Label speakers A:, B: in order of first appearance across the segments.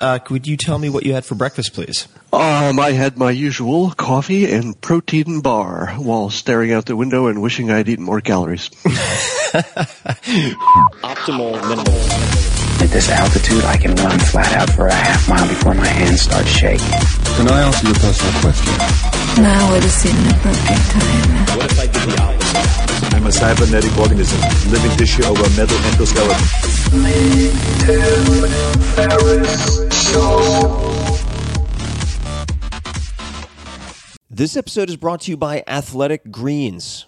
A: Uh, could you tell me what you had for breakfast, please?
B: Um, I had my usual coffee and protein bar while staring out the window and wishing I'd eaten more calories.
C: Optimal minimal.
D: At this altitude, I can run flat out for a half mile before my hands start shaking.
E: Can I ask you a personal question?
F: Now would seem an appropriate time.
C: What if I did the opposite?
G: A cybernetic organism, living tissue over a metal endoskeleton.
A: This episode is brought to you by Athletic Greens.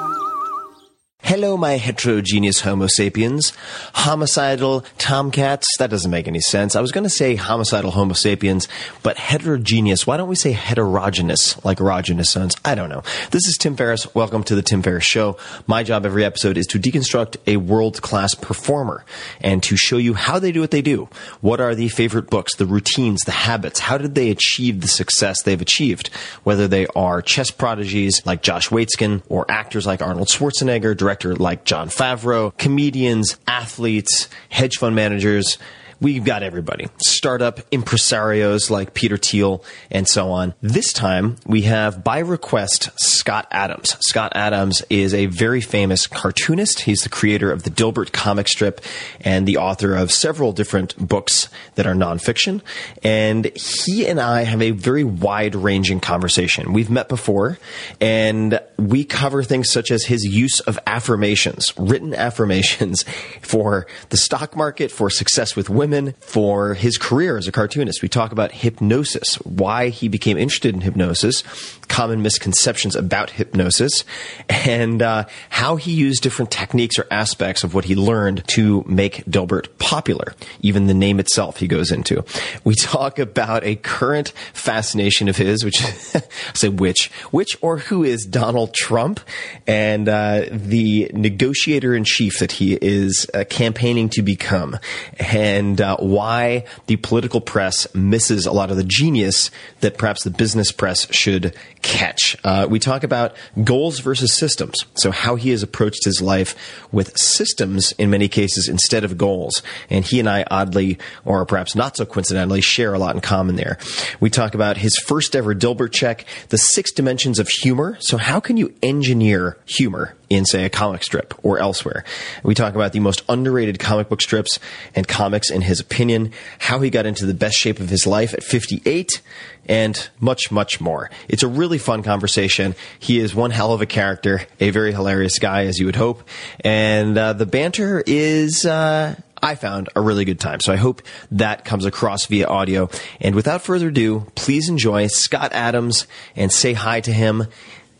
A: Hello, my heterogeneous Homo sapiens. Homicidal tomcats? That doesn't make any sense. I was going to say homicidal Homo sapiens, but heterogeneous. Why don't we say heterogeneous, like erogenous sons? I don't know. This is Tim Ferriss. Welcome to the Tim Ferriss Show. My job every episode is to deconstruct a world class performer and to show you how they do what they do. What are the favorite books, the routines, the habits? How did they achieve the success they've achieved? Whether they are chess prodigies like Josh Waitzkin or actors like Arnold Schwarzenegger, like Jon Favreau, comedians, athletes, hedge fund managers. We've got everybody. Startup impresarios like Peter Thiel and so on. This time we have by request Scott Adams. Scott Adams is a very famous cartoonist. He's the creator of the Dilbert comic strip and the author of several different books that are nonfiction. And he and I have a very wide ranging conversation. We've met before and we cover things such as his use of affirmations, written affirmations for the stock market, for success with women, for his career as a cartoonist. We talk about hypnosis, why he became interested in hypnosis, common misconceptions about hypnosis, and uh, how he used different techniques or aspects of what he learned to make Dilbert popular. Even the name itself he goes into. We talk about a current fascination of his, which say which, which or who is Donald Trump, and uh, the negotiator in chief that he is uh, campaigning to become, and uh, why the political press misses a lot of the genius that perhaps the business press should catch. Uh, we talk about goals versus systems. So how he has approached his life with systems in many cases instead of goals. And he and I oddly, or perhaps not so coincidentally, share a lot in common there. We talk about his first ever Dilbert check, the six dimensions of humor. So how can you engineer humor? In, say, a comic strip or elsewhere. We talk about the most underrated comic book strips and comics in his opinion, how he got into the best shape of his life at 58, and much, much more. It's a really fun conversation. He is one hell of a character, a very hilarious guy, as you would hope. And uh, the banter is. Uh, I found a really good time. So I hope that comes across via audio. And without further ado, please enjoy Scott Adams and say hi to him.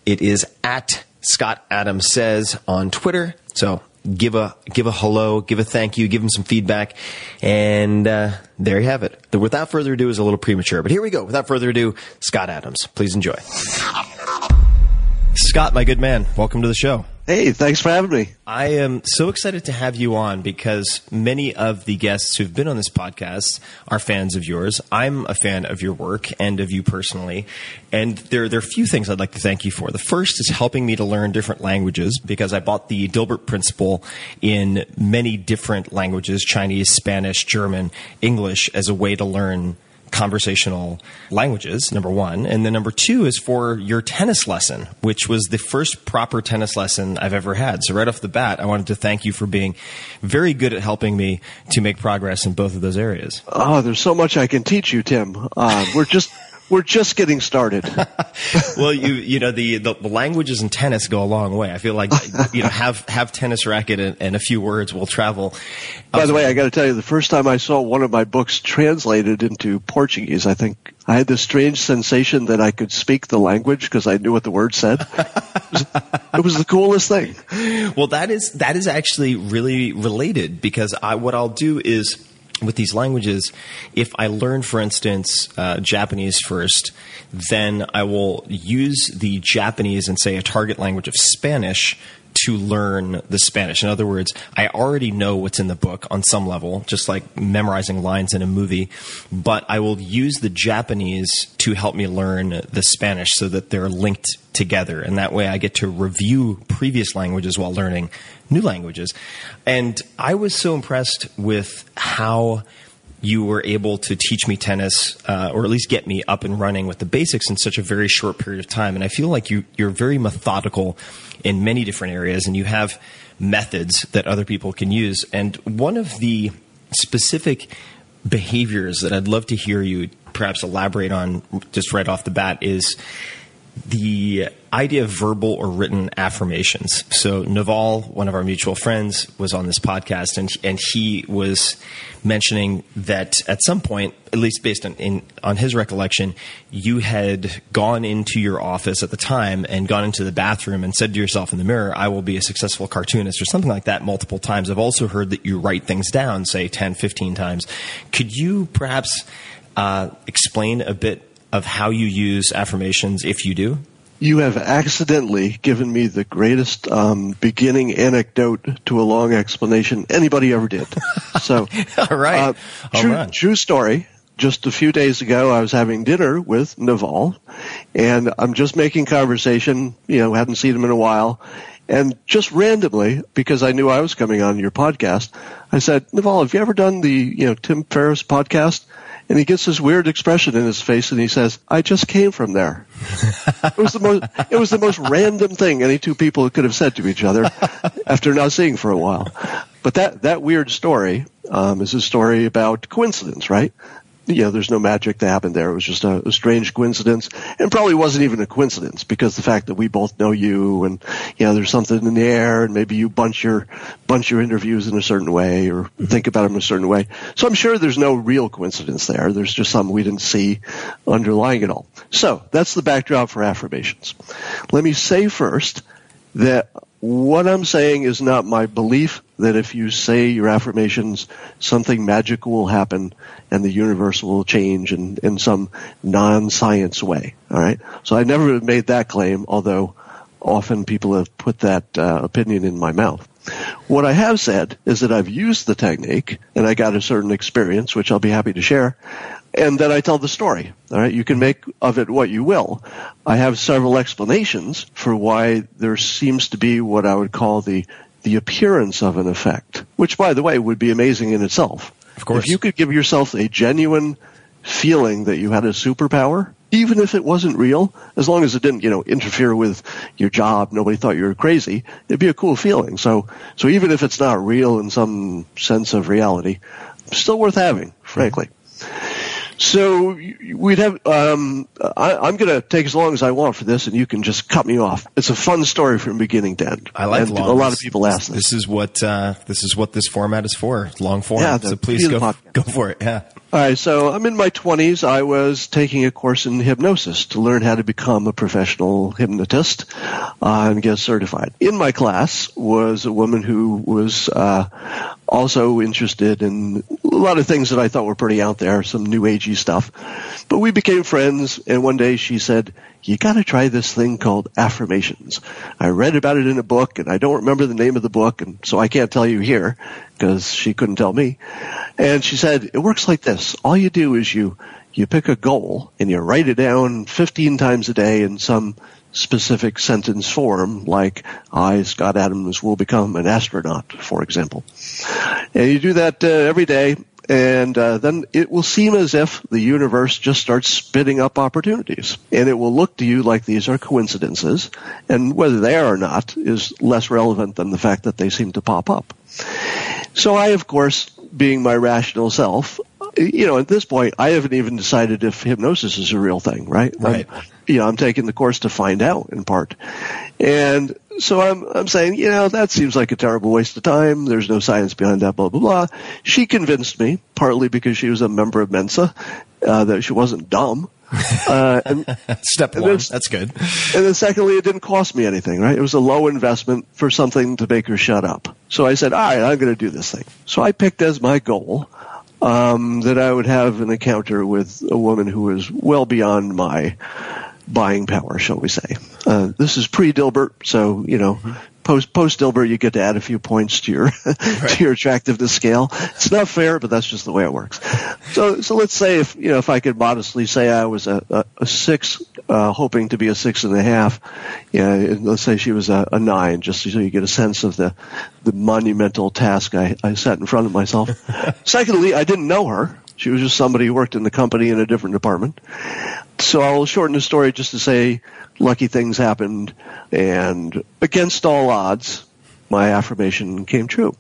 A: It is at Scott Adams Says on Twitter. So give a give a hello, give a thank you, give him some feedback, and uh, there you have it. The without further ado is a little premature, but here we go. Without further ado, Scott Adams. Please enjoy. Scott, my good man, welcome to the show.
B: Hey, thanks for having me.
A: I am so excited to have you on because many of the guests who've been on this podcast are fans of yours. I'm a fan of your work and of you personally. And there, there are a few things I'd like to thank you for. The first is helping me to learn different languages because I bought the Dilbert Principle in many different languages Chinese, Spanish, German, English as a way to learn conversational languages, number one. And then number two is for your tennis lesson, which was the first proper tennis lesson I've ever had. So right off the bat, I wanted to thank you for being very good at helping me to make progress in both of those areas.
B: Oh, there's so much I can teach you, Tim. Uh, we're just we're just getting started.
A: well, you you know the, the, languages in tennis go a long way. I feel like you know have have tennis racket and, and a few words will travel.
B: By the um, way, I got to tell you, the first time I saw one of my books translated into Portuguese, I think I had this strange sensation that I could speak the language because I knew what the word said. it, was, it was the coolest thing.
A: Well, that is that is actually really related because I, what I'll do is with these languages, if I learn, for instance, uh, Japanese first, then I will use the Japanese and say a target language of Spanish to learn the Spanish. In other words, I already know what's in the book on some level, just like memorizing lines in a movie, but I will use the Japanese to help me learn the Spanish so that they're linked together. And that way I get to review previous languages while learning new languages. And I was so impressed with how you were able to teach me tennis, uh, or at least get me up and running with the basics in such a very short period of time. And I feel like you, you're very methodical in many different areas, and you have methods that other people can use. And one of the specific behaviors that I'd love to hear you perhaps elaborate on just right off the bat is the idea of verbal or written affirmations. So Naval, one of our mutual friends, was on this podcast, and and he was mentioning that at some point, at least based on in, on his recollection, you had gone into your office at the time and gone into the bathroom and said to yourself in the mirror, "I will be a successful cartoonist," or something like that multiple times. I've also heard that you write things down, say 10, 15 times. Could you perhaps uh, explain a bit of how you use affirmations if you do?
B: You have accidentally given me the greatest um, beginning anecdote to a long explanation anybody ever did. So,
A: all right,
B: uh, true, true story. Just a few days ago, I was having dinner with Naval, and I'm just making conversation. You know, hadn't seen him in a while, and just randomly, because I knew I was coming on your podcast, I said, Naval, have you ever done the you know Tim Ferriss podcast? And he gets this weird expression in his face and he says, I just came from there. it was the most, it was the most random thing any two people could have said to each other after not seeing for a while. But that, that weird story, um, is a story about coincidence, right? You know, there's no magic that happened there. It was just a, a, strange coincidence, and probably wasn't even a coincidence because the fact that we both know you, and you know, there's something in the air, and maybe you bunch your bunch your interviews in a certain way or mm-hmm. think about them in a certain way. So I'm sure there's no real coincidence there. There's just something we didn't see underlying it all. So that's the backdrop for affirmations. Let me say first that what I'm saying is not my belief that if you say your affirmations, something magical will happen and the universe will change in, in some non-science way. All right. So I never made that claim, although often people have put that uh, opinion in my mouth. What I have said is that I've used the technique and I got a certain experience, which I'll be happy to share. And then I tell the story. All right. You can make of it what you will. I have several explanations for why there seems to be what I would call the, the appearance of an effect, which by the way would be amazing in itself.
A: Of course.
B: If you could give yourself a genuine feeling that you had a superpower, even if it wasn't real, as long as it didn't, you know, interfere with your job, nobody thought you were crazy, it'd be a cool feeling. So, so even if it's not real in some sense of reality, still worth having, frankly. So we'd have. Um, I, I'm going to take as long as I want for this, and you can just cut me off. It's a fun story from beginning to end.
A: I like
B: and
A: long.
B: A lot of people ask
A: This
B: this.
A: is what uh, this is what this format is for. Long form.
B: Yeah,
A: so please go
B: podcast.
A: go for it. Yeah.
B: All right, so I'm in my 20s. I was taking a course in hypnosis to learn how to become a professional hypnotist uh, and get certified. In my class was a woman who was uh, also interested in a lot of things that I thought were pretty out there, some new agey stuff. But we became friends, and one day she said, you got to try this thing called affirmations. I read about it in a book, and I don't remember the name of the book, and so I can't tell you here because she couldn't tell me. And she said, it works like this. All you do is you, you pick a goal and you write it down 15 times a day in some specific sentence form, like I, Scott Adams, will become an astronaut, for example. And you do that uh, every day, and uh, then it will seem as if the universe just starts spitting up opportunities. And it will look to you like these are coincidences, and whether they are or not is less relevant than the fact that they seem to pop up. So I, of course, being my rational self, you know, at this point, I haven't even decided if hypnosis is a real thing, right?
A: Right.
B: I'm, you know, I'm taking the course to find out in part. And so I'm, I'm saying, you know, that seems like a terrible waste of time. There's no science behind that, blah, blah, blah. She convinced me, partly because she was a member of Mensa, uh, that she wasn't dumb. Uh, and,
A: Step
B: And
A: one. That's good.
B: and then secondly, it didn't cost me anything, right? It was a low investment for something to make her shut up. So I said, all right, I'm going to do this thing. So I picked as my goal um, that I would have an encounter with a woman who was well beyond my buying power, shall we say. Uh, this is pre-Dilbert, so, you know, post, post-Dilbert, you get to add a few points to your, to your attractiveness scale. It's not fair, but that's just the way it works. So, so let's say if, you know, if I could modestly say I was a, a, a six, uh, hoping to be a six and a half, yeah, and let's say she was a, a nine, just so you get a sense of the, the monumental task I, I set in front of myself. Secondly, I didn't know her. She was just somebody who worked in the company in a different department. So I'll shorten the story just to say lucky things happened and against all odds, my affirmation came true.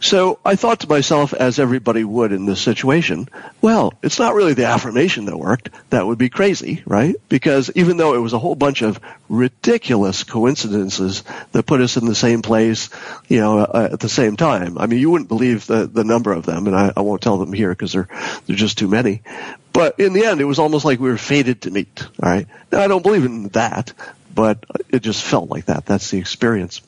B: So I thought to myself, as everybody would in this situation, well, it's not really the affirmation that worked. That would be crazy, right? Because even though it was a whole bunch of ridiculous coincidences that put us in the same place, you know, uh, at the same time. I mean, you wouldn't believe the, the number of them, and I, I won't tell them here because they're, they're just too many. But in the end, it was almost like we were fated to meet, all right? Now, I don't believe in that, but it just felt like that. That's the experience.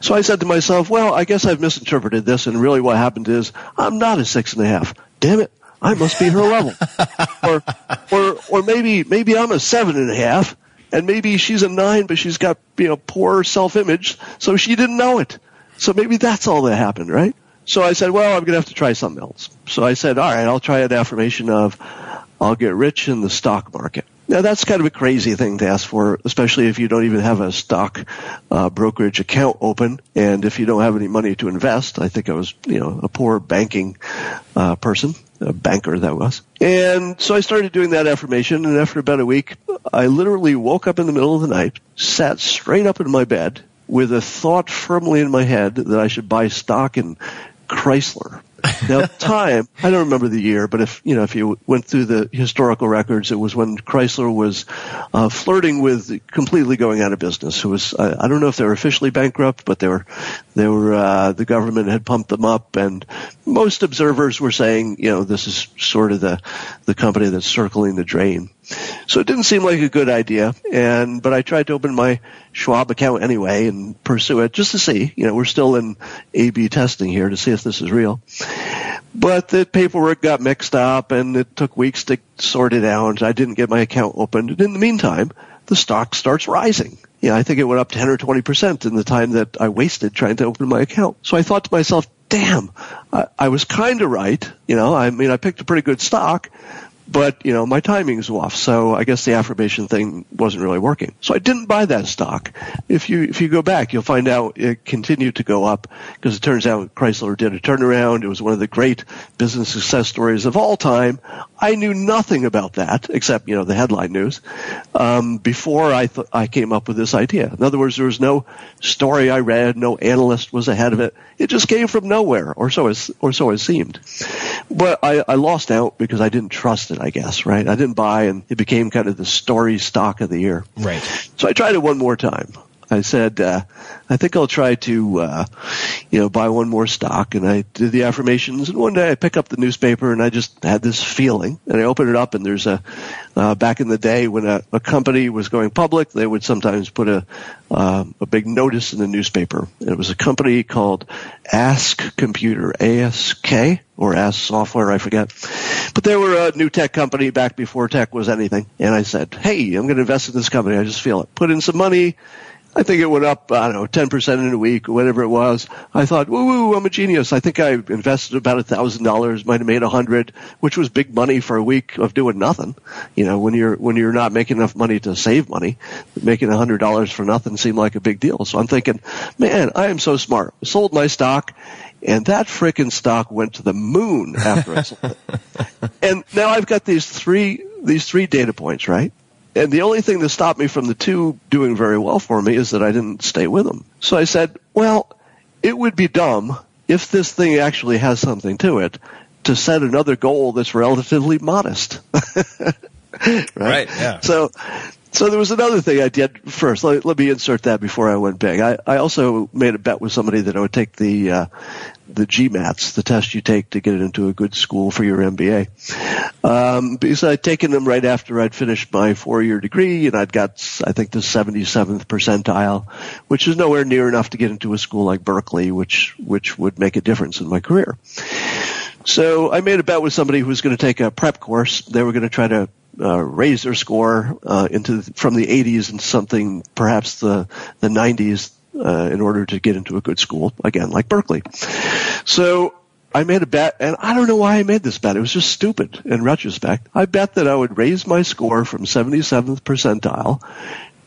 B: So I said to myself, well, I guess I've misinterpreted this, and really what happened is I'm not a six and a half. Damn it. I must be her level. or, or, or maybe, maybe I'm a seven and a half, and maybe she's a nine, but she's got, you know, poor self-image, so she didn't know it. So maybe that's all that happened, right? So I said, well, I'm going to have to try something else. So I said, all right, I'll try an affirmation of, I'll get rich in the stock market. Now that's kind of a crazy thing to ask for, especially if you don't even have a stock uh, brokerage account open, and if you don't have any money to invest. I think I was, you know, a poor banking uh, person, a banker that was. And so I started doing that affirmation, and after about a week, I literally woke up in the middle of the night, sat straight up in my bed with a thought firmly in my head that I should buy stock in Chrysler. Now, time, I don't remember the year, but if, you know, if you went through the historical records, it was when Chrysler was uh, flirting with completely going out of business. It was, I, I don't know if they were officially bankrupt, but they were, they were, uh, the government had pumped them up and most observers were saying, you know, this is sort of the, the company that's circling the drain. So it didn't seem like a good idea, and but I tried to open my Schwab account anyway and pursue it just to see. You know, we're still in A/B testing here to see if this is real. But the paperwork got mixed up, and it took weeks to sort it out. I didn't get my account opened, and in the meantime, the stock starts rising. Yeah, I think it went up 10 or 20 percent in the time that I wasted trying to open my account. So I thought to myself, damn, I, I was kind of right. You know, I mean, I picked a pretty good stock, but you know my timing's off, so I guess the affirmation thing wasn't really working. So I didn't buy that stock. If you if you go back, you'll find out it continued to go up because it turns out Chrysler did a turnaround. It was one of the great business success stories of all time. I knew nothing about that except you know the headline news um, before I th- I came up with this idea. In other words, there was no story I read, no analyst was ahead of it. It just came from nowhere, or so it or so it seemed. But I, I lost out because I didn't trust it. I guess right. I didn't buy, and it became kind of the story stock of the year.
A: Right.
B: So I tried it one more time. I said, uh, I think I'll try to, uh, you know, buy one more stock. And I did the affirmations. And one day I pick up the newspaper and I just had this feeling. And I open it up and there's a, uh, back in the day when a, a company was going public, they would sometimes put a, uh, a big notice in the newspaper. And it was a company called Ask Computer, ASK or Ask Software, I forget. But they were a new tech company back before tech was anything. And I said, hey, I'm going to invest in this company. I just feel it. Put in some money. I think it went up, I don't know, 10% in a week or whatever it was. I thought, woo woo, I'm a genius. I think I invested about a thousand dollars, might have made a hundred, which was big money for a week of doing nothing. You know, when you're, when you're not making enough money to save money, making a hundred dollars for nothing seemed like a big deal. So I'm thinking, man, I am so smart. I sold my stock and that frickin' stock went to the moon after I sold it. And now I've got these three, these three data points, right? And the only thing that stopped me from the two doing very well for me is that I didn't stay with them. So I said, well, it would be dumb if this thing actually has something to it to set another goal that's relatively modest. right?
A: Right, yeah.
B: So, so there was another thing I did first. Let, let me insert that before I went big. I, I also made a bet with somebody that I would take the uh, the GMATs, the test you take to get into a good school for your MBA. Um, because I'd taken them right after I'd finished my four-year degree, and I'd got, I think, the 77th percentile, which is nowhere near enough to get into a school like Berkeley, which which would make a difference in my career. So I made a bet with somebody who was going to take a prep course. They were going to try to uh, raise their score uh, into from the 80s and something, perhaps the the 90s, uh, in order to get into a good school again, like Berkeley. So I made a bet, and I don't know why I made this bet. It was just stupid in retrospect. I bet that I would raise my score from 77th percentile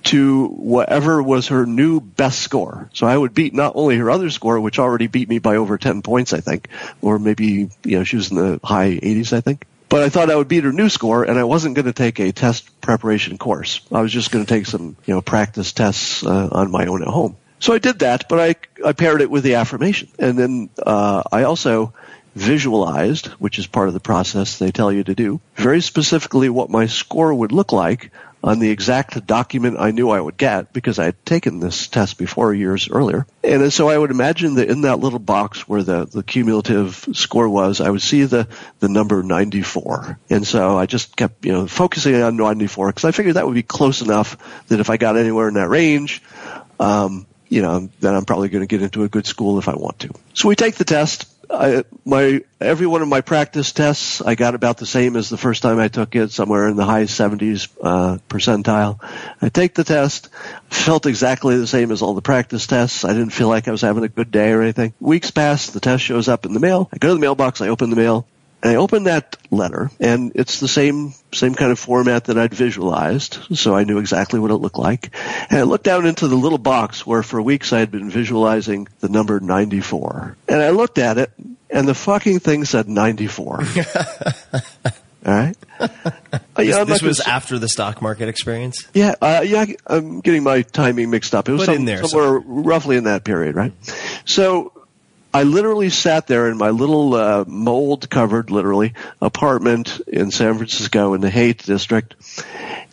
B: to whatever was her new best score. So I would beat not only her other score, which already beat me by over 10 points, I think, or maybe, you know, she was in the high 80s, I think. But I thought I would beat her new score, and I wasn't going to take a test preparation course. I was just going to take some, you know, practice tests uh, on my own at home. So I did that, but I, I paired it with the affirmation. And then uh, I also visualized, which is part of the process they tell you to do, very specifically what my score would look like on the exact document I knew I would get because I had taken this test before years earlier. And so I would imagine that in that little box where the, the cumulative score was, I would see the, the number 94. And so I just kept, you know, focusing on 94 because I figured that would be close enough that if I got anywhere in that range, um, you know, then I'm probably going to get into a good school if I want to. So we take the test. I, my every one of my practice tests, I got about the same as the first time I took it, somewhere in the high 70s uh, percentile. I take the test, felt exactly the same as all the practice tests. I didn't feel like I was having a good day or anything. Weeks pass, the test shows up in the mail. I go to the mailbox, I open the mail, I opened that letter, and it's the same same kind of format that I'd visualized, so I knew exactly what it looked like. And I looked down into the little box where for weeks I had been visualizing the number 94. And I looked at it, and the fucking thing said 94. All right. Uh,
A: This,
B: yeah,
A: this was
B: gonna-
A: after the stock market experience.
B: yeah, uh, yeah, I'm getting my timing mixed up. It was some-
A: in there
B: somewhere roughly in that period, right? So I literally sat there in my little uh, mold-covered, literally, apartment in San Francisco in the Haight district.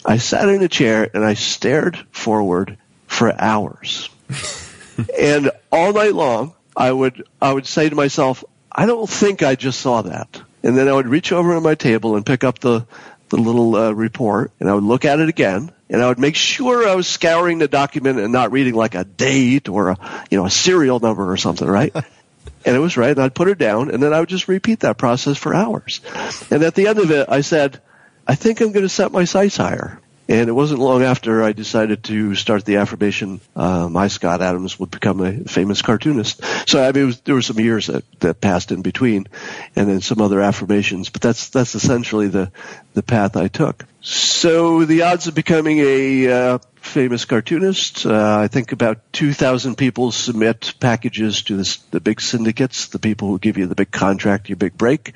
B: I sat in a chair and I stared forward for hours, and all night long I would I would say to myself, I don't think I just saw that. And then I would reach over on my table and pick up the, the little uh, report and I would look at it again and I would make sure I was scouring the document and not reading like a date or a, you know, a serial number or something, right? and it was right and I'd put it down and then I would just repeat that process for hours. And at the end of it, I said, I think I'm going to set my sights higher. And it wasn't long after I decided to start the affirmation, uh, my Scott Adams would become a famous cartoonist. So I mean, was, there were some years that, that passed in between and then some other affirmations, but that's, that's essentially the, the path I took. So the odds of becoming a, uh, famous cartoonist. Uh, I think about 2,000 people submit packages to this, the big syndicates, the people who give you the big contract, your big break.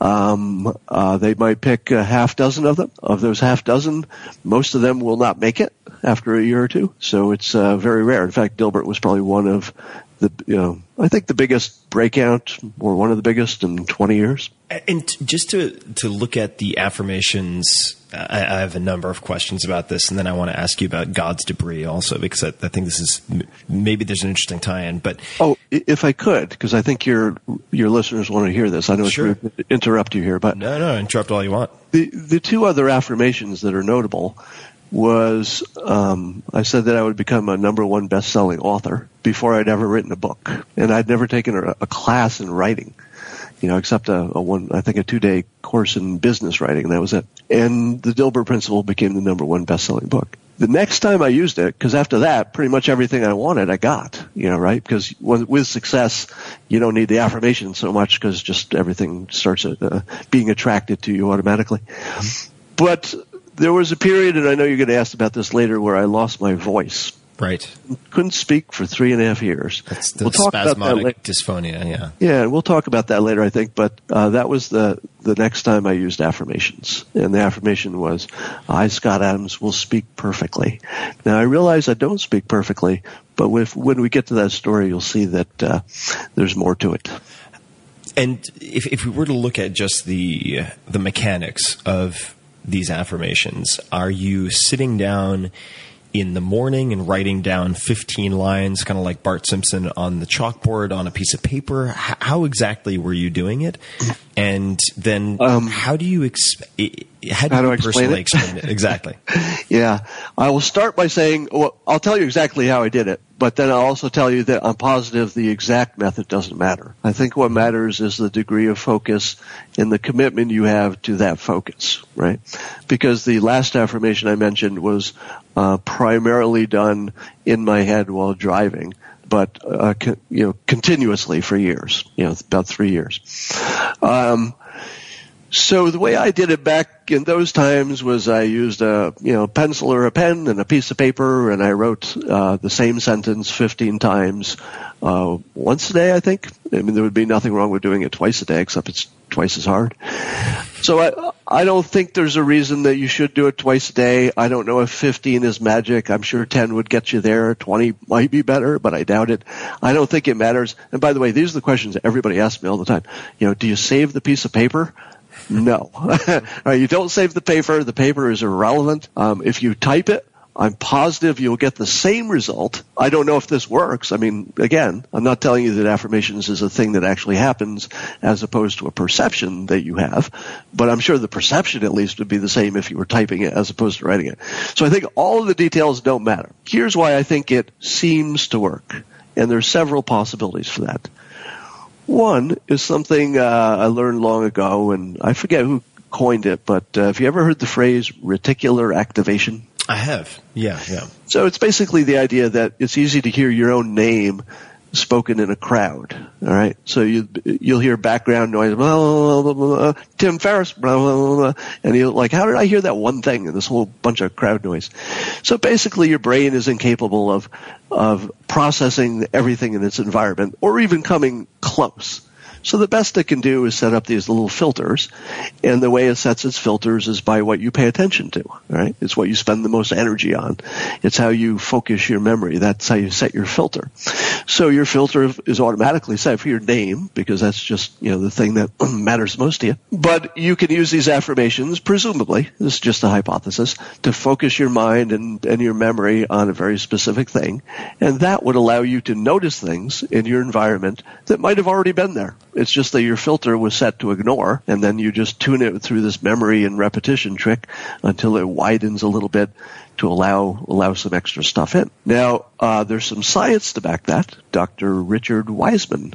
B: Um, uh, they might pick a half dozen of them. Of those half dozen, most of them will not make it after a year or two. So it's uh, very rare. In fact, Dilbert was probably one of the, you know, I think the biggest breakout or one of the biggest in 20 years.
A: And just to to look at the affirmations, I, I have a number of questions about this, and then I want to ask you about God's debris also because I, I think this is maybe there's an interesting tie-in. But
B: Oh, if I could, because I think your your listeners want to hear this. I know it's
A: Sure.
B: to interrupt you here, but
A: no, no, interrupt all you want.
B: the the two other affirmations that are notable was um, I said that I would become a number one best selling author before I'd ever written a book, and I'd never taken a, a class in writing. You know, except a, a one, I think a two day course in business writing, and that was it. And the Dilbert Principle became the number one best selling book. The next time I used it, because after that, pretty much everything I wanted, I got. You know, right? Because with success, you don't need the affirmation so much because just everything starts uh, being attracted to you automatically. But there was a period, and I know you're going to ask about this later, where I lost my voice.
A: Right.
B: Couldn't speak for three and a half years.
A: That's the
B: we'll talk
A: spasmodic dysphonia. Yeah.
B: Yeah, we'll talk about that later, I think. But uh, that was the the next time I used affirmations, and the affirmation was, "I, Scott Adams, will speak perfectly." Now I realize I don't speak perfectly, but if, when we get to that story, you'll see that uh, there's more to it.
A: And if, if we were to look at just the the mechanics of these affirmations, are you sitting down in the morning and writing down 15 lines, kind of like Bart Simpson on the chalkboard on a piece of paper? H- how exactly were you doing it? And then how do you exp- how do
B: Um, how do
A: you
B: I explain
A: personally
B: it?
A: explain it? Exactly.
B: Yeah, I will start by saying, well, I'll tell you exactly how I did it, but then I'll also tell you that I'm positive the exact method doesn't matter. I think what matters is the degree of focus and the commitment you have to that focus, right? Because the last affirmation I mentioned was uh, primarily done in my head while driving. But uh, co- you know, continuously for years, you know, about three years. Um, so the way I did it back in those times was I used a you know pencil or a pen and a piece of paper, and I wrote uh, the same sentence 15 times uh, once a day. I think. I mean, there would be nothing wrong with doing it twice a day, except it's twice as hard. So I I don't think there's a reason that you should do it twice a day. I don't know if 15 is magic. I'm sure 10 would get you there. 20 might be better, but I doubt it. I don't think it matters. And by the way, these are the questions everybody asks me all the time. You know, do you save the piece of paper? No. You don't save the paper. The paper is irrelevant. Um, if you type it, I'm positive you'll get the same result. I don't know if this works. I mean, again, I'm not telling you that affirmations is a thing that actually happens as opposed to a perception that you have, but I'm sure the perception at least would be the same if you were typing it as opposed to writing it. So I think all of the details don't matter. Here's why I think it seems to work. And there's several possibilities for that. One is something uh, I learned long ago, and I forget who coined it, but uh, have you ever heard the phrase reticular activation?
A: I have. Yeah, yeah.
B: So it's basically the idea that it's easy to hear your own name spoken in a crowd. All right. So you you'll hear background noise, blah, blah, blah, Tim Ferriss, and you're like, how did I hear that one thing and this whole bunch of crowd noise? So basically, your brain is incapable of of processing everything in its environment or even coming close. So the best it can do is set up these little filters, and the way it sets its filters is by what you pay attention to. Right? It's what you spend the most energy on. It's how you focus your memory. That's how you set your filter. So your filter is automatically set for your name because that's just you know the thing that matters most to you. But you can use these affirmations, presumably, this is just a hypothesis, to focus your mind and, and your memory on a very specific thing, and that would allow you to notice things in your environment that might have already been there. It's just that your filter was set to ignore, and then you just tune it through this memory and repetition trick until it widens a little bit to allow allow some extra stuff in. Now, uh, there's some science to back that. Dr. Richard Wiseman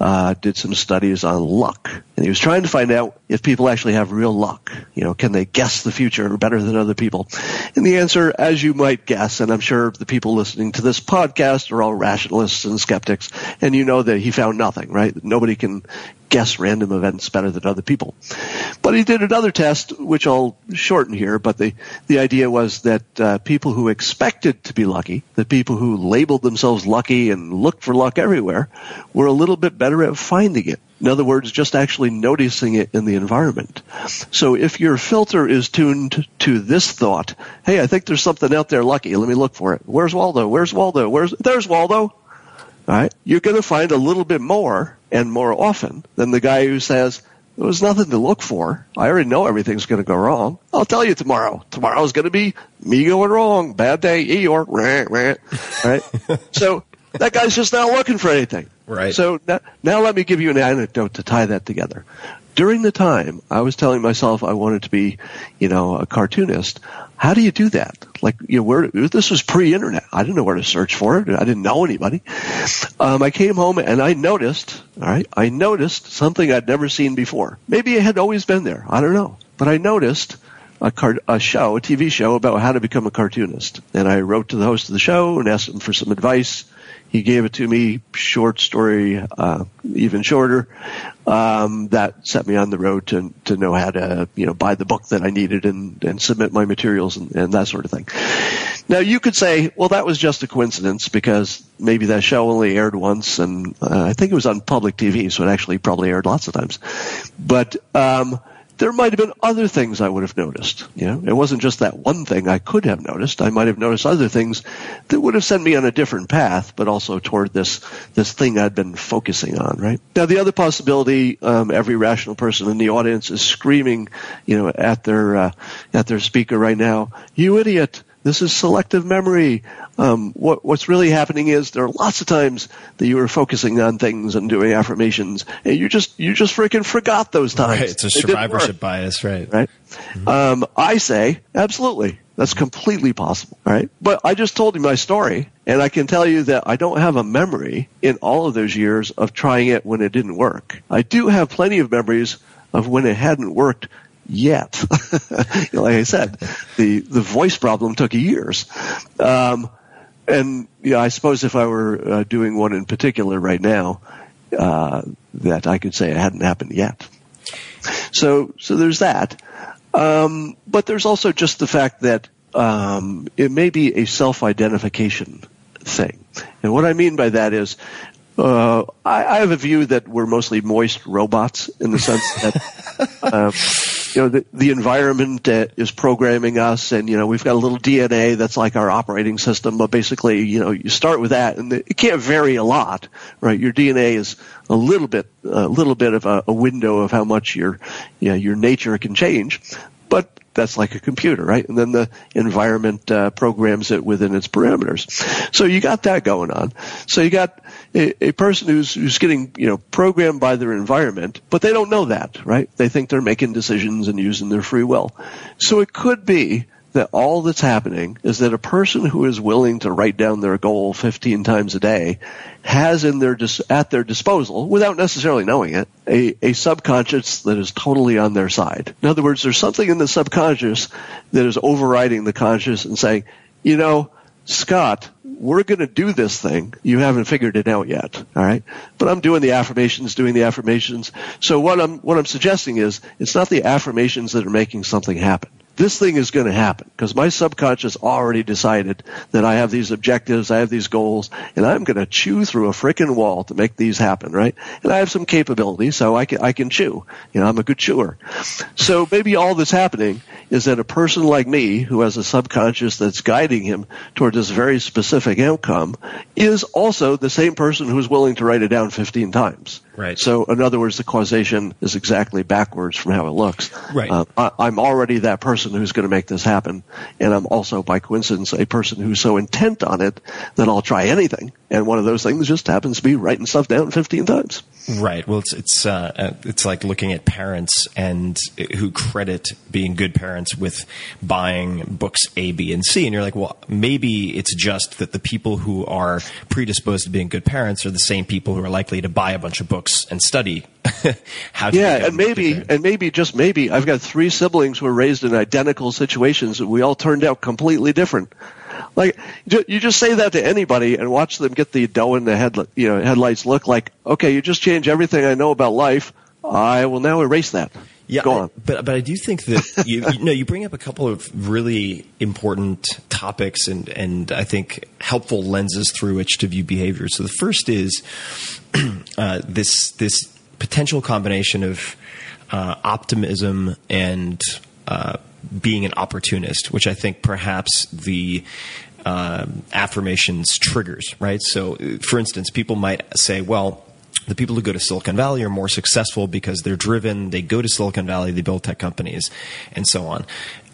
B: uh, did some studies on luck, and he was trying to find out if people actually have real luck. You know, can they guess the future better than other people? And the answer, as you might guess, and I'm sure the people listening to this podcast are all rationalists and skeptics, and you know that he found nothing, right? Nobody can guess random events better than other people. But he did another test, which I'll shorten here, but the, the idea was that uh, people who expected to be lucky, the people who labeled themselves lucky and looked for luck everywhere, We're a little bit better at finding it. In other words, just actually noticing it in the environment. So if your filter is tuned to this thought, hey, I think there's something out there lucky, let me look for it. Where's Waldo? Where's Waldo? Where's, there's Waldo. All right. You're going to find a little bit more and more often than the guy who says, there was nothing to look for. I already know everything's going to go wrong. I'll tell you tomorrow. Tomorrow's going to be me going wrong. Bad day, Eeyore. Rah, rah. Right? so that guy's just not looking for anything.
A: Right.
B: So now, now let me give you an anecdote to tie that together. During the time I was telling myself I wanted to be, you know, a cartoonist, how do you do that? Like, you know, where, this was pre-internet. I didn't know where to search for it. I didn't know anybody. Um, I came home and I noticed, all right, I noticed something I'd never seen before. Maybe it had always been there. I don't know. But I noticed a, car- a show, a TV show about how to become a cartoonist. And I wrote to the host of the show and asked him for some advice. He gave it to me, short story, uh, even shorter. Um, that set me on the road to to know how to you know buy the book that I needed and and submit my materials and, and that sort of thing. Now you could say, well, that was just a coincidence because maybe that show only aired once, and uh, I think it was on public TV, so it actually probably aired lots of times. But um, there might have been other things I would have noticed. You know, it wasn't just that one thing I could have noticed. I might have noticed other things that would have sent me on a different path, but also toward this this thing I'd been focusing on. Right now, the other possibility, um, every rational person in the audience is screaming, you know, at their uh, at their speaker right now, "You idiot! This is selective memory." Um, what, what's really happening is there are lots of times that you were focusing on things and doing affirmations, and you just you just freaking forgot those times.
A: Right. It's a
B: It didn't work
A: survivorship bias, right?
B: right? Um, I say absolutely. That's completely possible, right? But I just told you my story, and I can tell you that I don't have a memory in all of those years of trying it when it didn't work. I do have plenty of memories of when it hadn't worked yet. Like I said, the the voice problem took years. Um, and yeah, I suppose if I were uh, doing one in particular right now, uh, that I could say it hadn't happened yet. So, so there's that. Um, but there's also just the fact that um, it may be a self-identification thing. And what I mean by that is, uh, I, I have a view that we're mostly moist robots in the sense that, um, you know, the, the environment uh, is programming us, and you know, we've got a little DNA that's like our operating system. But basically, you know, you start with that, and it can't vary a lot, right? Your DNA is a little bit, a little bit of a, a window of how much your, you know, your nature can change, but that's like a computer, right? And then the environment uh, programs it within its parameters. So you got that going on. So you got a, a person who's who's getting you know programmed by their environment, but they don't know that, right? They think they're making decisions and using their free will. So it could be that all that's happening is that a person who is willing to write down their goal 15 times a day has in their dis- at their disposal, without necessarily knowing it, a, a subconscious that is totally on their side. In other words, there's something in the subconscious that is overriding the conscious and saying, you know, Scott, we're going to do this thing. You haven't figured it out yet. All right. But I'm doing the affirmations, doing the affirmations. So what I'm, what I'm suggesting is it's not the affirmations that are making something happen. This thing is going to happen because my subconscious already decided that I have these objectives, I have these goals, and I'm going to chew through a frickin' wall to make these happen, right? And I have some capability, so I can, I can chew. You know, I'm a good chewer. So maybe all that's happening is that a person like me who has a subconscious that's guiding him toward this very specific outcome is also the same person who's willing to write it down 15 times.
A: Right.
B: So in other words, the causation is exactly backwards from how it looks.
A: Right.
B: Uh, I, I'm already that person who's going to make this happen, and I'm also, by coincidence, a person who's so intent on it that I'll try anything And one of those things just happens to be writing stuff down 15 times.
A: Right. Well, it's it's uh, uh, it's like looking at parents and who credit being good parents with buying books A, B, and C, and you're like, well, maybe it's just that the people who are predisposed to being good parents are the same people who are likely to buy a bunch of books and study how. To
B: Yeah, and maybe, and maybe just maybe, I've got three siblings who were raised in identical situations, and we all turned out completely different. Like you just say that to anybody and watch them get the dough in the head, you know, headlights look like, okay, you just change everything I know about life. I will now erase that.
A: Yeah,
B: Go
A: I- but but I do think that you, you know you bring up a couple of really important topics and and I think helpful lenses through which to view behavior. So the first is uh, this this potential combination of uh, optimism and uh, being an opportunist, which I think perhaps the um affirmations triggers, right? So, uh, for instance, people might say, well, the people who go to Silicon Valley are more successful because they're driven. They go to Silicon Valley, they build tech companies, and so on.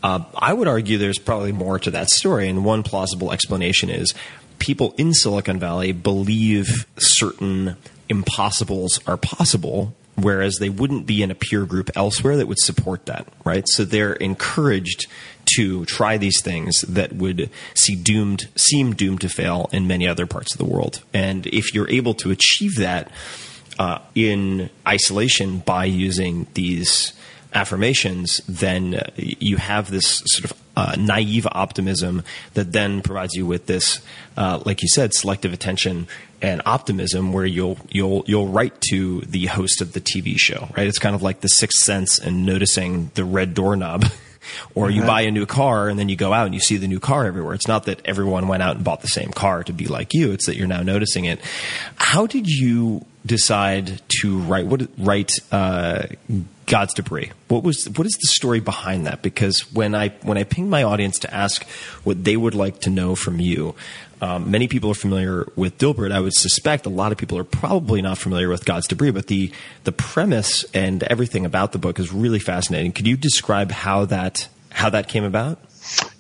A: Uh, I would argue there's probably more to that story, and one plausible explanation is people in Silicon Valley believe certain impossibles are possible, whereas they wouldn't be in a peer group elsewhere that would support that, right? So they're encouraged to try these things that would see doomed seem doomed to fail in many other parts of the world. And if you're able to achieve that uh, in isolation by using these affirmations, then you have this sort of uh, naive optimism that then provides you with this, uh, like you said, selective attention and optimism, where you'll you'll you'll write to the host of the TV show, right? It's kind of like the sixth sense and noticing the red doorknob. Or you buy a new car and then you go out and you see the new car everywhere. It's not that everyone went out and bought the same car to be like you. It's that you're now noticing it. How did you decide to write what write uh, God's debris? What was what is the story behind that? Because when I when I ping my audience to ask what they would like to know from you, um, many people are familiar with Dilbert. I would suspect a lot of people are probably not familiar with God's debris, but the the premise and everything about the book is really fascinating. Could you describe how that how that came about?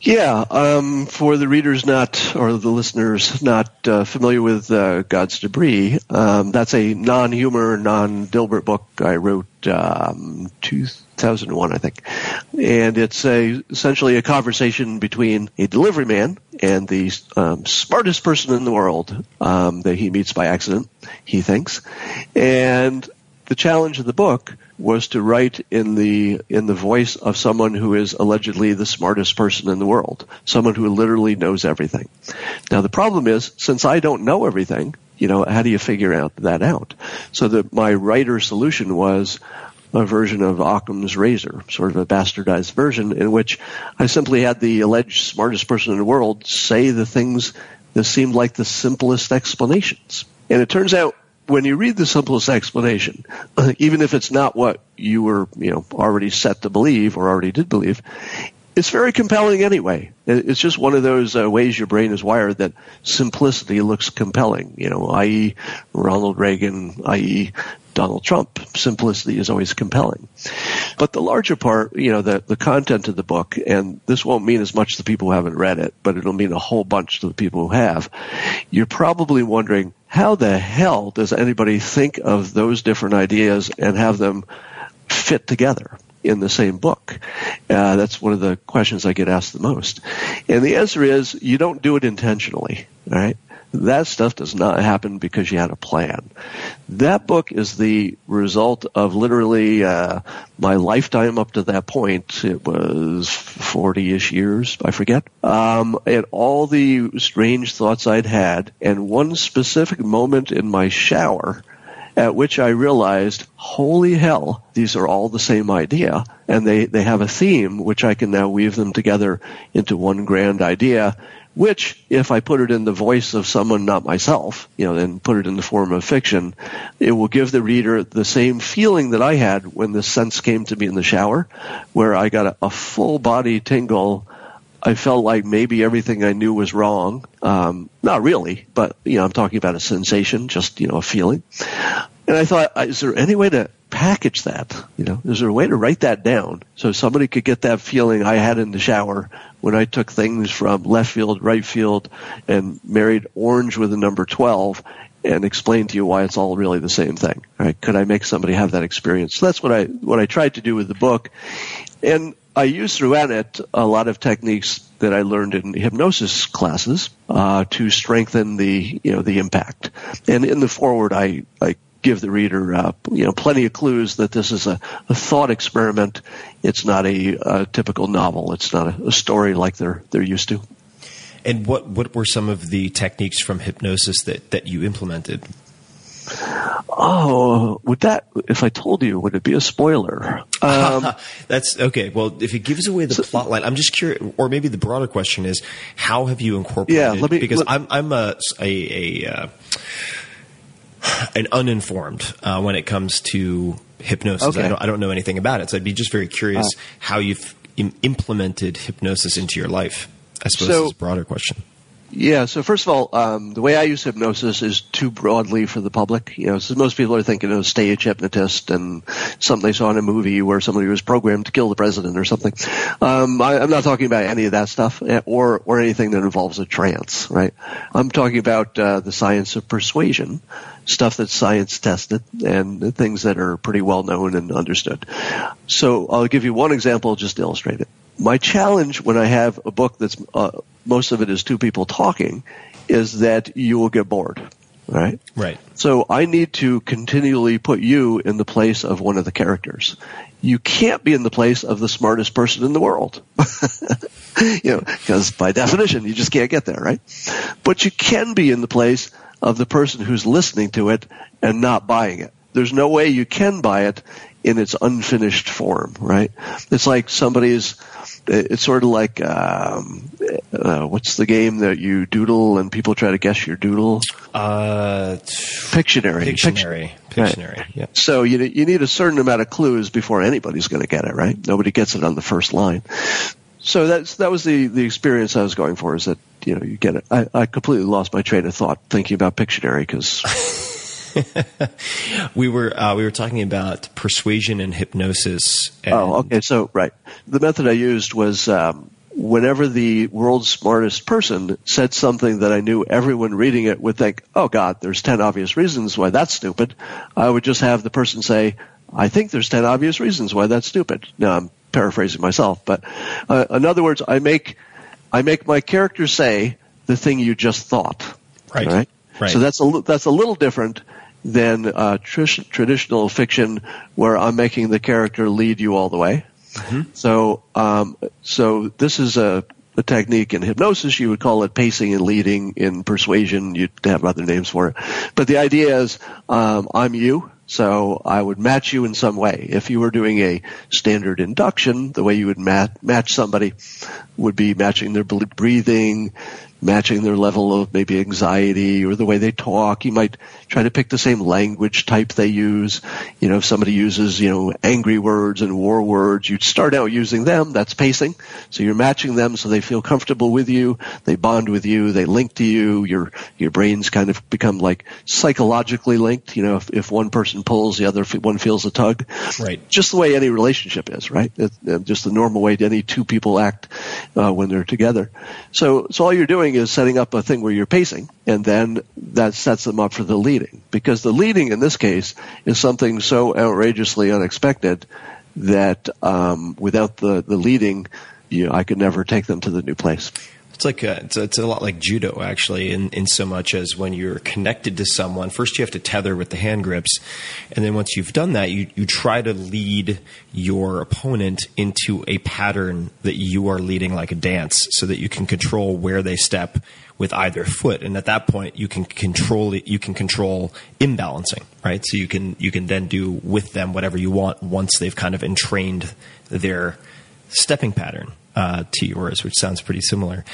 B: Yeah, um, for the readers not, or the listeners not uh, familiar with uh, God's Debris, um, that's a non-humor, non-Dilbert book I wrote um, 2001, I think. And it's a, essentially a conversation between a delivery man and the um, smartest person in the world um, that he meets by accident, he thinks. And the challenge of the book was to write in the in the voice of someone who is allegedly the smartest person in the world, someone who literally knows everything. Now the problem is, since I don't know everything, you know, how do you figure out that out? So that my writer solution was a version of Occam's razor, sort of a bastardized version in which I simply had the alleged smartest person in the world say the things that seemed like the simplest explanations. And it turns out when you read the simplest explanation, even if it's not what you were, you know, already set to believe or already did believe, it's very compelling anyway. It's just one of those uh, ways your brain is wired that simplicity looks compelling, you know, i.e. Ronald Reagan, i.e. Donald Trump. Simplicity is always compelling. But the larger part, you know, the, the content of the book, and this won't mean as much to people who haven't read it, but it'll mean a whole bunch to the people who have. You're probably wondering, how the hell does anybody think of those different ideas and have them fit together in the same book? Uh, that's one of the questions I get asked the most. And the answer is you don't do it intentionally, all right? That stuff does not happen because you had a plan. That book is the result of literally uh, my lifetime up to that point. It was 40-ish years, I forget. Um, and all the strange thoughts I'd had, and one specific moment in my shower at which I realized, holy hell, these are all the same idea, and they, they have a theme, which I can now weave them together into one grand idea, which, if I put it in the voice of someone not myself, you know, and put it in the form of fiction, it will give the reader the same feeling that I had when the sense came to me in the shower, where I got a, a full body tingle I felt like maybe everything I knew was wrong. Um, not really, but you know, I'm talking about a sensation, just you know, a feeling. And I thought, is there any way to package that? You know, is there a way to write that down so somebody could get that feeling I had in the shower when I took things from left field, right field, and married orange with the number 12 and explained to you why it's all really the same thing. Right? Could I make somebody have that experience? So that's what I what I tried to do with the book, and I use throughout it a lot of techniques that I learned in hypnosis classes uh, to strengthen the you know the impact. And in the foreword, I I give the reader uh, you know plenty of clues that this is a, a thought experiment. It's not a, a typical novel. It's not a, a story like they're they're used to.
A: And what what were some of the techniques from hypnosis that that you implemented?
B: Oh, would that if I told you, would it be a spoiler? Um,
A: That's okay. Well, if it gives away the plot line, I'm just curious, or maybe the broader question is, how have you incorporated?
B: Yeah, let me-
A: because
B: let-
A: I'm I'm a a, a uh, an uninformed uh, when it comes to hypnosis.
B: Okay.
A: I don't I don't know anything about it, so I'd be just very curious
B: Uh.
A: how you've Im- implemented hypnosis into your life. I suppose
B: So-
A: is a broader question.
B: Yeah. So first of all, um, the way I use hypnosis is too broadly for the public. You know, so most people are thinking of a stage hypnotist and something they saw in a movie where somebody was programmed to kill the president or something. Um, I, I'm not talking about any of that stuff eh, or or anything that involves a trance. Right. I'm talking about uh, the science of persuasion, stuff that's science tested and things that are pretty well known and understood. So I'll give you one example just to illustrate it. My challenge when I have a book that's uh, most of it is two people talking is that you will get bored, right?
A: Right.
B: So I need to continually put you in the place of one of the characters. You can't be in the place of the smartest person in the world. you know, because by definition, you just can't get there, right? But you can be in the place of the person who's listening to it and not buying it. There's no way you can buy it in its unfinished form, right? It's like somebody's, it's sort of like, um, uh, what's the game that you doodle and people try to guess your doodle?
A: Uh,
B: Pictionary.
A: Pictionary.
B: Right.
A: Pictionary. Yeah.
B: So you you need a certain amount of clues before anybody's going to get it, right? Nobody gets it on the first line. So that's that was the the experience I was going for. Is that you know you get it? I, I completely lost my train of thought thinking about Pictionary because
A: We were uh, we were talking about persuasion and hypnosis. And
B: oh okay so right the method I used was um, whenever the world's smartest person said something that I knew everyone reading it would think oh God there's ten obvious reasons why that's stupid. I would just have the person say I think there's ten obvious reasons why that's stupid. Now I'm paraphrasing myself, but uh, in other words, I make I make my character say the thing you just thought.
A: Right.
B: Right.
A: Right.
B: So that's a that's a little different than uh, tr- traditional fiction, where I'm making the character lead you all the way. So um, so this is a a technique in hypnosis, you would call it pacing and leading. In persuasion, you'd have other names for it. But the idea is, um, I'm you, so I would match you in some way. If you were doing a standard induction, the way you would mat- match somebody would be matching their breathing, matching their level of maybe anxiety or the way they talk. You might try to pick the same language type they use. You know, if somebody uses, you know, angry words and war words, you'd start out using them. That's pacing. So you're matching them so they feel comfortable with you. They bond with you. They link to you. Your, your brains kind of become like psychologically linked. You know, if, if one person pulls, the other one feels a tug.
A: Right.
B: Just the way any relationship is, right? It, uh, just the normal way any two people act uh, when they're together. So, so all you're doing is setting up a thing where you're pacing, and then that sets them up for the leading. Because the leading in this case is something so outrageously unexpected that um, without the the leading, you know, I could never take them to the new place.
A: It's like a, it's, it's a lot like judo, actually, in, in so much as when you're connected to someone, first you have to tether with the hand grips, and then once you've done that, you, you try to lead your opponent into a pattern that you are leading like a dance, so that you can control where they step with either foot, and at that point you can control it, you can control imbalancing, right? So you can you can then do with them whatever you want once they've kind of entrained their stepping pattern uh, to yours, which sounds pretty similar.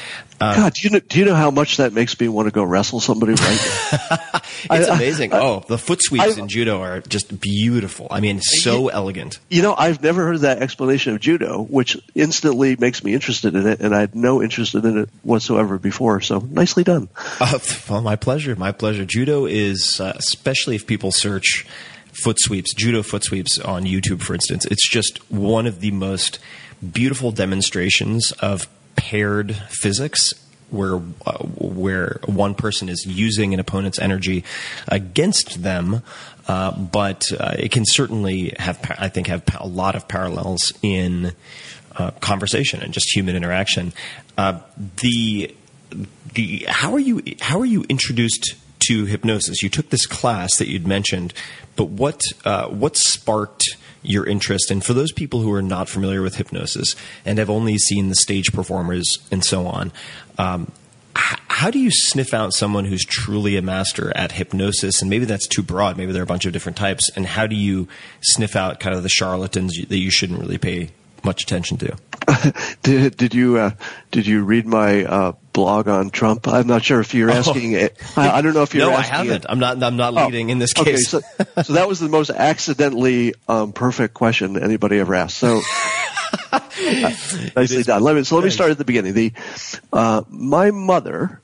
A: Uh,
B: God, do you know, do you know how much that makes me want to go wrestle somebody right now?
A: it's
B: I-
A: amazing.
B: I-
A: oh, the foot sweeps
B: I-
A: in judo are just beautiful. I mean, so elegant.
B: You know, I've never heard that explanation of judo, which instantly makes me interested in it, and I had no interest in it whatsoever before. So nicely done.
A: Uh, well, my pleasure. My pleasure. Judo is, uh, especially if people search foot sweeps, judo foot sweeps on YouTube, for instance. It's just one of the most beautiful demonstrations of paired physics where uh, where one person is using an opponent's energy against them, uh, but uh, it can certainly have I think have a lot of parallels in uh, conversation and just human interaction. Uh, the the how are you how are you introduced to hypnosis? You took this class that you'd mentioned, but what uh, what sparked your interest? And for those people who are not familiar with hypnosis and have only seen the stage performers and so on, um, h- how do you sniff out someone who's truly a master at hypnosis? And maybe that's too broad. Maybe there are a bunch of different types. And how do you sniff out kind of the charlatans that you shouldn't really pay much attention to?
B: Did, did you uh, did you read my uh, blog on Trump? I'm not sure if you're asking it. I, I don't know if you're
A: Oh. no, I haven't.
B: it.
A: I'm not. I'm not
B: Oh,
A: leading in this
B: Okay,
A: case.
B: so, so that was the most accidentally um, perfect question anybody ever asked. So nicely done. Let me, so let me start at the beginning. The uh, my mother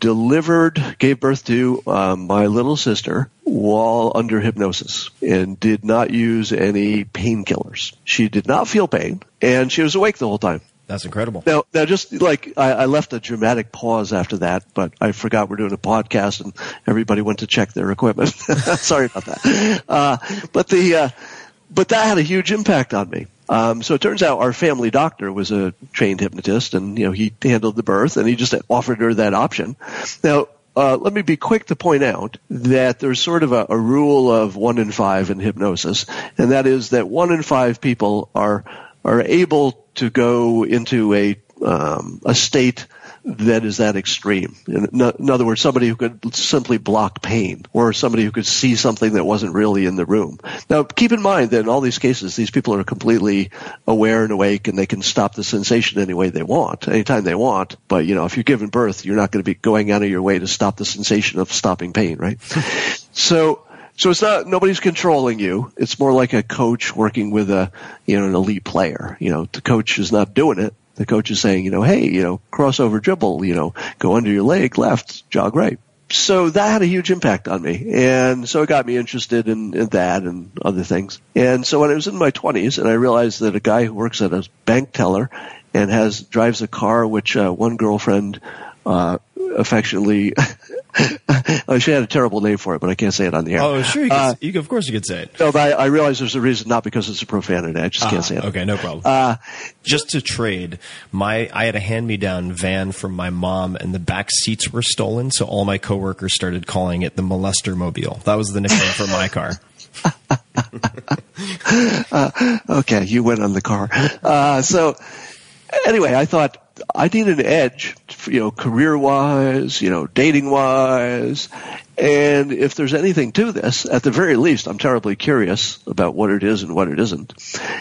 B: delivered, gave birth to uh, my little sister while under hypnosis and did not use any painkillers. She did not feel pain, and she was awake the whole time.
A: That's incredible.
B: Now, now, just like I, I left a dramatic pause after that, but I forgot we're doing a podcast and everybody went to check their equipment. Sorry about that. Uh, but the, uh, but that had a huge impact on me. Um, so it turns out our family doctor was a trained hypnotist, and you know he handled the birth, and he just offered her that option. Now, uh, let me be quick to point out that there's sort of a, a rule of one in five in hypnosis, and that is that one in five people are are able to go into a um, a state that is that extreme. In, in other words, somebody who could simply block pain, or somebody who could see something that wasn't really in the room. Now, keep in mind that in all these cases, these people are completely aware and awake, and they can stop the sensation any way they want, anytime they want. But you know, if you're giving birth, you're not going to be going out of your way to stop the sensation of stopping pain, right? so. So it's not nobody's controlling you. It's more like a coach working with a you know an elite player. You know, the coach is not doing it. The coach is saying, you know, hey, you know, crossover dribble, you know, go under your leg left, jog right. So that had a huge impact on me. And so it got me interested in, in that and other things. And so when I was in my 20s and I realized that a guy who works at a bank teller and has drives a car which uh, one girlfriend uh, affectionately she had a terrible name for it, but I can't say it on the air.
A: Oh, sure. You,
B: Uh,
A: you can- of course you could say it.
B: no, but I, I realize there's a reason, not because it's a profanity. I just can't say it.
A: Ah, Okay, no problem.
B: Uh,
A: Just to trade, my I had a hand-me-down van from my mom, and the back seats were stolen. So all my coworkers started calling it the molester mobile. That was the nickname for my car.
B: okay, you went on the car. Uh, so anyway, I thought I need an edge, you know, career wise, you know, dating wise. And if there's anything to this, at the very least, I'm terribly curious about what it is and what it isn't.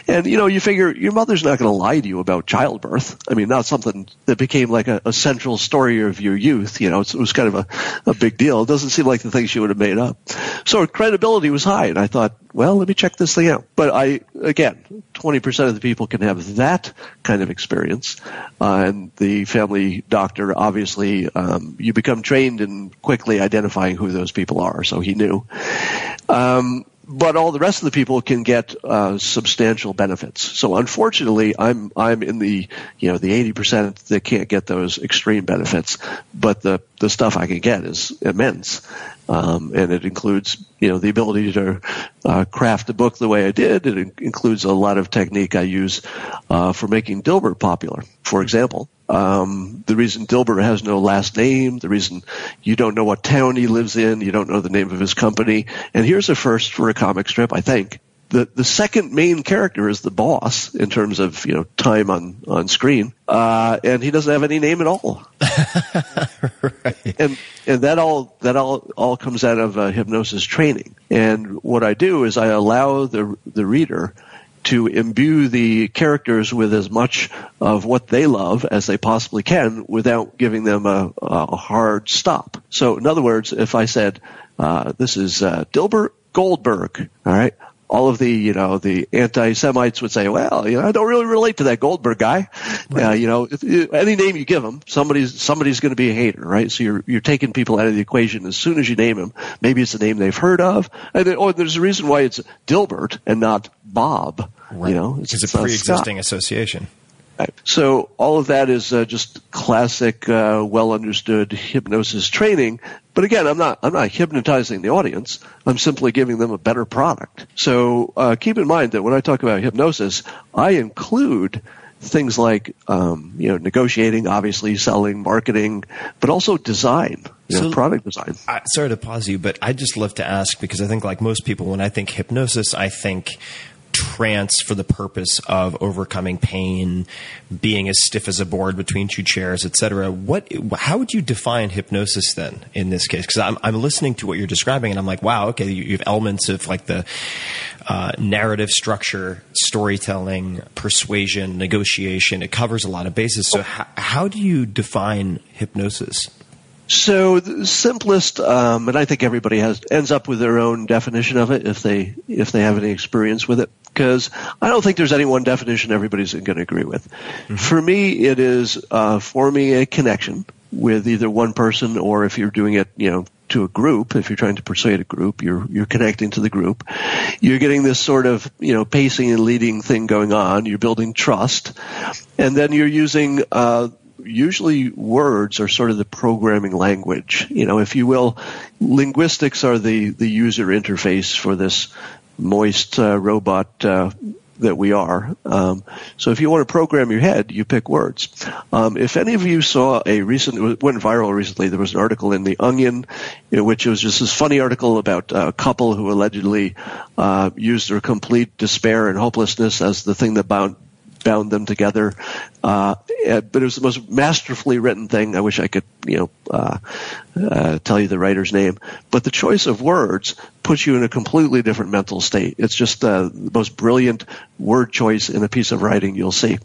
B: And, you know, you figure your mother's not going to lie to you about childbirth. I mean, not something that became like a, a central story of your youth. You know, it was kind of a, a big deal. It doesn't seem like the thing she would have made up. So her credibility was high. And I thought, well, let me check this thing out. But I, again, 20% of the people can have that kind of experience. Uh, and the family doctor, obviously, um, you become trained in quickly identifying who those people are. So he knew. Um, but all the rest of the people can get uh, substantial benefits. So unfortunately, I'm I'm in the you know the 80% that can't get those extreme benefits, but the the stuff I can get is immense, um, and it includes you know the ability to uh, craft a book the way I did. It in- includes a lot of technique I use uh, for making Dilbert popular. For example, um, the reason Dilbert has no last name, the reason you don't know what town he lives in, you don't know the name of his company, and here's a first for a comic strip, I think. The the second main character is the boss in terms of you know time on on screen, uh, and he doesn't have any name at all. and and that all that all all comes out of uh, hypnosis training. And what I do is I allow the the reader to imbue the characters with as much of what they love as they possibly can without giving them a, a hard stop. So, in other words, if I said, uh, "This is uh, Dilbert Goldberg," all right. all of the you know the anti-Semites would say, well, you know, I don't really relate to that Goldberg guy. Uh, you know, if, if, any name you give him, somebody's somebody's going to be a hater, right? So you're you're taking people out of the equation as soon as you name him. Maybe it's a name they've heard of, and then, oh, there's a reason why it's Dilbert and not Bob. You know,
A: It's, a
B: not
A: pre-existing association.
B: Right. So all of that is uh, just classic, uh, well understood hypnosis training. But again, I'm not I'm not hypnotizing the audience. I'm simply giving them a better product. So uh, keep in mind that when I talk about hypnosis, I include things like um, you know negotiating, obviously selling, marketing, but also design, you know, product design.
A: I, sorry to pause you, but I'd just love to ask because I think, like most people, when I think hypnosis, I think trance for the purpose of overcoming pain, being as stiff as a board between two chairs, etc. What? How would you define hypnosis then in this case? Because I'm, I'm listening to what you're describing, and I'm like, wow, okay, you, you have elements of like the uh, narrative structure, storytelling, persuasion, negotiation. It covers a lot of bases. So, how, how do you define hypnosis?
B: So the simplest, um, and I think everybody has ends up with their own definition of it if they if they have any experience with it. Because I don't think there's any one definition everybody's going to agree with. For me, it is uh, forming a connection with either one person or if you're doing it, you know, to a group. If you're trying to persuade a group, you're you're connecting to the group. You're getting this sort of you know pacing and leading thing going on. You're building trust, and then you're using. Uh, usually words are sort of the programming language. You know, if you will, linguistics are the, the user interface for this moist uh, robot uh, that we are. Um, so if you want to program your head, you pick words. Um, if any of you saw a recent, it went viral recently, there was an article in The Onion, in which it was just this funny article about a couple who allegedly uh, used their complete despair and hopelessness as the thing that bound bound them together. Uh, eh, but it was the most masterfully written thing. I wish I could, you know, uh, uh, tell you the writer's name. But the choice of words puts you in a completely different mental state. It's just uh, the most brilliant word choice in a piece of writing you'll see.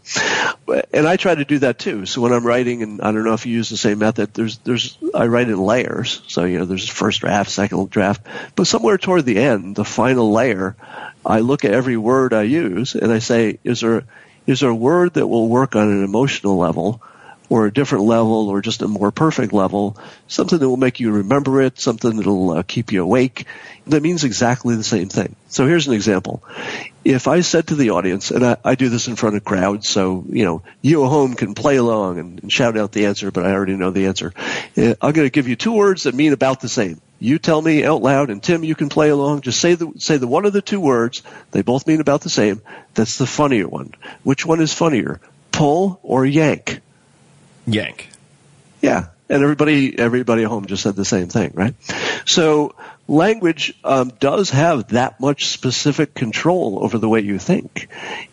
B: And I try to do that too. So when I'm writing, and I don't know if you use the same method, there's, there's, I write in layers. So, you know, there's first draft, second draft, but somewhere toward the end, the final layer, I look at every word I use and I say, is there, is there a word that will work on an emotional level or a different level or just a more perfect level, something that will make you remember it, something that will uh, keep you awake, that means exactly the same thing. So here's an example. If I said to the audience, and I, I do this in front of crowds, so, you know, you at home can play along and, and shout out the answer, but I already know the answer. Uh, I'm going to give you two words that mean about the same. You tell me out loud, and Tim, you can play along. Just say the say the one of the two words. They both mean about the same. That's the funnier one. Which one is funnier, pull or yank?
A: Yank.
B: Yeah, and everybody everybody at home just said the same thing, right? So language um, does have that much specific control over the way you think,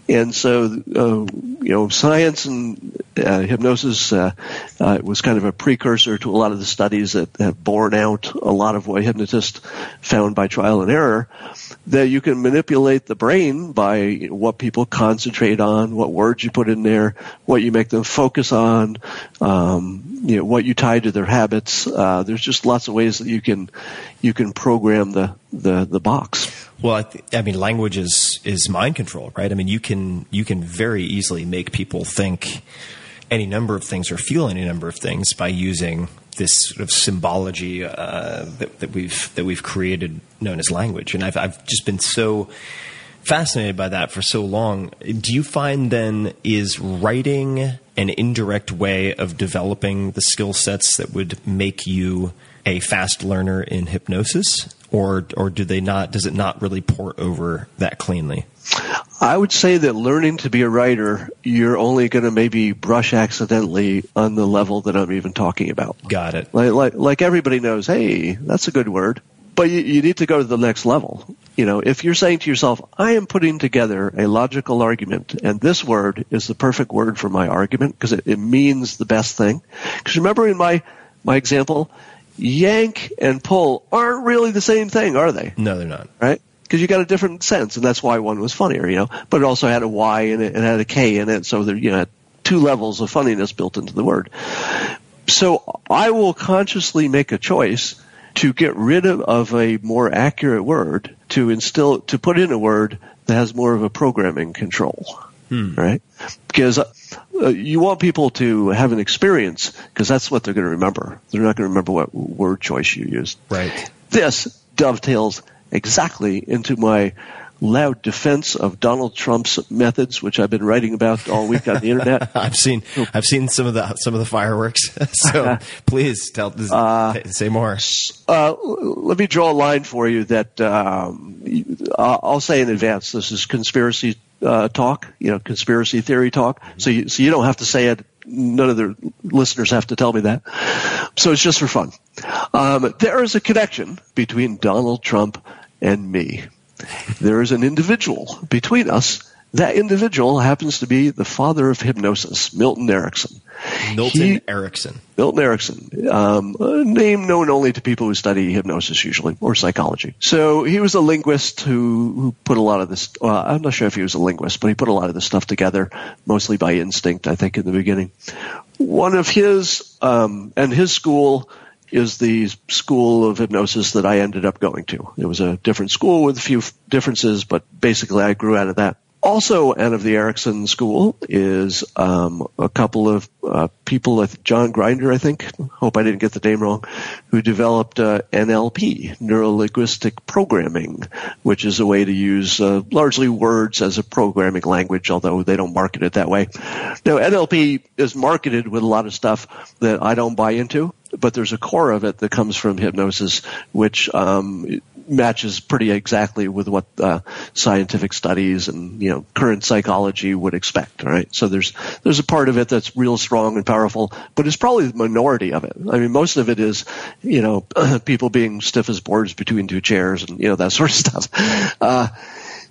B: and so uh, you know science and uh, hypnosis uh, uh, was kind of a precursor to a lot of the studies that have borne out a lot of what hypnotists found by trial and error that you can manipulate the brain by what people concentrate on, what words you put in there, what you make them focus on, um, you know, what you tie to their habits. Uh, there's just lots of ways that you can you can program the the, the box.
A: Well, I, th- I mean, language is is mind control, right? I mean, you can you can very easily make people think any number of things or feel any number of things by using this sort of symbology uh, that, that we've that we've created, known as language. And I've I've just been so fascinated by that for so long. Do you find then is writing an indirect way of developing the skill sets that would make you a fast learner in hypnosis? Or, or do they not? Does it not really port over that cleanly?
B: I would say that learning to be a writer, you're only going to maybe brush accidentally on the level that I'm even talking about.
A: Got it.
B: Like, like, like everybody knows, hey, that's a good word. But you, you need to go to the next level. You know, if you're saying to yourself, I am putting together a logical argument, and this word is the perfect word for my argument because it, it means the best thing. Because remember in my, my example, yank and pull aren't really the same thing, are they?
A: No, they're not.
B: right? Because you got a different sense, and that's why one was funnier, you know. But it also had a Y in it and had a K in it, so there, you know, two levels of funniness built into the word. So I will consciously make a choice to get rid of, of a more accurate word to instill to put in a word that has more of a programming control. Right? Because uh, you want people to have an experience because that's what they're going to remember. They're not going to remember what word choice you used.
A: Right.
B: this dovetails exactly into my loud defense of Donald Trump's methods, which I've been writing about all week on the internet.
A: I've seen I've seen some of the some of the fireworks. so please tell t- say more.
B: Uh, let me draw a line for you that um, I'll say in advance. This is conspiracy uh, talk, you know, conspiracy theory talk. So you, so you don't have to say it. None of the listeners have to tell me that. So it's just for fun. Um, there is a connection between Donald Trump and me. There is an individual between us. That individual happens to be the father of hypnosis, Milton Erickson.
A: Milton
B: He-
A: Erickson.
B: Milton Erickson, um, a name known only to people who study hypnosis usually or psychology. So he was a linguist who, who put a lot of this. Uh, I'm not sure if he was a linguist, but he put a lot of this stuff together, mostly by instinct, I think, in the beginning. One of his um, and his school is the school of hypnosis that I ended up going to. It was a different school with a few differences, but basically I grew out of that. Also out of the Erickson School is um, a couple of uh, people, John Grinder, I think. Hope I didn't get the name wrong, who developed uh, NLP, neuro linguistic programming, which is a way to use uh, largely words as a programming language, although they don't market it that way. Now, NLP is marketed with a lot of stuff that I don't buy into, but there's a core of it that comes from hypnosis, which um, matches pretty exactly with what uh, scientific studies and you know current psychology would expect. Right, so there's there's a part of it that's real strong and powerful, but it's probably the minority of it. I mean, most of it is you know people being stiff as boards between two chairs and you know that sort of stuff. Uh,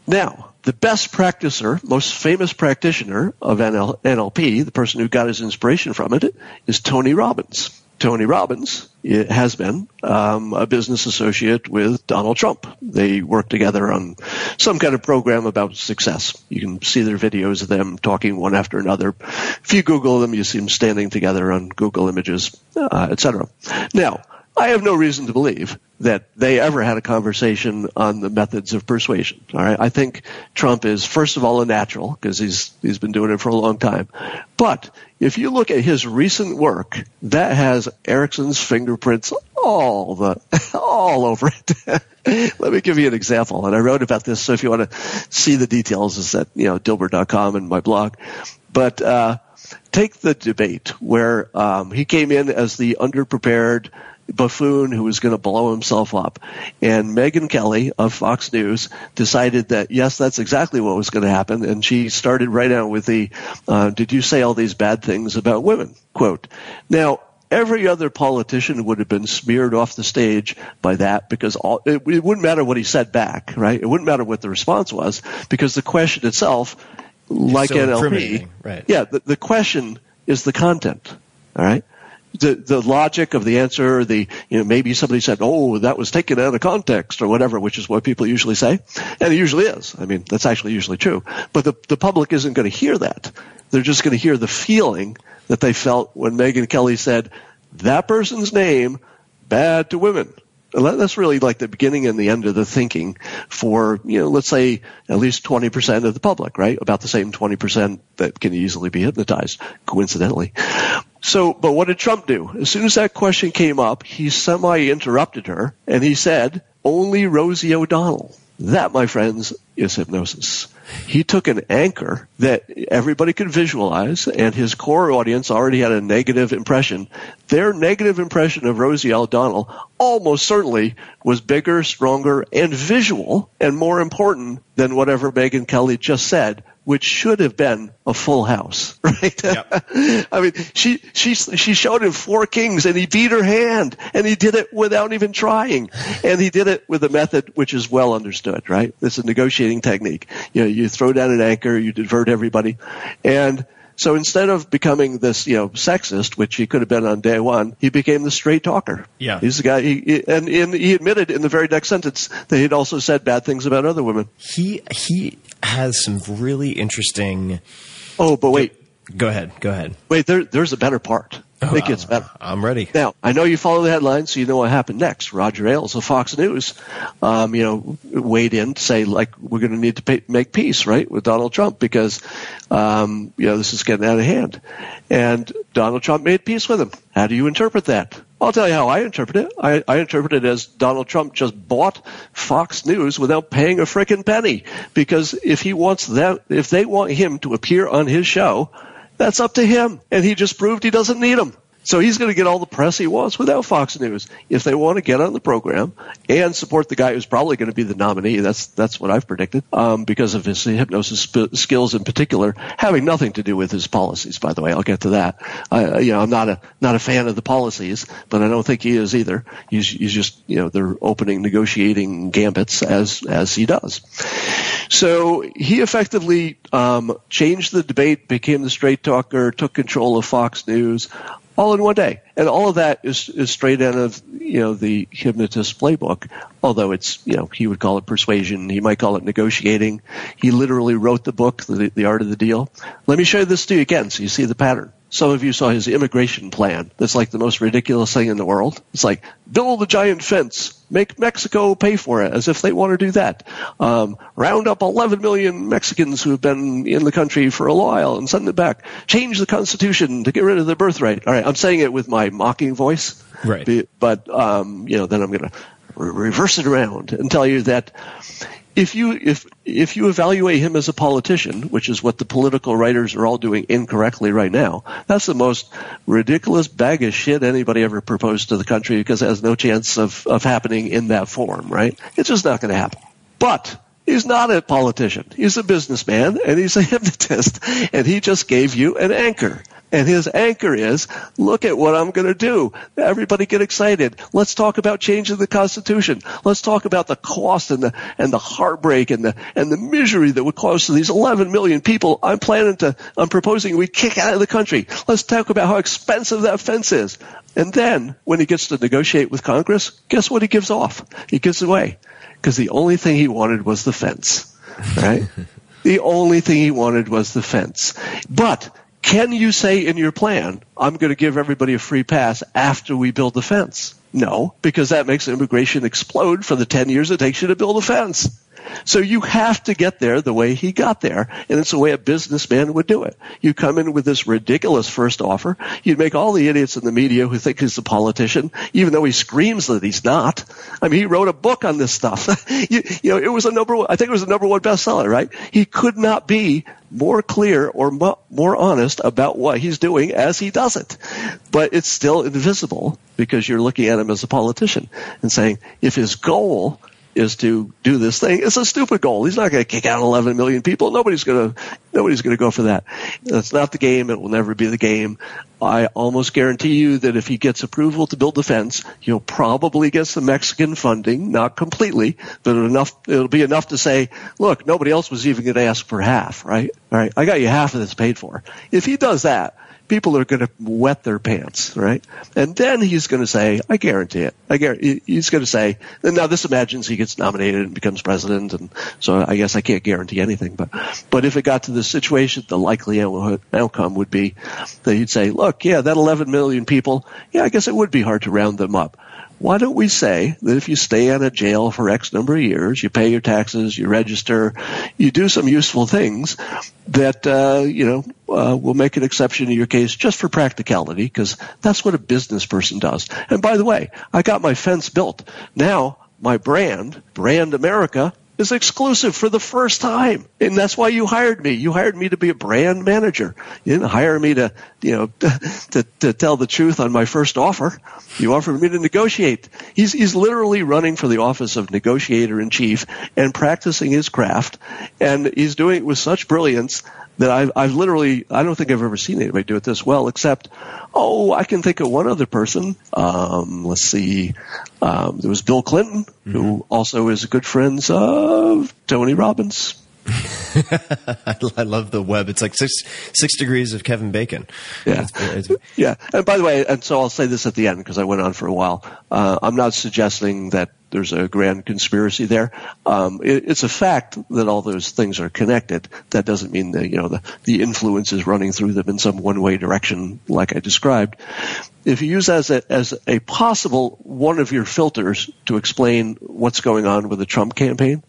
B: now, the best practicer, most famous practitioner of NL- NLP, the person who got his inspiration from it, is Tony Robbins. Tony Robbins has been um, a business associate with Donald Trump. They work together on some kind of program about success. You can see their videos of them talking one after another. If you Google them, you see them standing together on Google Images, uh, etc. Now, I have no reason to believe that they ever had a conversation on the methods of persuasion. All right. I think Trump is, first of all, a natural because he's, he's been doing it for a long time. But if you look at his recent work, that has Erickson's fingerprints all the, all over it. Let me give you an example. And I wrote about this. So if you want to see the details, it's at, you know, dilbert.com and my blog. But, uh, take the debate where, um, he came in as the underprepared, buffoon who was going to blow himself up. And Megyn Kelly of Fox News decided that yes, that's exactly what was going to happen. And she started right out with the, uh, did you say all these bad things about women? Quote. Now, Every other politician would have been smeared off the stage by that because all, it, it wouldn't matter what he said back, right? It wouldn't matter what the response was because the question itself, like
A: so
B: NLP,
A: right.
B: yeah, the, the question is the content, all right? The the logic of the answer, the you know maybe somebody said, "Oh, that was taken out of context" or whatever, which is what people usually say, and it usually is. I mean, that's actually usually true. But the the public isn't going to hear that. They're just going to hear the feeling that they felt when Megyn Kelly said that person's name bad to women. That's really like the beginning and the end of the thinking for, you know, let's say at least 20% of the public, right? About the same 20% that can easily be hypnotized, coincidentally. So, but what did Trump do? As soon as that question came up, he semi-interrupted her and he said, only Rosie O'Donnell. That, my friends, is hypnosis. He took an anchor that everybody could visualize and his core audience already had a negative impression. Their negative impression of Rosie O'Donnell almost certainly was bigger, stronger, and visual and more important than whatever Megyn Kelly just said, which should have been a full house, right? I mean, she, she, she showed him four kings and he beat her hand and he did it without even trying. And he did it with a method which is well understood, right? It's a negotiating technique. You know, you throw down an anchor, you divert everybody. And so instead of becoming this, you know, sexist, which he could have been on day one, he became the straight talker.
A: Yeah.
B: He's the guy, he, he- and, and he admitted in the very next sentence that he'd also said bad things about other women.
A: He he has some really interesting.
B: Oh, but wait,
A: Go ahead. Go ahead.
B: wait, there, there's a better part. It gets better.
A: I'm ready.
B: Now, I know you follow the headlines, so you know what happened next. Roger Ailes of Fox News, um, you know, weighed in to say, like, we're going to need to pay, make peace, right, with Donald Trump because, um, you know, this is getting out of hand. And Donald Trump made peace with him. How do you interpret that? I'll tell you how I interpret it. I, I interpret it as Donald Trump just bought Fox News without paying a frickin' penny. Because if he wants them, if they want him to appear on his show, that's up to him. And he just proved he doesn't need them. So he's going to get all the press he wants without Fox News. If they want to get on the program and support the guy who's probably going to be the nominee, that's that's what I've predicted, um, because of his hypnosis sp- skills in particular, having nothing to do with his policies. By the way, I'll get to that. I, you know, I'm not a not a fan of the policies, but I don't think he is either. He's he's just you know they're opening negotiating gambits as as he does. So he effectively um, changed the debate, became the straight talker, took control of Fox News, all in one day. And all of that is, is straight out of, you know, the hypnotist playbook. Although it's, you know, he would call it persuasion. He might call it negotiating. He literally wrote the book, The, the Art of the Deal. Let me show this to you again so you see the pattern. Some of you saw his immigration plan. That's like the most ridiculous thing in the world. It's like build a giant fence, make Mexico pay for it, as if they want to do that. Um, round up 11 million Mexicans who have been in the country for a while and send them back. Change the Constitution to get rid of the birthright. All right, I'm saying it with my mocking voice,
A: Right.
B: But um, you know, then I'm going to re- reverse it around and tell you that if you if if you evaluate him as a politician, which is what the political writers are all doing incorrectly right now, that's the most ridiculous bag of shit anybody ever proposed to the country because it has no chance of, of happening in that form, right? It's just not going to happen. But he's not a politician. He's a businessman and he's a hypnotist and he just gave you an anchor. And his anchor is, look at what I'm going to do. Everybody get excited. Let's talk about changing the Constitution. Let's talk about the cost and the, and the heartbreak and the, and the misery that would cause to these 11 million people. I'm planning to, I'm proposing we kick out of the country. Let's talk about how expensive that fence is. And then when he gets to negotiate with Congress, guess what he gives off? He gives away. Because the only thing he wanted was the fence. Right? the only thing he wanted was the fence. But can you say in your plan, I'm going to give everybody a free pass after we build the fence? No, because that makes immigration explode for the 10 years it takes you to build a fence. So you have to get there the way he got there, and it's the way a businessman would do it. You come in with this ridiculous first offer. You'd make all the idiots in the media who think he's a politician, even though he screams that he's not. I mean, he wrote a book on this stuff. you, you know, it was a number. One, I think it was a number one bestseller, right? He could not be more clear or mo- more honest about what he's doing as he does it. But it's still invisible because you're looking at him as a politician and saying if his goal is to do this thing. It's a stupid goal. He's not going to kick out 11 million people. Nobody's going to nobody's going to go for that. That's not the game. It will never be the game. I almost guarantee you that if he gets approval to build the fence, he'll probably get some Mexican funding, not completely, but enough. It'll be enough to say, look, nobody else was even going to ask for half, right? All right, I got you half of this paid for. If he does that, people are going to wet their pants, right? And then he's going to say, I guarantee it. I guarantee, he's going to say, and now this imagines he gets nominated and becomes president, and so I guess I can't guarantee anything, but, but if it got to this situation, the likely outcome would be that he'd say, look, yeah, that 11 million people, yeah, I guess it would be hard to round them up why don't we say that if you stay in a jail for X number of years, you pay your taxes, you register, you do some useful things, that uh, you know uh, will make an exception in your case just for practicality, because that's what a business person does. And by the way, I got my fence built. Now my brand, Brand America, is exclusive for the first time. And that's why you hired me. You hired me to be a brand manager. You didn't hire me to, you know, to, to tell the truth on my first offer. You offered me to negotiate. He's, he's literally running for the office of negotiator in chief and practicing his craft. And he's doing it with such brilliance that I've, I've literally, I don't think I've ever seen anybody do it this well, except, oh, I can think of one other person. Um, let's see. Um, there was Bill Clinton, mm-hmm. who also is a good friends of Tony Robbins.
A: I love the web. It's like six six degrees of Kevin Bacon.
B: Yeah, it's, it's, yeah. And by the way, and so I'll say this at the end because I went on for a while. Uh, I'm not suggesting that there's a grand conspiracy there. Um, it, it's a fact that all those things are connected. That doesn't mean that you know the the influence is running through them in some one way direction, like I described. If you use as a, as a possible one of your filters to explain what's going on with the Trump campaign,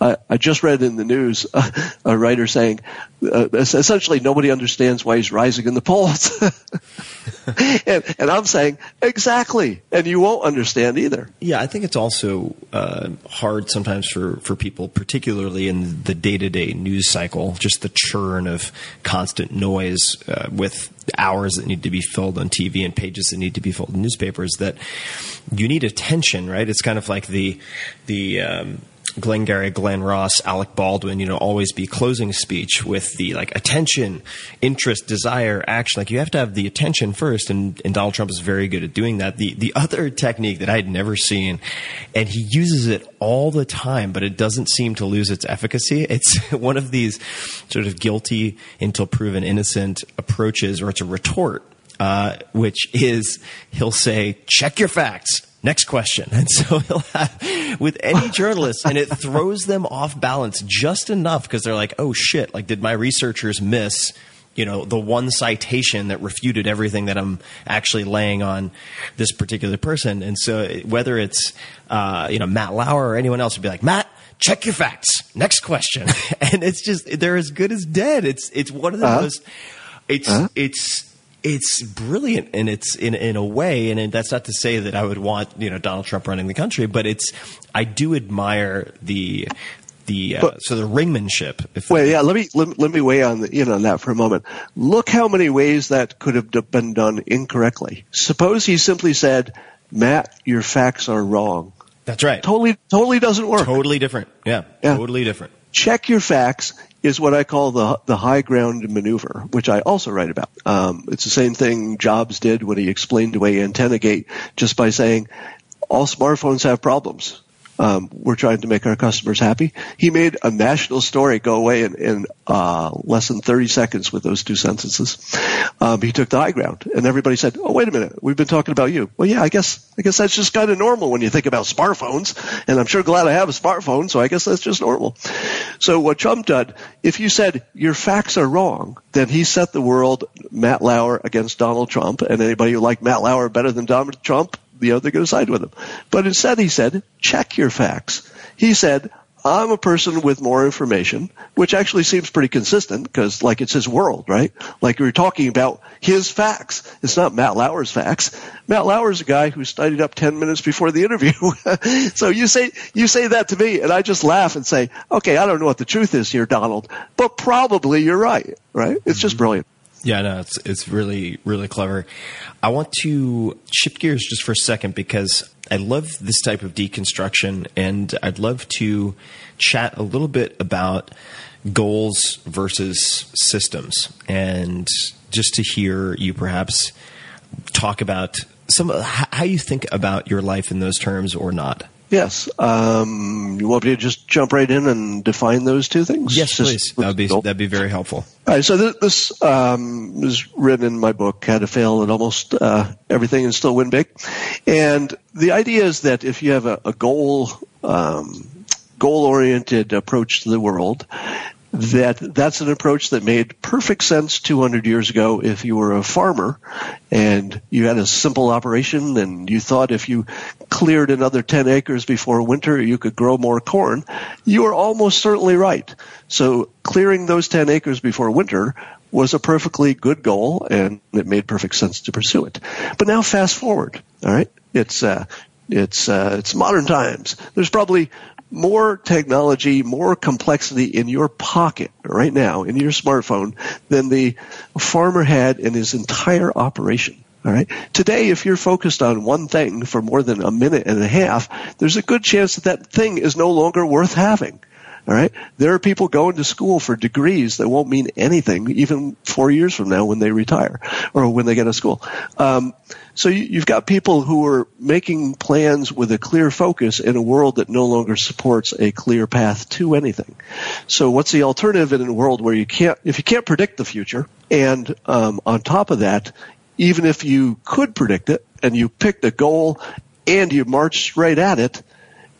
B: I just read in the news a writer saying uh, essentially nobody understands why he's rising in the polls. and, and I'm saying exactly, and you won't understand either.
A: Yeah, I think it's also uh, hard sometimes for, for people, particularly in the day to day news cycle, just the churn of constant noise uh, with hours that need to be filled on TV and pages that need to be filled in newspapers. That you need attention, right? It's kind of like the the um, Glengarry, Glen Ross, Alec Baldwin, you know, always be closing speech with the like attention, interest, desire, action. Like you have to have the attention first, and, and Donald Trump is very good at doing that. The the other technique that I had never seen, and he uses it all the time, but it doesn't seem to lose its efficacy. It's one of these sort of guilty until proven innocent approaches, or it's a retort, uh, which is he'll say, "Check your facts." Next question. And so with any journalist, and it throws them off balance just enough because they're like, oh shit, like, did my researchers miss, you know, the one citation that refuted everything that I'm actually laying on this particular person? And so whether it's, uh, you know, Matt Lauer or anyone else would be like, Matt, check your facts. Next question. and it's just, they're as good as dead. It's, it's one of the
B: Uh-huh.
A: most, it's,
B: Uh-huh.
A: it's, it's brilliant and it's in in a way and that's not to say that I would want you know Donald Trump running the country but it's I do admire the the uh,
B: But-
A: so the ringmanship if
B: Well, yeah. Let me let, let me weigh on the, in on that for a moment. Look how many ways that could have been done incorrectly. Suppose he simply said, "Matt, your facts are wrong."
A: that's right
B: Totally, totally doesn't work.
A: totally different yeah,
B: Yeah.
A: totally different
B: check your facts is what I call the the high ground maneuver, which I also write about. Um, it's the same thing Jobs did when he explained away antenna gate just by saying all smartphones have problems. Um, we're trying to make our customers happy. He made a national story go away in, in uh, less than 30 seconds with those two sentences. Um, he took the high ground, and everybody said, "Oh, wait a minute, we've been talking about you." Well, yeah, I guess I guess that's just kind of normal when you think about smartphones, and I'm sure glad I have a smartphone, so I guess that's just normal. So what Trump did, if you said your facts are wrong, then he set the world Matt Lauer against Donald Trump, and anybody who liked Matt Lauer better than Donald Trump, you know, they're going to side with him. But instead, he said, check your facts. He said, I'm a person with more information, which actually seems pretty consistent because, like, it's his world, right? Like we are talking about his facts. It's not Matt Lauer's facts. Matt Lauer's a guy who studied up 10 minutes before the interview. so you say, you say that to me and I just laugh and say, okay, I don't know what the truth is here, Donald, but probably you're right, right? It's just mm-hmm. brilliant.
A: Yeah, no, it's it's really really clever. I want to shift gears just for a second because I love this type of deconstruction, and I'd love to chat a little bit about goals versus systems, and just to hear you perhaps talk about some how you think about your life in those terms or not.
B: Yes. Um, you want me to just jump right in and define those two things?
A: Yes,
B: Just-
A: please. That'd be that'd be very helpful.
B: All right, so th- this um, is written in my book, How to Fail at Almost uh, Everything and Still Win Big. And the idea is that if you have a, a goal, um, goal-oriented approach to the world, that that's an approach that made perfect sense 200 years ago if you were a farmer and you had a simple operation and you thought if you cleared another 10 acres before winter you could grow more corn you were almost certainly right. So clearing those 10 acres before winter was a perfectly good goal and it made perfect sense to pursue it. But now fast forward all right? It's uh it's uh, it's modern times. There's probably more technology, more complexity in your pocket right now in your smartphone than the farmer had in his entire operation. All right. Today, if you're focused on one thing for more than a minute and a half, there's a good chance that that thing is no longer worth having. All right. There are people going to school for degrees that won't mean anything even four years from now when they retire or when they get a school. Um, so you, you've got people who are making plans with a clear focus in a world that no longer supports a clear path to anything. So what's the alternative in a world where you can't, if you can't predict the future, and um, on top of that, even if you could predict it and you picked a goal and you marched right at it,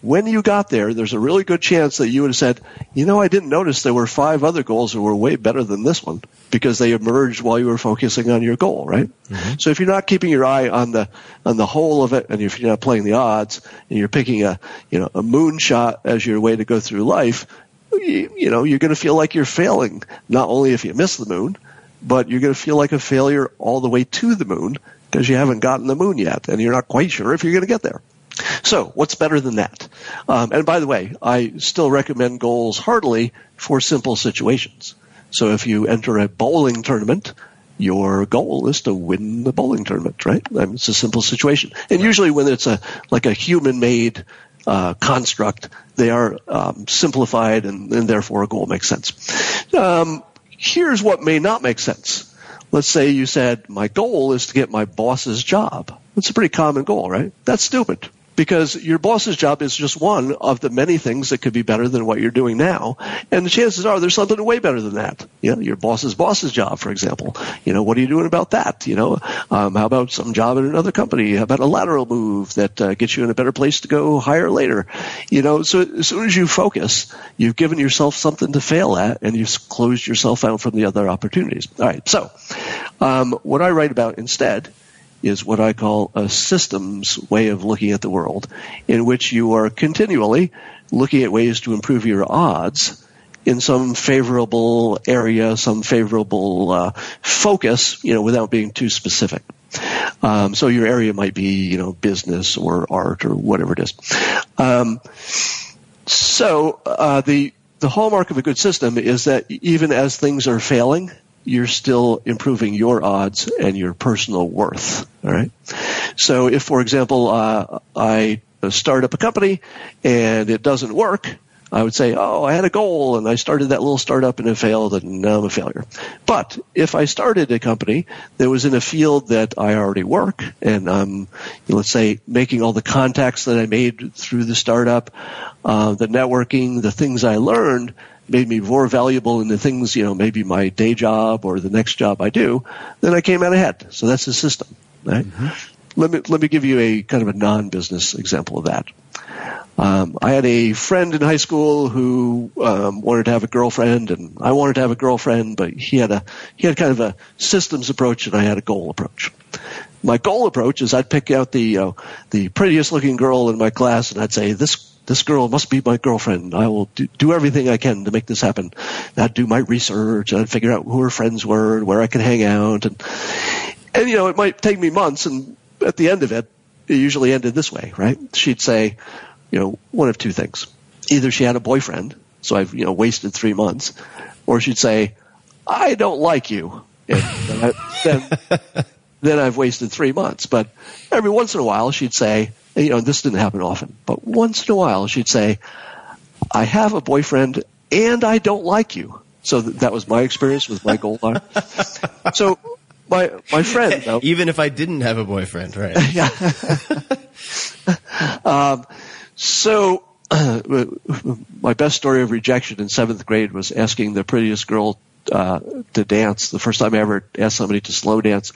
B: when you got there, there's a really good chance that you would have said, you know, I didn't notice there were five other goals that were way better than this one because they emerged while you were focusing on your goal, right? Mm-hmm. So if you're not keeping your eye on the on the whole of it, and if you're not playing the odds, and you're picking a you know a moonshot as your way to go through life, you, you know you're going to feel like you're failing. Not only if you miss the moon, but you're going to feel like a failure all the way to the moon because you haven't gotten the moon yet, and you're not quite sure if you're going to get there. So, what's better than that? Um, and by the way, I still recommend goals heartily for simple situations. So, if you enter a bowling tournament, your goal is to win the bowling tournament, right? I mean, it's a simple situation. And usually, when it's a like a human-made uh, construct, they are um, simplified, and, and therefore a goal makes sense. Um, here's what may not make sense. Let's say you said, my goal is to get my boss's job. That's a pretty common goal, right? That's stupid because your boss's job is just one of the many things that could be better than what you're doing now. And the chances are there's something way better than that. You know, your boss's boss's job, for example. You know, what are you doing about that? You know, um, how about some job in another company? How about a lateral move that uh, gets you in a better place to go higher later? You know, so as soon as you focus, you've given yourself something to fail at and you've closed yourself out from the other opportunities. All right. So, um, what I write about instead is what I call a systems way of looking at the world, in which you are continually looking at ways to improve your odds in some favorable area, some favorable uh, focus, you know, without being too specific. Um, so your area might be, you know, business or art or whatever it is. Um, so uh, the the hallmark of a good system is that even as things are failing, you're still improving your odds and your personal worth. All right. So if, for example, uh, I start up a company and it doesn't work, I would say, oh, I had a goal and I started that little startup and it failed and now I'm a failure. But if I started a company that was in a field that I already work and I'm, let's say, making all the contacts that I made through the startup, uh, the networking, the things I learned, made me more valuable in the things, you know, maybe my day job or the next job I do, then I came out ahead. So that's the system, right? Let me, let me give you a kind of a non-business example of that. Um, I had a friend in high school who um, wanted to have a girlfriend, and I wanted to have a girlfriend, but he had a he had kind of a systems approach, and I had a goal approach. My goal approach is I'd pick out the uh, the prettiest looking girl in my class, and I'd say this this girl must be my girlfriend. I will do, do everything I can to make this happen. And I'd do my research, and I'd figure out who her friends were, and where I could hang out, and and you know it might take me months, and at the end of it, it usually ended this way, right? She'd say, you know, one of two things. Either she had a boyfriend, so I've, you know, wasted three months, or she'd say, I don't like you. And then, I, then, then I've wasted three months. But every once in a while she'd say, you know, this didn't happen often, but once in a while she'd say, I have a boyfriend and I don't like you. So th- that was my experience with my line. so my, my friend, though,
A: Even if I didn't have a boyfriend, right?
B: Um, so, my best story of rejection in seventh grade was asking the prettiest girl uh, to dance. The first time I ever asked somebody to slow dance,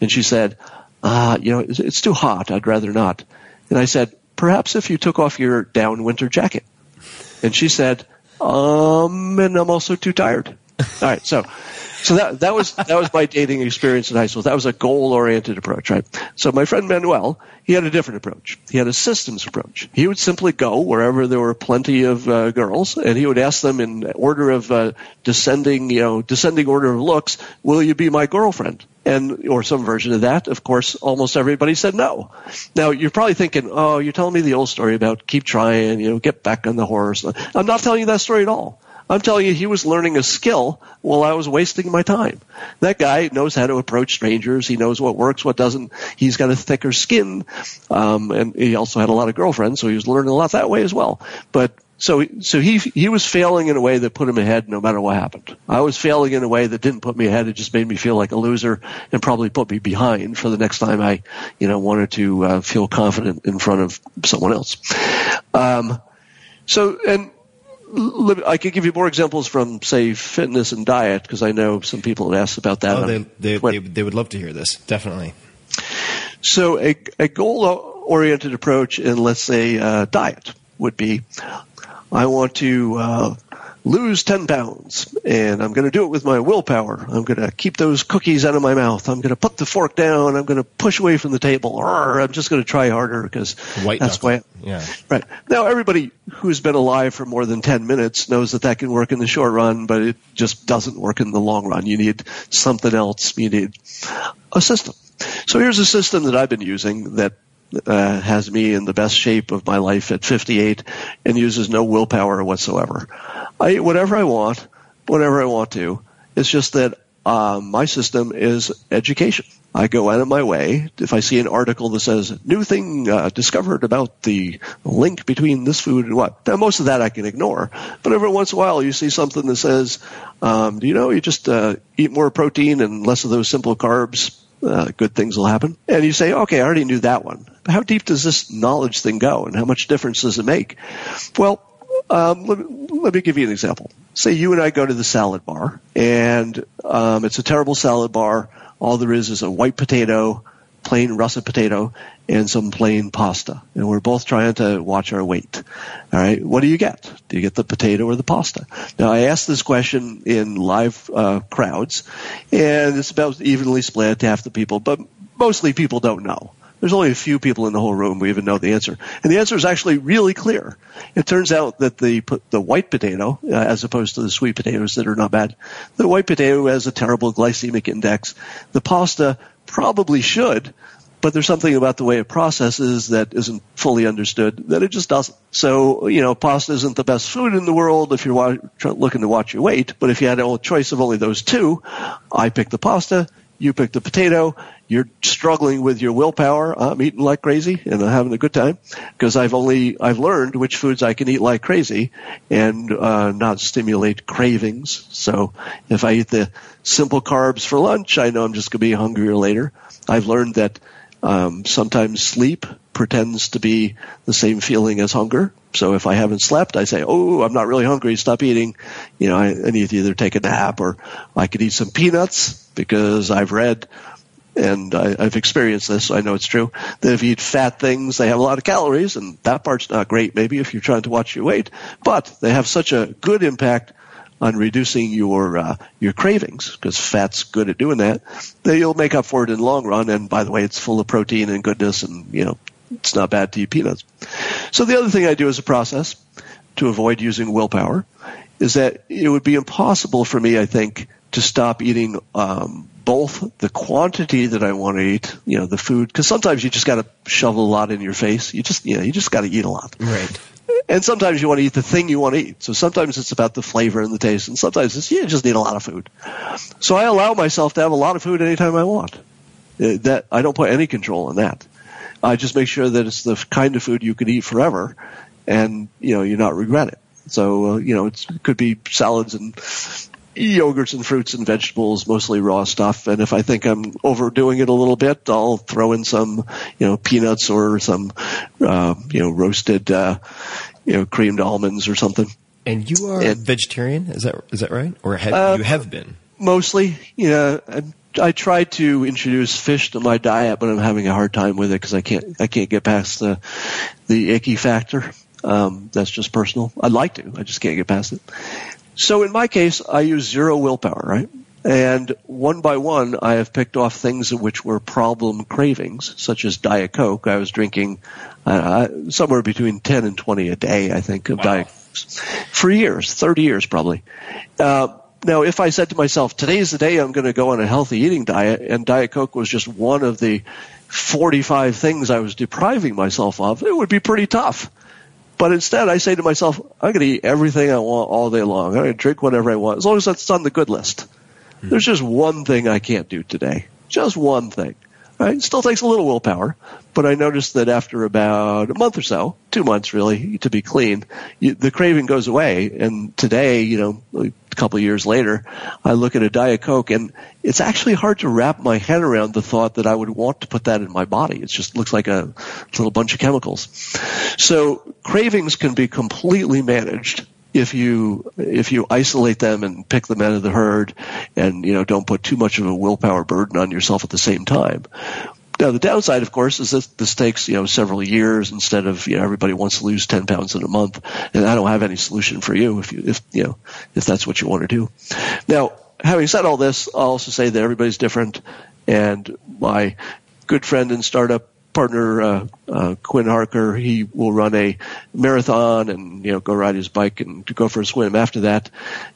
B: and she said, uh, "You know, it's, it's too hot. I'd rather not." And I said, "Perhaps if you took off your down winter jacket." And she said, "Um, and I'm also too tired." All right, so so that that was that was my dating experience in high school. That was a goal oriented approach, right? So my friend Manuel, he had a different approach. He had a systems approach. He would simply go wherever there were plenty of uh, girls, and he would ask them in order of uh, descending, you know, descending order of looks, "Will you be my girlfriend?" And or some version of that. Of course, almost everybody said no. Now you're probably thinking, "Oh, you're telling me the old story about keep trying, you know, get back on the horse." I'm not telling you that story at all. I'm telling you, he was learning a skill while I was wasting my time. That guy knows how to approach strangers. He knows what works, what doesn't. He's got a thicker skin, um, and he also had a lot of girlfriends, so he was learning a lot that way as well. But so, so he he was failing in a way that put him ahead, no matter what happened. I was failing in a way that didn't put me ahead. It just made me feel like a loser and probably put me behind for the next time I, you know, wanted to uh, feel confident in front of someone else. Um, so, and I could give you more examples from, say, fitness and diet because I know some people have asked about that.
A: Oh, they, they, they, they would love to hear this. Definitely.
B: So a, a goal-oriented approach in, let's say, uh, diet. would be, I want to uh, lose 10 pounds and I'm going to do it with my willpower. I'm going to keep those cookies out of my mouth. I'm going to put the fork down. I'm going to push away from the table. Or I'm just going to try harder because that's
A: knuckle.
B: why.
A: Yeah.
B: Right. Now, everybody who's been alive for more than 10 minutes knows that that can work in the short run, but it just doesn't work in the long run. You need something else. You need a system. So here's a system that I've been using that uh, has me in the best shape of my life at 58 and uses no willpower whatsoever. I eat whatever I want, whenever I want to. It's just that um, my system is education. I go out of my way. If I see an article that says new thing uh, discovered about the link between this food and what, now most of that I can ignore. But every once in a while, you see something that says, um, "Do you know you just uh, eat more protein and less of those simple carbs? Uh, good things will happen." And you say, "Okay, I already knew that one." How deep does this knowledge thing go, and how much difference does it make? Well, um, let, me, let me give you an example. Say you and I go to the salad bar, and um, it's a terrible salad bar. All there is is a white potato, plain russet potato, and some plain pasta. And we're both trying to watch our weight. All right, what do you get? Do you get the potato or the pasta? Now, I asked this question in live uh, crowds, and it's about evenly split to half the people, but mostly people don't know. There's only a few people in the whole room who even know the answer. And the answer is actually really clear. It turns out that the, the white potato, uh, as opposed to the sweet potatoes that are not bad, the white potato has a terrible glycemic index. The pasta probably should, but there's something about the way it processes that isn't fully understood that it just doesn't. So, you know, pasta isn't the best food in the world if you're wa- looking to watch your weight, but if you had a choice of only those two, I pick the pasta, you pick the potato, you're struggling with your willpower. I'm eating like crazy and I'm having a good time because I've only, I've learned which foods I can eat like crazy and, uh, not stimulate cravings. So if I eat the simple carbs for lunch, I know I'm just going to be hungrier later. I've learned that, um, sometimes sleep pretends to be the same feeling as hunger. So if I haven't slept, I say, "Oh, I'm not really hungry. Stop eating." You know, I, I need to either take a nap or I could eat some peanuts because I've read and I, I've experienced this, so I know it's true. That if you eat fat things, they have a lot of calories, and that part's not great. Maybe if you're trying to watch your weight, but they have such a good impact on reducing your uh, your cravings because fat's good at doing that. That you'll make up for it in the long run. And by the way, it's full of protein and goodness, and you know it's not bad to eat peanuts. So the other thing I do as a process to avoid using willpower is that it would be impossible for me, I think, to stop eating um, both the quantity that I want to eat, you know, the food, because sometimes you just got to shovel a lot in your face. You just, you know, you just got to eat a lot.
A: Right.
B: And sometimes you want to eat the thing you want to eat. So sometimes it's about the flavor and the taste, and sometimes it's you just need a lot of food. So I allow myself to have a lot of food anytime I want. Uh, That I don't put any control on that. I just make sure that it's the kind of food you could eat forever, and you know you not regret it. So uh, you know it's, it could be salads and yogurts and fruits and vegetables, mostly raw stuff. And if I think I'm overdoing it a little bit, I'll throw in some, you know, peanuts or some, uh, you know, roasted, uh, you know, creamed almonds or something.
A: And you are
B: And-
A: vegetarian, is that is that right? Or have,
B: Uh,
A: you have been?
B: Mostly, you know, I, I try to introduce fish to my diet, but I'm having a hard time with it because I can't, I can't get past the, the icky factor. Um, that's just personal. I'd like to, I just can't get past it. So in my case, I use zero willpower, right? And one by one, I have picked off things which were problem cravings, such as Diet Coke. I was drinking uh, somewhere between 10 and 20 a day, I think, of Diet Cokes for years, 30 years probably. Uh, now, if I said to myself, today's the day I'm going to go on a healthy eating diet, and Diet Coke was just one of the 45 things I was depriving myself of, it would be pretty tough. But instead, I say to myself, I'm going to eat everything I want all day long. I'm going to drink whatever I want, as long as that's on the good list. Hmm. There's just one thing I can't do today. Just one thing. Right? It still takes a little willpower, but I noticed that after about a month or so, two months really, to be clean, you, the craving goes away. And today, you know, a couple of years later, I look at a Diet Coke and it's actually hard to wrap my head around the thought that I would want to put that in my body. It just looks like a little bunch of chemicals. So cravings can be completely managed if you if you isolate them and pick them out of the herd and you know don't put too much of a willpower burden on yourself at the same time. Now the downside, of course, is that this takes you know several years instead of you know everybody wants to lose ten pounds in a month, and I don't have any solution for you if you if you know if that's what you want to do. Now, having said all this, I'll also say that everybody's different, and my good friend and startup partner uh, uh, Quinn Harker, he will run a marathon and you know go ride his bike and go for a swim after that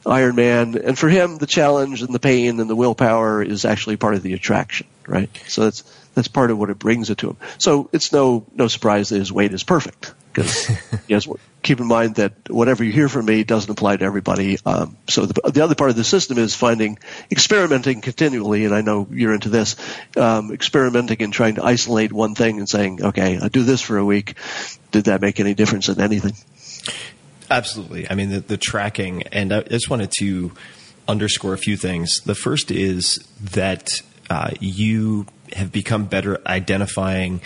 B: Ironman. And for him, the challenge and the pain and the willpower is actually part of the attraction, right? So that's that's part of what it brings it to him. So it's no no surprise that his weight is perfect because yes, keep in mind that whatever you hear from me doesn't apply to everybody. Um, so the, the other part of the system is finding experimenting continually, and I know you're into this, um, experimenting and trying to isolate one thing and saying, okay, I do this for a week. Did that make any difference in anything?
A: Absolutely. I mean, the, the tracking, and I just wanted to underscore a few things. The first is that uh, you have become better identifying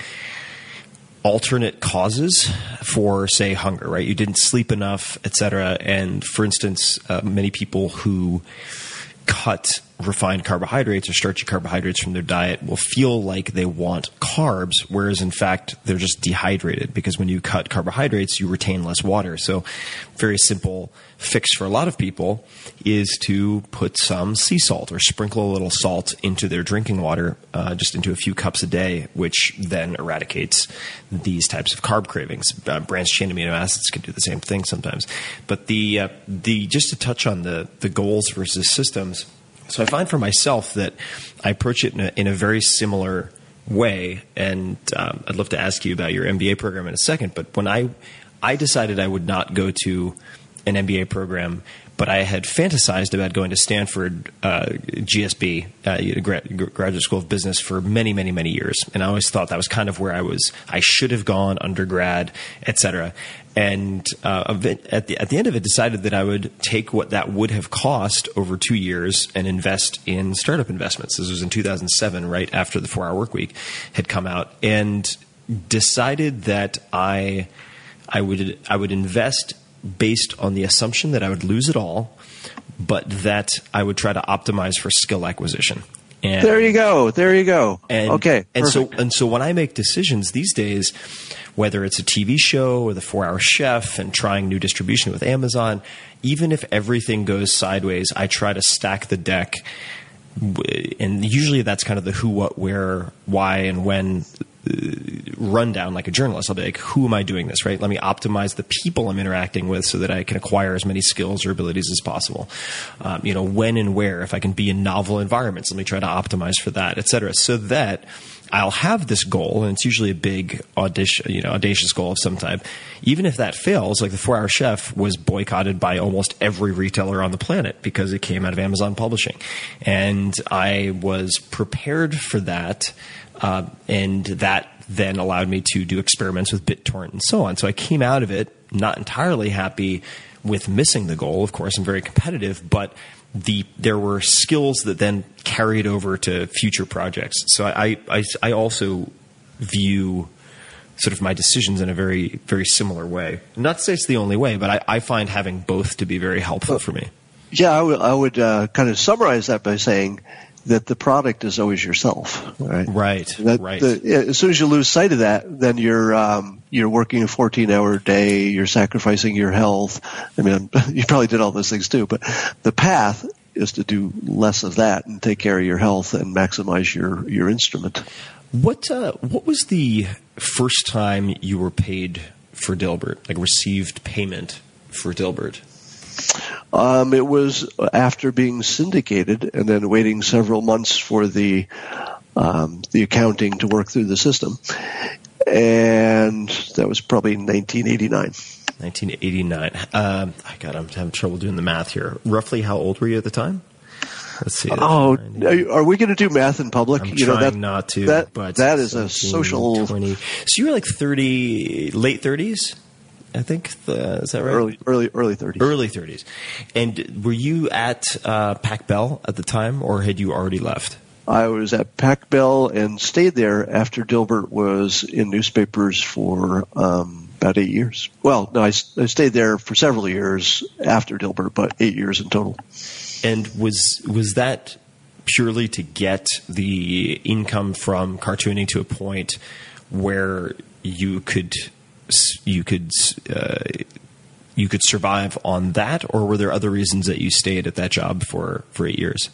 A: alternate causes for say hunger right? You didn't sleep enough etc and for instance uh, many people who cut refined carbohydrates or starchy carbohydrates from their diet will feel like they want carbs, whereas in fact they're just dehydrated because when you cut carbohydrates, you retain less water. So, very simple fix for a lot of people is to put some sea salt or sprinkle a little salt into their drinking water, uh, just into a few cups a day, which then eradicates these types of carb cravings. Uh, branched chain amino acids can do the same thing sometimes. But the uh, the just to touch on the the goals versus systems so I find for myself that I approach it in a, in a very similar way, and um, I'd love to ask you about your MBA program in a second. But when I I decided I would not go to an MBA program, but I had fantasized about going to Stanford uh, GSB, uh, Graduate School of Business, for many, many, many years, and I always thought that was kind of where I was. I should have gone undergrad, etc and uh, at the at the end of it, decided that I would take what that would have cost over two years and invest in startup investments. This was in 2007, right after the Four Hour Work Week had come out, and decided that I I would I would invest based on the assumption that I would lose it all, but that I would try to optimize for skill acquisition.
B: And, there you go. There you go.
A: And,
B: okay.
A: And perfect. so and so when I make decisions these days, whether it's a TV show or the Four Hour Chef and trying new distribution with Amazon, even if everything goes sideways, I try to stack the deck. And usually that's kind of the who, what, where, why, and when rundown like a journalist. I'll be like, who am I doing this, right? Let me optimize the people I'm interacting with so that I can acquire as many skills or abilities as possible. Um, you know, when and where, if I can be in novel environments, let me try to optimize for that, et cetera, so that I'll have this goal, and it's usually a big audition, you know, audacious goal of some type. Even if that fails, like the Four Hour Chef was boycotted by almost every retailer on the planet because it came out of Amazon Publishing, and I was prepared for that, uh, and that then allowed me to do experiments with BitTorrent and so on. So I came out of it not entirely happy with missing the goal. Of course, I'm very competitive, but the there were skills that then carried over to future projects. So I, I, I also view sort of my decisions in a very very similar way. Not to say it's the only way, but I, I find having both to be very helpful for me.
B: Yeah, I, w- I would uh, kind of summarize that by saying that the product is always yourself. Right.
A: Right.
B: That,
A: right.
B: The, as soon as you lose sight of that, then you're um, you're working a 14 hour day. You're sacrificing your health. I mean, you probably did all those things too, but the path is to do less of that and take care of your health and maximize your your instrument.
A: What uh, what was the first time you were paid for Dilbert? Like received payment for Dilbert?
B: Um, it was after being syndicated and then waiting several months for the um, the accounting to work through the system, and that was probably 1989.
A: 1989. Um, I got. I'm having trouble doing the math here. Roughly, how old were you at the time? Let's see.
B: Oh, are we going to do math in public?
A: I'm
B: you
A: trying
B: know, that,
A: not to.
B: That,
A: but
B: that is a social
A: 20. So you were like 30, late 30s. I think the, is that right?
B: Early, early, early 30s.
A: Early 30s. And were you at uh, Pac Bell at the time, or had you already left?
B: I was at Pac Bell and stayed there after Dilbert was in newspapers for um, about eight years. Well, no, I, I stayed there for several years after Dilbert, but eight years in total.
A: And was was that purely to get the income from cartooning to a point where you could you could uh, you could survive on that, or were there other reasons that you stayed at that job for for eight years?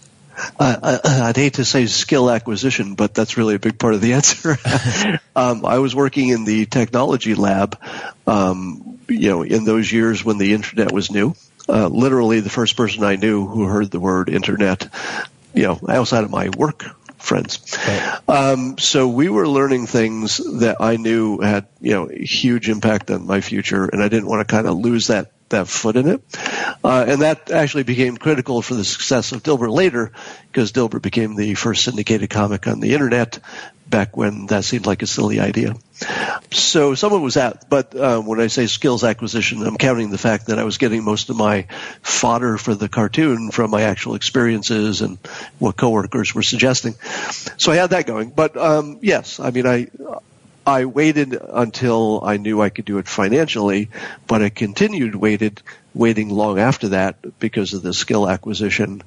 B: Uh, I, I'd hate to say skill acquisition, but that's really a big part of the answer. um, I was working in the technology lab, um, you know, in those years when the internet was new. Uh, literally, the first person I knew who heard the word internet, you know, outside of my work friends. Um, so we were learning things that I knew had, you know, huge impact on my future, and I didn't want to kind of lose that that foot in it. Uh, and that actually became critical for the success of Dilbert later, because Dilbert became the first syndicated comic on the internet back when that seemed like a silly idea. So some of it was that, but uh, when I say skills acquisition, I'm counting the fact that I was getting most of my fodder for the cartoon from my actual experiences and what coworkers were suggesting. So I had that going. But um, yes, I mean, I I waited until I knew I could do it financially, but I continued waited waiting long after that because of the skill acquisition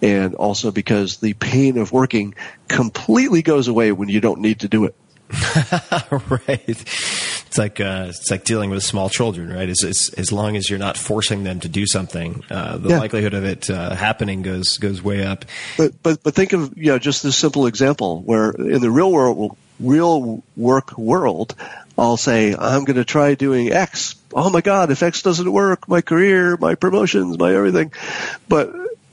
B: and also because the pain of working completely goes away when you don't need to do it.
A: right. It's like uh, it's like dealing with small children, right? As as, as long as you're not forcing them to do something, uh, the
B: Yeah.
A: likelihood of it uh, happening goes goes way up.
B: But but but think of you know just this simple example where in the real world real work world, I'll say I'm going to try doing X. Oh my God, if X doesn't work, my career, my promotions, my everything. But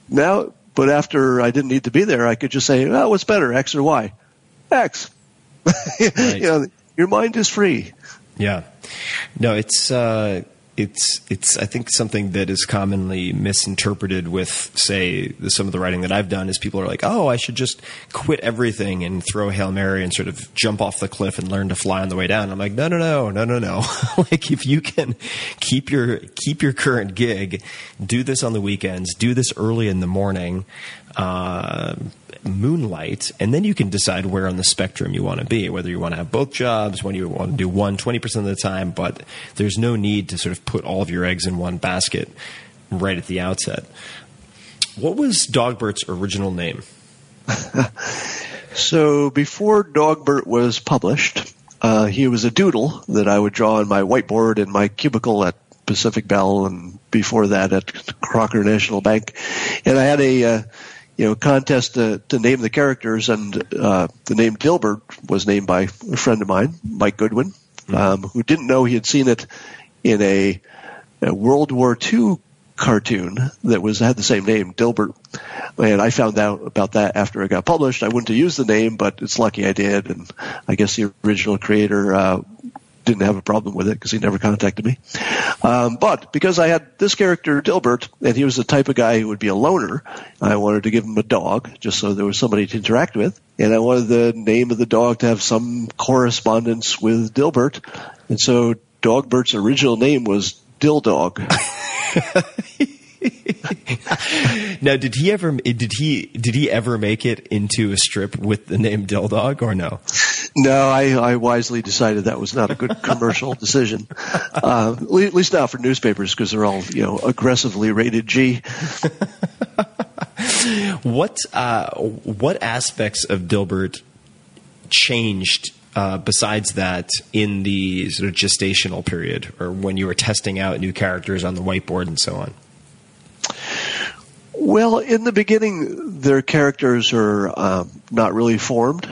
B: now, but after I didn't need to be there, I could just say, oh, what's better, X or Y? X. you know, your mind is free.
A: Yeah. No, it's uh, it's it's I think something that is commonly misinterpreted with say some of the writing that I've done is people are like, "Oh, I should just quit everything and throw Hail Mary and sort of jump off the cliff and learn to fly on the way down." I'm like, "No, no, no. No, no, no. like if you can keep your keep your current gig, do this on the weekends, do this early in the morning, uh, moonlight, and then you can decide where on the spectrum you want to be, whether you want to have both jobs, when you want to do one 20% of the time, but there's no need to sort of put all of your eggs in one basket right at the outset. What was Dogbert's original name?
B: So before Dogbert was published, uh, he was a doodle that I would draw on my whiteboard in my cubicle at Pacific Bell, and before that at Crocker National Bank. And I had a uh, you know contest to, to name the characters, and uh, the name Dilbert was named by a friend of mine, Mike Goodwin, um, who didn't know he had seen it in a, a World War II cartoon that was had the same name, Dilbert. And I found out about that after it got published. I wouldn't have used the name, but it's lucky I did. And I guess the original creator uh, didn't have a problem with it because he never contacted me. Um, but because I had this character, Dilbert, and he was the type of guy who would be a loner, I wanted to give him a dog just so there was somebody to interact with. And I wanted the name of the dog to have some correspondence with Dilbert. And so Dogbert's original name was Dildog.
A: Now, did he ever did he did he ever make it into a strip with the name Dildog or no?
B: No, I, I wisely decided that was not a good commercial decision. Uh, at at least not for newspapers because they're all you know aggressively rated G.
A: What uh, what aspects of Dilbert changed uh, besides that in the sort of gestational period, or when you were testing out new characters on the whiteboard and so on?
B: Well, in the beginning, their characters are um, not really formed.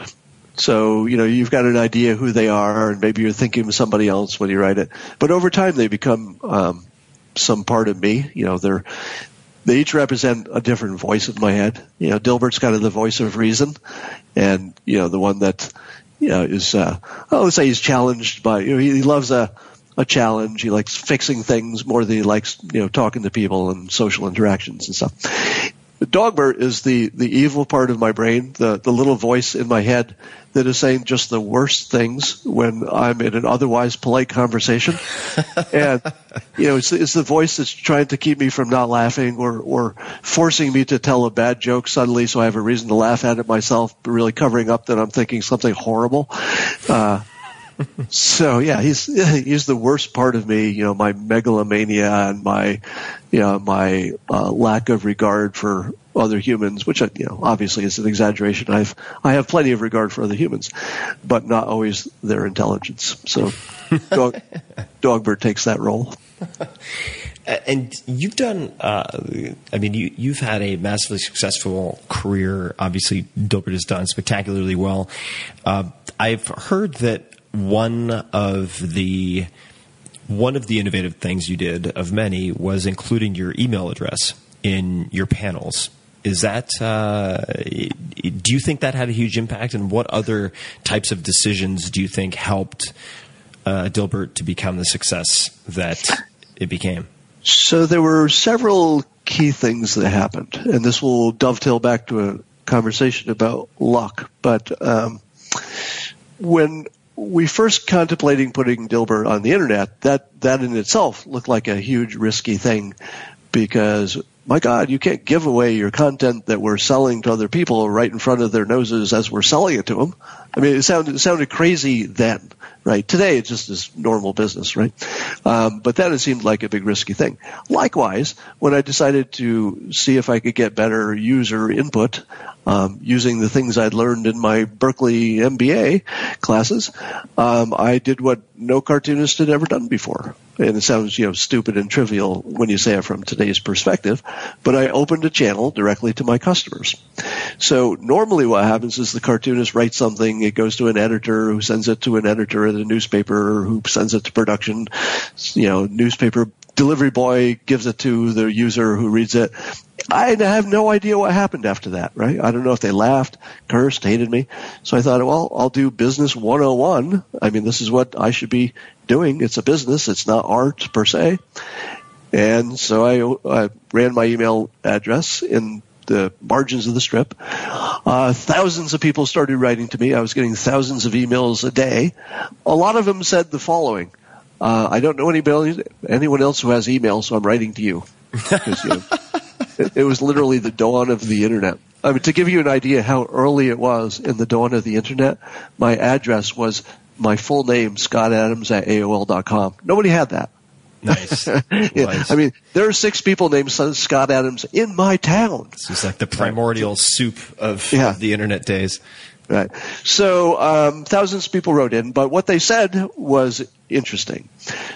B: So, you know, you've got an idea who they are, and maybe you're thinking of somebody else when you write it. But over time, they become um, some part of me. You know, they're they each represent a different voice in my head. You know, Dilbert's kind of the voice of reason, and you know, the one that you know is uh, oh, let's say he's challenged by you know he, he loves a a challenge. He likes fixing things more than he likes you know talking to people and social interactions and stuff. Dogbert is the, the evil part of my brain, the, the little voice in my head that is saying just the worst things when I'm in an otherwise polite conversation. and, you know, it's, it's the voice that's trying to keep me from not laughing or, or forcing me to tell a bad joke suddenly so I have a reason to laugh at it myself, but really covering up that I'm thinking something horrible. Uh, so yeah, he's he's the worst part of me. You know, my megalomania and my, you know, my uh, lack of regard for other humans, which you know obviously is an exaggeration. I've I have plenty of regard for other humans, but not always their intelligence. So, dog, Dogbert takes that role.
A: And you've done, uh, I mean, you, you've had a massively successful career. Obviously, Dilbert has done spectacularly well. Uh, I've heard that one of the one of the innovative things you did of many was including your email address in your panels. Is that? Uh, do you think that had a huge impact? And what other types of decisions do you think helped uh, Dilbert to become the success that it became?
B: So there were several key things that happened, and this will dovetail back to a conversation about luck. But um, when we first contemplating putting Dilbert on the internet, that that in itself looked like a huge risky thing because my God, you can't give away your content that we're selling to other people right in front of their noses as we're selling it to them. I mean, it sounded it sounded crazy then, right? Today it's just as normal business, right? Um, but then it seemed like a big risky thing. Likewise, when I decided to see if I could get better user input um, using the things I'd learned in my Berkeley MBA classes, um, I did what no cartoonist had ever done before. And it sounds, you know, stupid and trivial when you say it from today's perspective, but I opened a channel directly to my customers. So normally what happens is the cartoonist writes something, it goes to an editor who sends it to an editor at a newspaper who sends it to production, you know, newspaper delivery boy gives it to the user who reads it. I have no idea what happened after that, right? I don't know if they laughed, cursed, hated me. So I thought, well, I'll do business 101. I mean, this is what I should be doing. It's a business. It's not art per se. And so I, I ran my email address in the margins of the strip. Uh, thousands of people started writing to me. I was getting thousands of emails a day. A lot of them said the following. Uh, I don't know anybody, anyone else who has email, so I'm writing to you. you know, it, it, was literally the dawn of the internet. I mean, to give you an idea how early it was in the dawn of the internet, my address was my full name, Scott Adams at AOL.com. Nobody had that.
A: Nice.
B: yeah.
A: nice.
B: I mean, there are six people named Scott Adams in my town.
A: It's just like the primordial soup of, yeah. the internet days.
B: Right. So um, thousands of people wrote in, but what they said was interesting.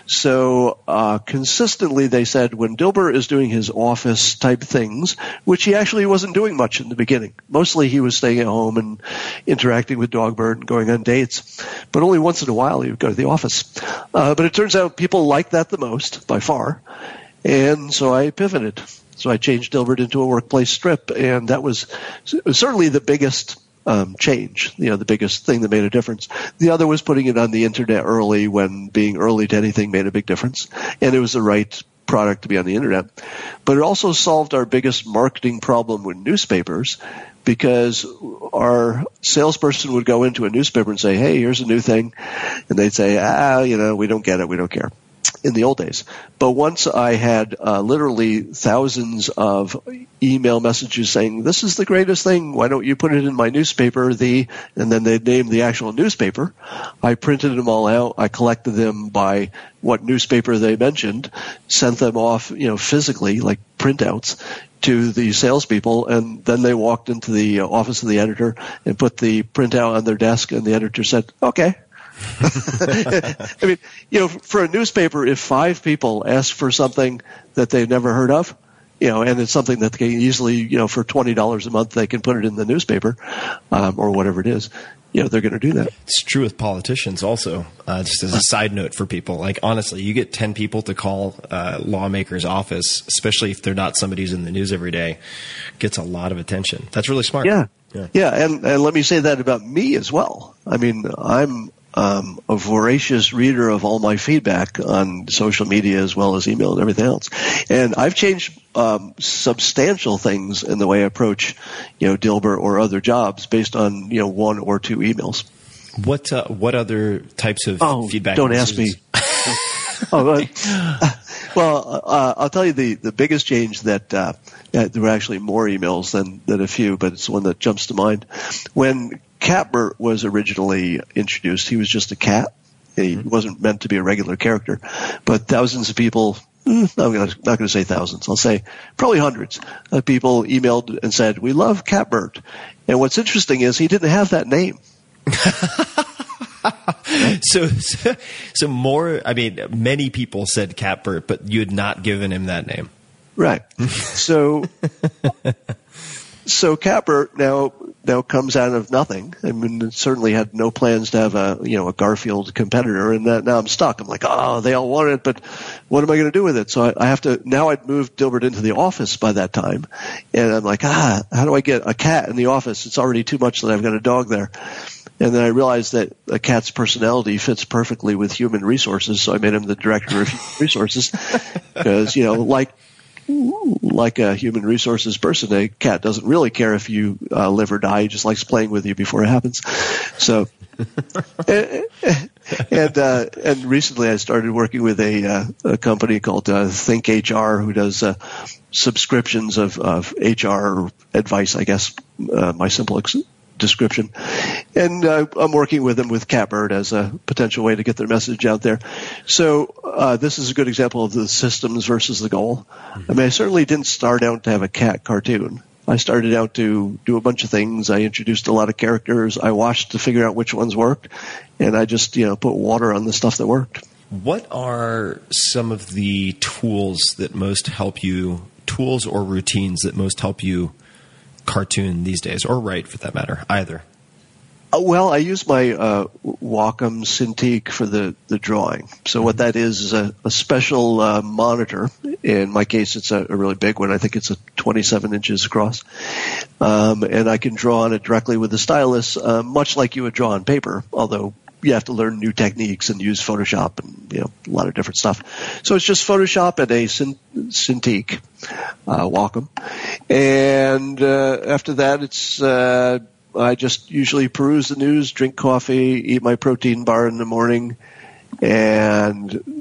B: So uh, consistently, they said when Dilbert is doing his office type things, which he actually wasn't doing much in the beginning. Mostly, he was staying at home and interacting with Dogbert and going on dates. But only once in a while, he would go to the office. Uh, but it turns out people like that the most by far, and so I pivoted. So I changed Dilbert into a workplace strip, and that was certainly the biggest um, change. You know, the biggest thing that made a difference. The other was putting it on the internet early when being early to anything made a big difference, and it was the right product to be on the internet. But it also solved our biggest marketing problem with newspapers because our salesperson would go into a newspaper and say, "Hey, here's a new thing," and they'd say, "Ah, you know, we don't get it, we don't care." In the old days. But once I had uh, literally thousands of email messages saying, "This is the greatest thing. Why don't you put it in my newspaper?" The and then they named the actual newspaper. I printed them all out. I collected them by what newspaper they mentioned, sent them off, you know, physically like printouts to the salespeople, and then they walked into the office of the editor and put the printout on their desk, and the editor said, "Okay." I mean, you know, for a newspaper, if five people ask for something that they've never heard of, you know, and it's something that they can easily, you know, for twenty dollars a month, they can put it in the newspaper um, or whatever it is. You know, they're going to do that.
A: It's true with politicians, also. Uh, just as a side note for people, like honestly, you get ten people to call uh, lawmakers' office, especially if they're not somebody who's in the news every day, gets a lot of attention. That's really smart.
B: Yeah, yeah, yeah and and let me say that about me as well. I mean, I'm um, a voracious reader of all my feedback on social media as well as email and everything else. And I've changed um, substantial things in the way I approach, you know, Dilbert or other jobs based on you know one or two emails.
A: What uh, what other types of
B: oh,
A: feedback?
B: Don't ask me. oh, uh, well, uh, I'll tell you the, the biggest change that uh, there were actually more emails than, than a few, but it's one that jumps to mind. When Catbert was originally introduced, he was just a cat. He mm-hmm. wasn't meant to be a regular character, but thousands of people eh, I'm not going to say thousands. I'll say probably hundreds of people emailed and said, we love Catbert. And what's interesting is he didn't have that name.
A: So, so, so more. I mean, many people said Catbert, but you had not given him that name.
B: Right. So, so Catbert now now comes out of nothing. I mean, certainly had no plans to have a you know a Garfield competitor, and that, now I'm stuck. I'm like, oh, they all want it, but what am I going to do with it? So I, I have to now. I'd moved Dilbert into the office by that time, and I'm like, ah, how do I get a cat in the office? It's already too much that I've got a dog there. And then I realized that a cat's personality fits perfectly with human resources, so I made him the director of human resources because you know, like like a human resources person, a cat doesn't really care if you uh, live or die. He just likes playing with you before it happens. So, and and, uh, and recently I started working with a, uh, a company called uh, Think HR, who does uh, subscriptions of, of HR advice. I guess uh, my simple ex- description. And uh, I'm working with them with Catbert as a potential way to get their message out there. So uh, this is a good example of the systems versus the goal. I mean, I certainly didn't start out to have a cat cartoon. I started out to do a bunch of things. I introduced a lot of characters. I watched to figure out which ones worked, and I just you know put water on the stuff that worked.
A: What are some of the tools that most help you? Tools or routines that most help you cartoon these days, or write for that matter, either.
B: Uh, well, I use my uh, Wacom Cintiq for the, the drawing. So what that is is a, a special uh, monitor. In my case, it's a, a really big one. I think it's a 27 inches across, um, and I can draw on it directly with the stylus, uh, much like you would draw on paper. Although you have to learn new techniques and use Photoshop and you know a lot of different stuff. So it's just Photoshop and a Cin- Cintiq, uh, and uh, after that it's uh, I just usually peruse the news, drink coffee, eat my protein bar in the morning, and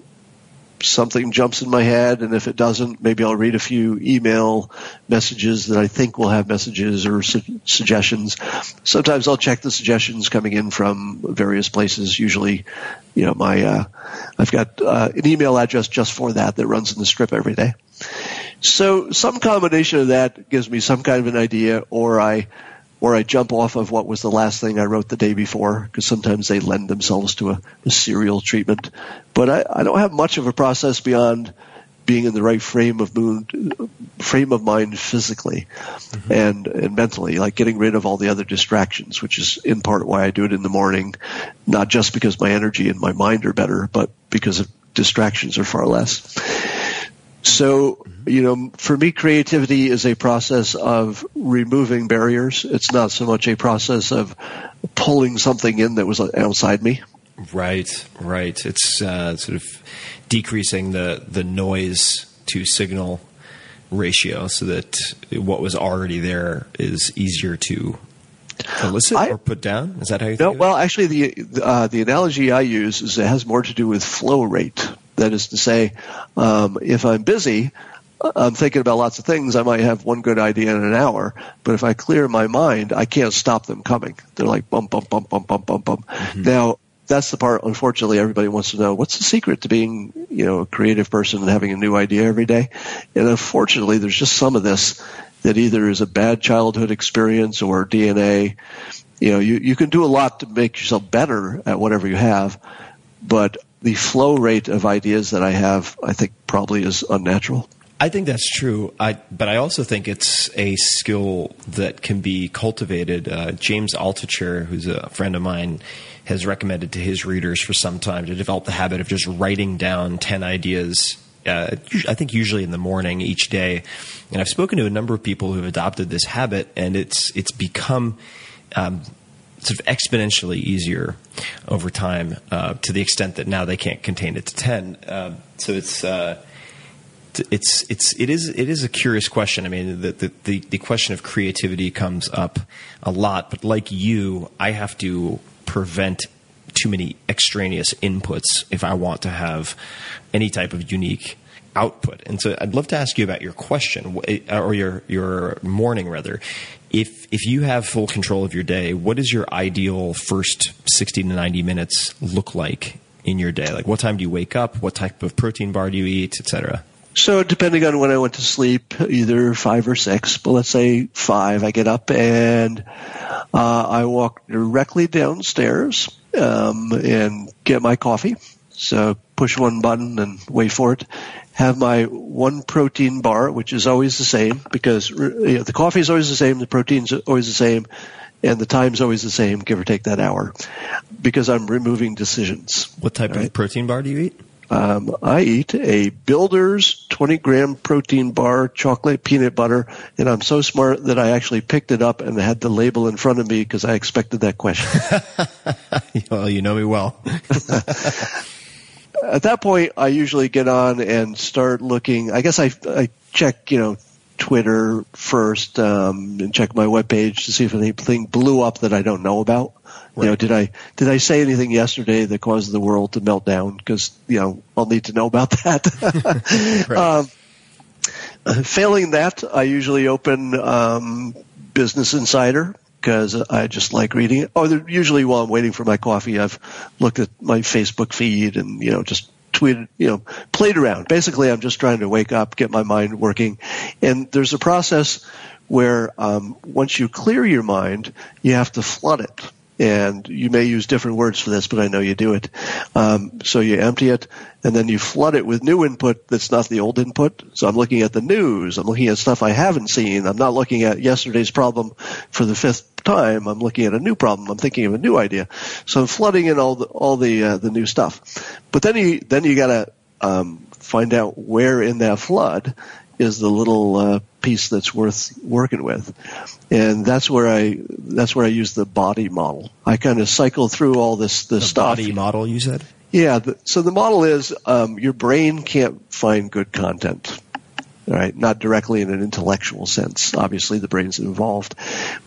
B: something jumps in my head, and if it doesn't, maybe I'll read a few email messages that I think will have messages or su- suggestions. Sometimes I'll check the suggestions coming in from various places. Usually, you know, my uh, I've got uh, an email address just for that that runs in the strip every day. So some combination of that gives me some kind of an idea, or I or I jump off of what was the last thing I wrote the day before, because sometimes they lend themselves to a, a serial treatment. But I, I don't have much of a process beyond being in the right frame of mood, frame of mind physically mm-hmm. and, and mentally, like getting rid of all the other distractions, which is in part why I do it in the morning, not just because my energy and my mind are better, but because of distractions are far less. So, you know, for me, creativity is a process of removing barriers. It's not so much a process of pulling something in that was outside me.
A: Right, right. It's uh, sort of decreasing the the noise to signal ratio so that what was already there is easier to elicit
B: I-
A: or put down. Is that how you
B: No,
A: think it?
B: well, actually, the uh, the analogy I use is it has more to do with flow rate. That is to say, um, if I'm busy, I'm thinking about lots of things. I might have one good idea in an hour, but if I clear my mind, I can't stop them coming. They're like bump, bump, bump, bump, bump, bump, bump. Now, that's the part. Unfortunately, everybody wants to know what's the secret to being, you know, a creative person and having a new idea every day. And unfortunately, there's just some of this that either is a bad childhood experience or DNA. You know, you, you can do a lot to make yourself better at whatever you have, but the flow rate of ideas that I have, I think probably is unnatural.
A: I think that's true. I, but I also think it's a skill that can be cultivated. Uh, James Altucher, who's a friend of mine, has recommended to his readers for some time to develop the habit of just writing down 10 ideas. Uh, I think usually in the morning each day, and I've spoken to a number of people who have adopted this habit, and it's it's become um, sort of exponentially easier over time uh, to the extent that now they can't contain it to ten. Uh, so it's uh, it's it's it is it is a curious question. I mean, the, the the the question of creativity comes up a lot, but like you, I have to prevent too many extraneous inputs if I want to have any type of unique output. And so, I'd love to ask you about your question or your your morning rather. If if you have full control of your day, what does your ideal first sixty to ninety minutes look like in your day? Like, what time do you wake up? What type of protein bar do you eat, etc.
B: So depending on when I went to sleep, either five or six, but let's say five, I get up and uh, I walk directly downstairs um, and get my coffee. So push one button and wait for it. Have my one protein bar, which is always the same because you know, the coffee is always the same, the protein's always the same, and the time's always the same, give or take that hour, because I'm removing decisions.
A: What type of protein bar do you eat?
B: Um, I eat a Builder's 20 gram protein bar, chocolate peanut butter, and I'm so smart that I actually picked it up and had the label in front of me because I expected that question.
A: well, you know me well.
B: At that point, I usually get on and start looking. I guess I, I check, you know, Twitter first um, and check my webpage to see if anything blew up that I don't know about. You know, did I did I say anything yesterday that caused the world to melt down? Because you know, I'll need to know about that. um, failing that, I usually open um, Business Insider because I just like reading it. Or oh, usually while I'm waiting for my coffee, I've looked at my Facebook feed and you know just tweeted, you know, played around. Basically, I'm just trying to wake up, get my mind working, and there's a process where um, once you clear your mind, you have to flood it and you may use different words for this, but I know you do it. Um, so you empty it, and then you flood it with new input that's not the old input. So I'm looking at the news. I'm looking at stuff I haven't seen. I'm not looking at yesterday's problem for the fifth time. I'm looking at a new problem. I'm thinking of a new idea. So I'm flooding in all the all the uh, the new stuff. But then you then you got to um, find out where in that flood is the little uh, piece that's worth working with, and that's where I that's where I use the body model. I kind of cycle through all this this
A: the
B: stuff.
A: Body model, you said.
B: Yeah. The, so the model is um, your brain can't find good content. Right, not directly in an intellectual sense. Obviously, the brain's involved,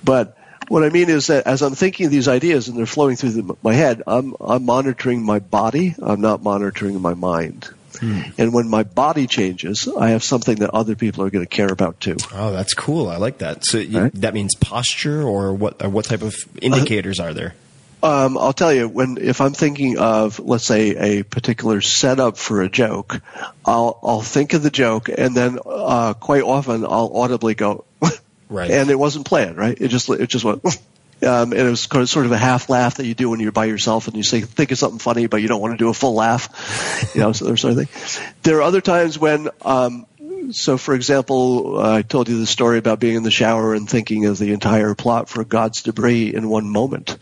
B: but what I mean is that as I'm thinking of these ideas and they're flowing through the, my head, I'm I'm monitoring my body. I'm not monitoring my mind. Hmm. And when my body changes, I have something that other people are going to care about too.
A: Oh, that's cool. I like that. So you, right? that means posture, or what? Or what type of indicators uh, are there?
B: Um, I'll tell you when if I'm thinking of let's say a particular setup for a joke, I'll I'll think of the joke and then uh, quite often I'll audibly go,
A: right,
B: and it wasn't planned, right? It just it just went. Um, and it was sort of a half laugh that you do when you're by yourself and you say think of something funny, but you don't want to do a full laugh, you know, so sort of thing. There are other times when, um, so for example, uh, I told you the story about being in the shower and thinking of the entire plot for God's Debris in one moment.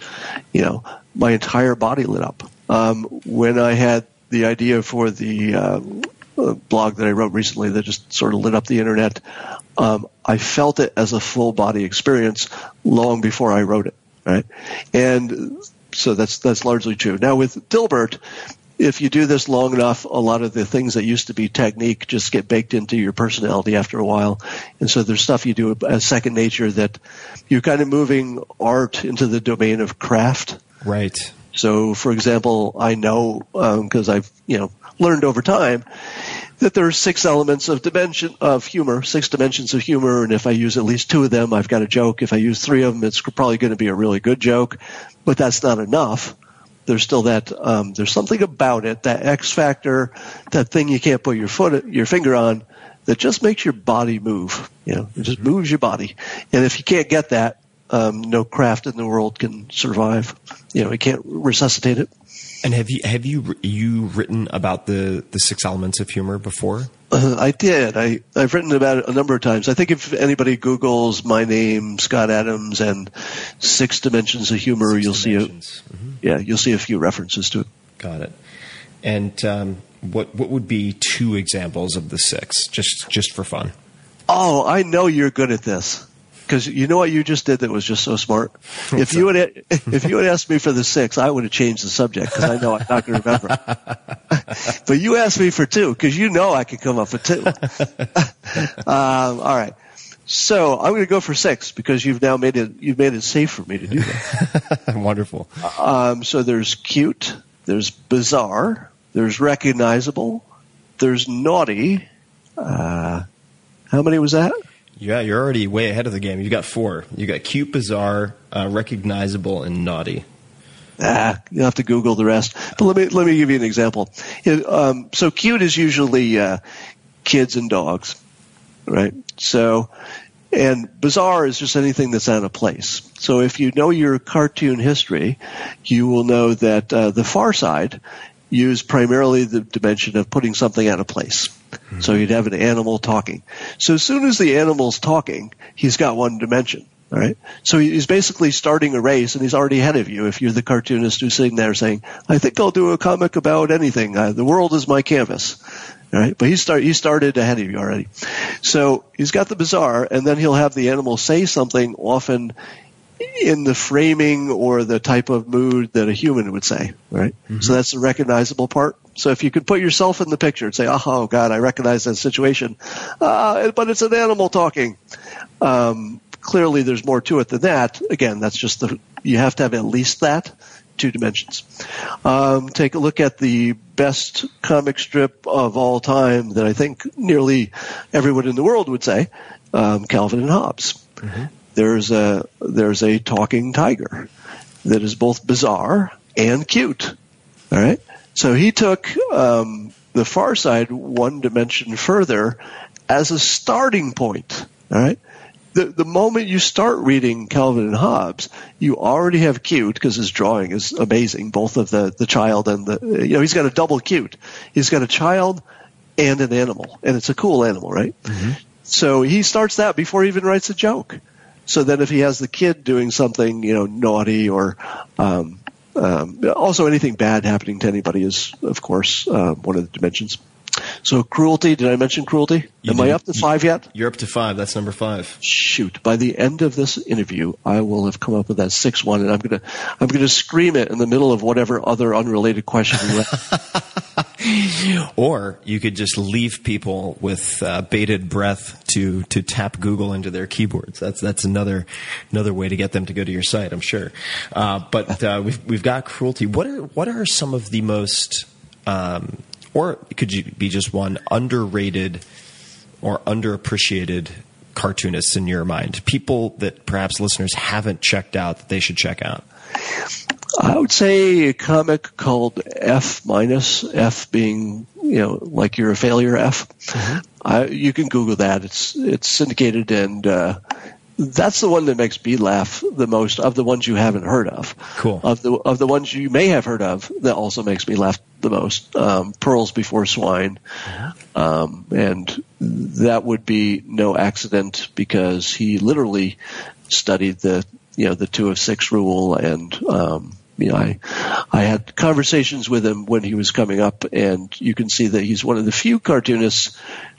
B: You know, my entire body lit up. Um, when I had the idea for the uh, blog that I wrote recently that just sort of lit up the internet, um, I felt it as a full body experience long before I wrote it. Right, and so that's that's largely true. Now with Dilbert, if you do this long enough, a lot of the things that used to be technique just get baked into your personality after a while. And so there's stuff you do as second nature that you're kind of moving art into the domain of craft.
A: Right.
B: So, for example, I know because um, I've you know learned over time that there are six elements of dimension of humor, six dimensions of humor, and if I use at least two of them, I've got a joke. If I use three of them, it's probably going to be a really good joke, but that's not enough. There's still that um, there's something about it, that X factor, that thing you can't put your foot your finger on, that just makes your body move. You know, it just moves your body, and if you can't get that, um, no craft in the world can survive. You know, it can't resuscitate it.
A: And have you have you you written about the the six elements of humor before?
B: Uh, I did. I I've written about it a number of times. I think if anybody Google's my name, Scott Adams, and six dimensions of humor, you you'll dimensions. see a mm-hmm. yeah, you'll see a few references to it.
A: Got it. And um, what what would be two examples of the six, just just for fun?
B: Oh, I know you're good at this because you know what you just did that was just so smart. If you had if you had asked me for the six, I would have changed the subject because I know I'm not going to remember. but you asked me for two because you know I could come up with two. um, all right. So I'm going to go for six because you've now made it you've made it safe for me to do that.
A: Wonderful.
B: Um, so there's cute, there's bizarre, there's recognizable, there's naughty. Uh, how many was that?
A: Yeah, you're already way ahead of the game. You got four. You got cute, bizarre, uh, recognizable, and naughty.
B: Ah, you'll have to Google the rest. But let me let me give you an example. It, um, so cute is usually uh, kids and dogs, right? So, and bizarre is just anything that's out of place. So if you know your cartoon history, you will know that uh, the Far Side used primarily the dimension of putting something out of place. So you'd have an animal talking. So as soon as the animal's talking, he's got one dimension. All right. So he's basically starting a race and he's already ahead of you if you're the cartoonist who's sitting there saying, I think I'll do a comic about anything. Uh, the world is my canvas. All right. But he start, he started ahead of you already. So he's got the bizarre and then he'll have the animal say something often in the framing or the type of mood that a human would say, right? So that's the recognizable part. So if you could put yourself in the picture and say, oh, God, I recognize that situation, uh, but it's an animal talking. Um, clearly there's more to it than that. Again, that's just the, you have to have at least that, two dimensions. Um, take a look at the best comic strip of all time that I think nearly everyone in the world would say, um, Calvin and Hobbes there's a there's a talking tiger that is both bizarre and cute. All right, so he took um, the Far Side one dimension further as a starting point. All right. The, the moment you start reading Calvin and Hobbes, you already have cute because his drawing is amazing. Both of the, the child and the, you know, he's got a double cute. He's got a child and an animal, and it's a cool animal, right? So he starts that before he even writes a joke. So then if he has the kid doing something, you know, naughty or, um, um, also anything bad happening to anybody is, of course, uh, one of the dimensions. So cruelty, did I mention cruelty?
A: You
B: Am I up to five yet?
A: You're up to five. That's number five.
B: Shoot, by the end of this interview, I will have come up with that sixth one and I'm gonna, I'm gonna scream it in the middle of whatever other unrelated question you.
A: Or you could just leave people with uh, bated breath to to tap Google into their keyboards. That's that's another another way to get them to go to your site. I'm sure. Uh, but uh, we've we've got cruelty. What are what are some of the most um, or could you be just one underrated or underappreciated cartoonists in your mind? People that perhaps listeners haven't checked out that they should check out.
B: I would say a comic called F minus, F being, you know, like you're a failure F. I, you can Google that. It's, it's syndicated and, uh, that's the one that makes me laugh the most of the ones you haven't heard of.
A: Cool.
B: Of the, of the ones you may have heard of that also makes me laugh the most. Um, Pearls Before Swine. Um, and that would be no accident because he literally studied the you know the two of six rule and um you know I I had conversations with him when he was coming up and you can see that he's one of the few cartoonists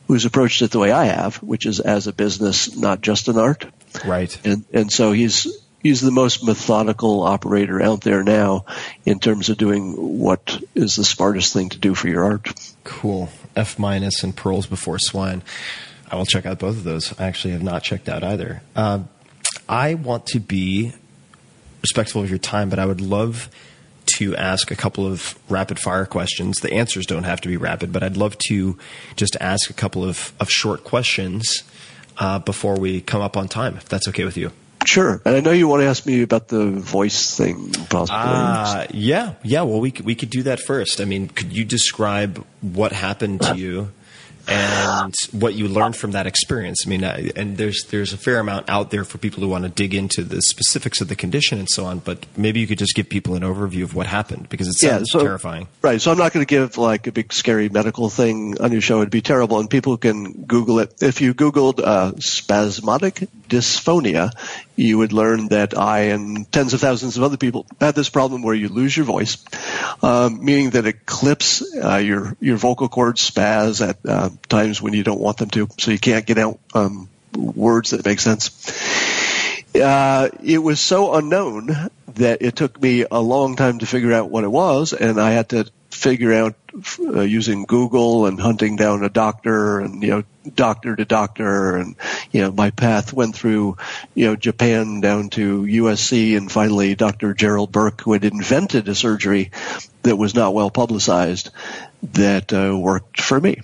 B: who's approached it the way I have which is as a business not just an art
A: Right.
B: and and so he's he's the most methodical operator out there now in terms of doing what is the smartest thing to do for your art
A: Cool. F minus and pearls before swine. I will check out both of those. I actually have not checked out either. Um, I want to be respectful of your time, but I would love to ask a couple of rapid fire questions. The answers don't have to be rapid, but I'd love to just ask a couple of, of short questions uh, before we come up on time, if that's okay with you.
B: sure and I know you want to ask me about the voice thing possibly
A: Uh, yeah, yeah. Well, we could, we could do that first. I mean, could you describe what happened to you and what you learned from that experience? I mean, I, and there's there's a fair amount out there for people who want to dig into the specifics of the condition and so on. But maybe you could just give people an overview of what happened because it sounds
B: so,
A: terrifying.
B: Right. So I'm not going to give like a big scary medical thing on your show. It'd be terrible. And people can Google it. If you Googled uh, spasmodic dysphonia, you would learn that I and tens of thousands of other people had this problem where you lose your voice, um, meaning that it clips uh, your your vocal cords spaz at uh, times when you don't want them to, so you can't get out um, words that make sense. Uh, it was so unknown that it took me a long time to figure out what it was, and I had to figure out uh, using Google and hunting down a doctor and you know doctor to doctor and you know my path went through you know Japan down to USC and finally Dr. Gerald Berke who had invented a surgery that was not well publicized that uh, worked for me.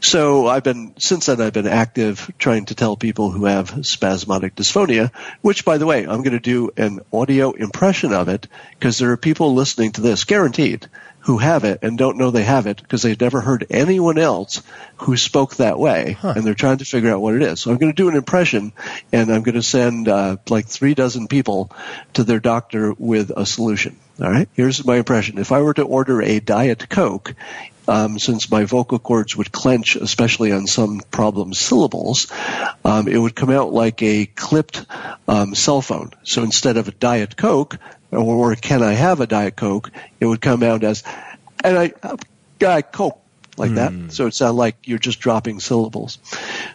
B: So I've been since then I've been active trying to tell people who have spasmodic dysphonia, which by the way I'm going to do an audio impression of it because there are people listening to this guaranteed who have it and don't know they have it because they've never heard anyone else who spoke that way, and they're trying to figure out what it is. So I'm going to do an impression, and I'm going to send uh, like three dozen people to their doctor with a solution. All right, here's my impression. If I were to order a Diet Coke, um, since my vocal cords would clench, especially on some problem syllables, um, it would come out like a clipped um, cell phone. So instead of a Diet Coke, or, or can I have a Diet Coke, it would come out as, and I, Diet Coke. Like that. So it sounded like you're just dropping syllables.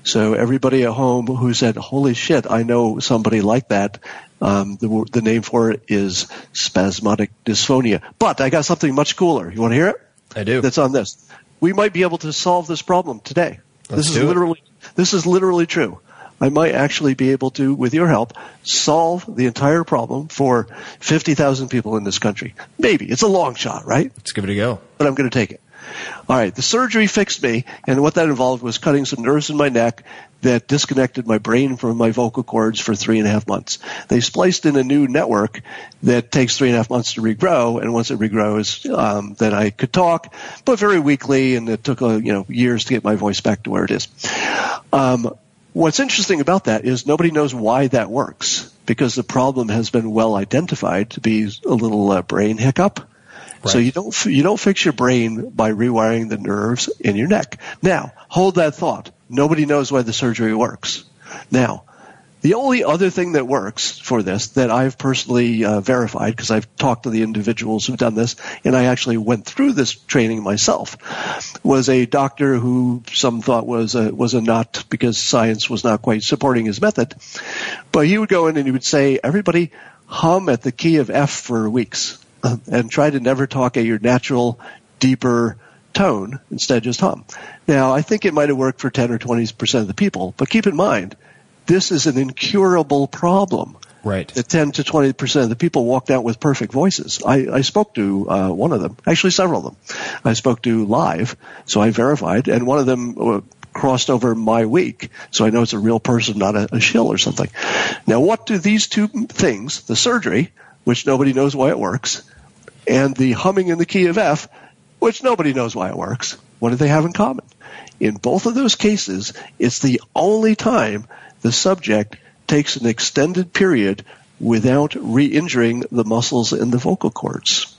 B: So everybody at home who said, holy shit, I know somebody like that, um, the, the name for it is spasmodic dysphonia. But I got something much cooler. You want to hear it?
A: I do.
B: That's on this. We might be able to solve this problem today.
A: Let's
B: this is
A: do it.
B: literally this is literally true. I might actually be able to, with your help, solve the entire problem for 50,000 people in this country. Maybe. It's a long shot, right?
A: Let's give it a go.
B: but I'm going to take it. All right, the surgery fixed me, and what that involved was cutting some nerves in my neck that disconnected my brain from my vocal cords for three and a half months. They spliced in a new network that takes three and a half months to regrow, and once it regrows, um, then I could talk, but very weakly, and it took uh, you know years to get my voice back to where it is. Um, what's interesting about that is nobody knows why that works because the problem has been well identified to be a little uh, brain hiccup. So you don't f- you don't fix your brain by rewiring the nerves in your neck. Now, hold that thought. Nobody knows why the surgery works. Now, the only other thing that works for this that I've personally uh, verified because I've talked to the individuals who've done this and I actually went through this training myself was a doctor who some thought was a, was a nut because science was not quite supporting his method. But he would go in and he would say, everybody hum at the key of F for weeks and try to never talk at your natural, deeper tone. Instead, just hum. Now, I think it might have worked for 10 or 20% of the people, but keep in mind, this is an incurable problem.
A: Right.
B: That 10 to 20% of the people walked out with perfect voices. I, I spoke to uh, one of them, actually several of them. I spoke to live, so I verified, and one of them uh, crossed over my week, so I know it's a real person, not a, a shill or something. Now, what do these two things, the surgery, which nobody knows why it works, and the humming in the key of F, which nobody knows why it works, what do they have in common? In both of those cases, it's the only time the subject takes an extended period without re-injuring the muscles in the vocal cords.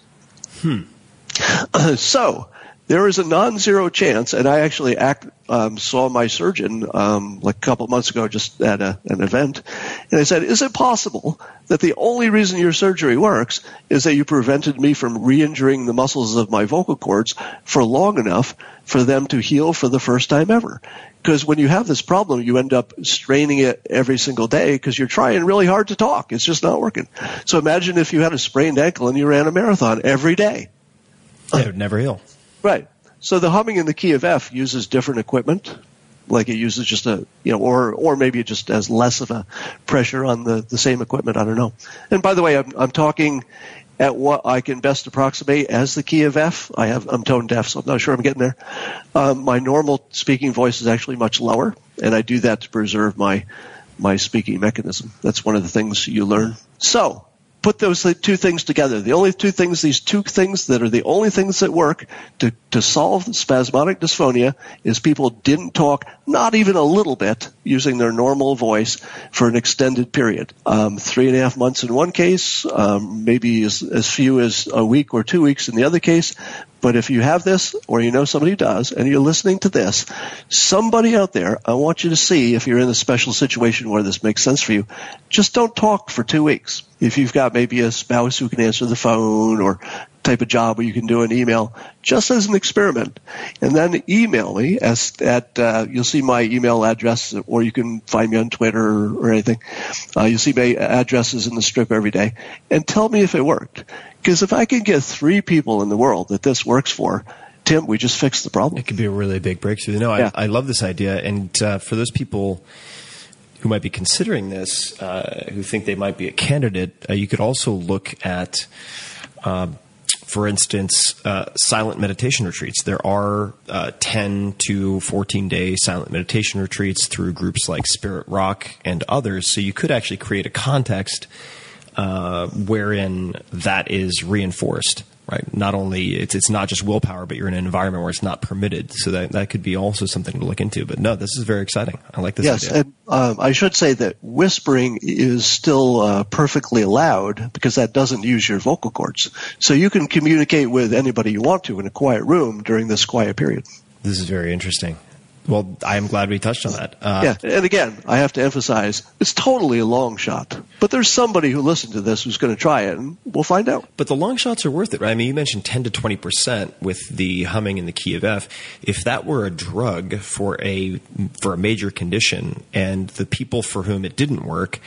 B: so there is a non-zero chance, and I actually act, um, saw my surgeon um, like a couple months ago just at a, an event, and I said, "Is it possible that the only reason your surgery works is that you prevented me from re-injuring the muscles of my vocal cords for long enough for them to heal for the first time ever?" Because when you have this problem, you end up straining it every single day because you're trying really hard to talk. It's just not working. So imagine if you had a sprained ankle and you ran a marathon every day.
A: It would never heal.
B: Right. So the humming in the key of F uses different equipment. Like it uses just a, you know, or, or maybe it just has less of a pressure on the, the same equipment. I don't know. And by the way, I'm, I'm talking at what I can best approximate as the key of F. I have, I'm tone deaf, so I'm not sure I'm getting there. Um, my normal speaking voice is actually much lower, and I do that to preserve my, my speaking mechanism. That's one of the things you learn. So, put those two things together. The only two things, these two things that are the only things that work to, to solve spasmodic dysphonia is people didn't talk, not even a little bit, using their normal voice for an extended period. Um, three and a half months in one case, um, maybe as, as few as a week or two weeks in the other case. But if you have this, or you know somebody who does, and you're listening to this, somebody out there, I want you to see if you're in a special situation where this makes sense for you. Just don't talk for two weeks. If you've got maybe a spouse who can answer the phone or type of job where you can do an email, just as an experiment, and then email me as at uh, you'll see my email address, or you can find me on Twitter or, or anything. Uh, you'll see my addresses in the strip every day, and tell me if it worked. Because if I can get three people in the world that this works for, Tim, we just fixed the problem.
A: It could be a really big breakthrough. No,
B: Yeah.
A: I, I love this idea. And uh, for those people who might be considering this, uh, who think they might be a candidate, uh, you could also look at, um for instance, uh, silent meditation retreats. There are uh, 10 to 14 day silent meditation retreats through groups like Spirit Rock and others. So you could actually create a context uh, wherein that is reinforced. Right? Not only it's it's not just willpower, but you're in an environment where it's not permitted. So that that could be also something to look into. But no, this is very exciting. I like this
B: yes,
A: idea.
B: and um, I should say that whispering is still uh, perfectly allowed because that doesn't use your vocal cords. So you can communicate with anybody you want to in a quiet room during this quiet period.
A: This is very interesting. Well, I am glad we touched on that. Uh,
B: yeah, and again, I have to emphasize it's totally a long shot. But there's somebody who listened to this who's going to try it, and we'll find out.
A: But the long shots are worth it, right? I mean, you mentioned 10 to 20% with the humming and the key of F. If that were a drug for a, for a major condition and the people for whom it didn't work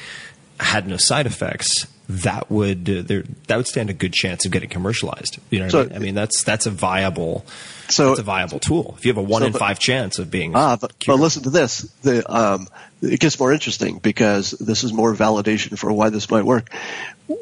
A: had no side effects, that would, uh, there, that would stand a good chance of getting commercialized. You know what
B: So-
A: I mean? I mean, that's, that's a viable,
B: So-
A: a viable tool. If you have a one
B: So,
A: in
B: but-
A: five chance of being
B: Ah, but, but listen to this. The, um, it gets more interesting because this is more validation for why this might work.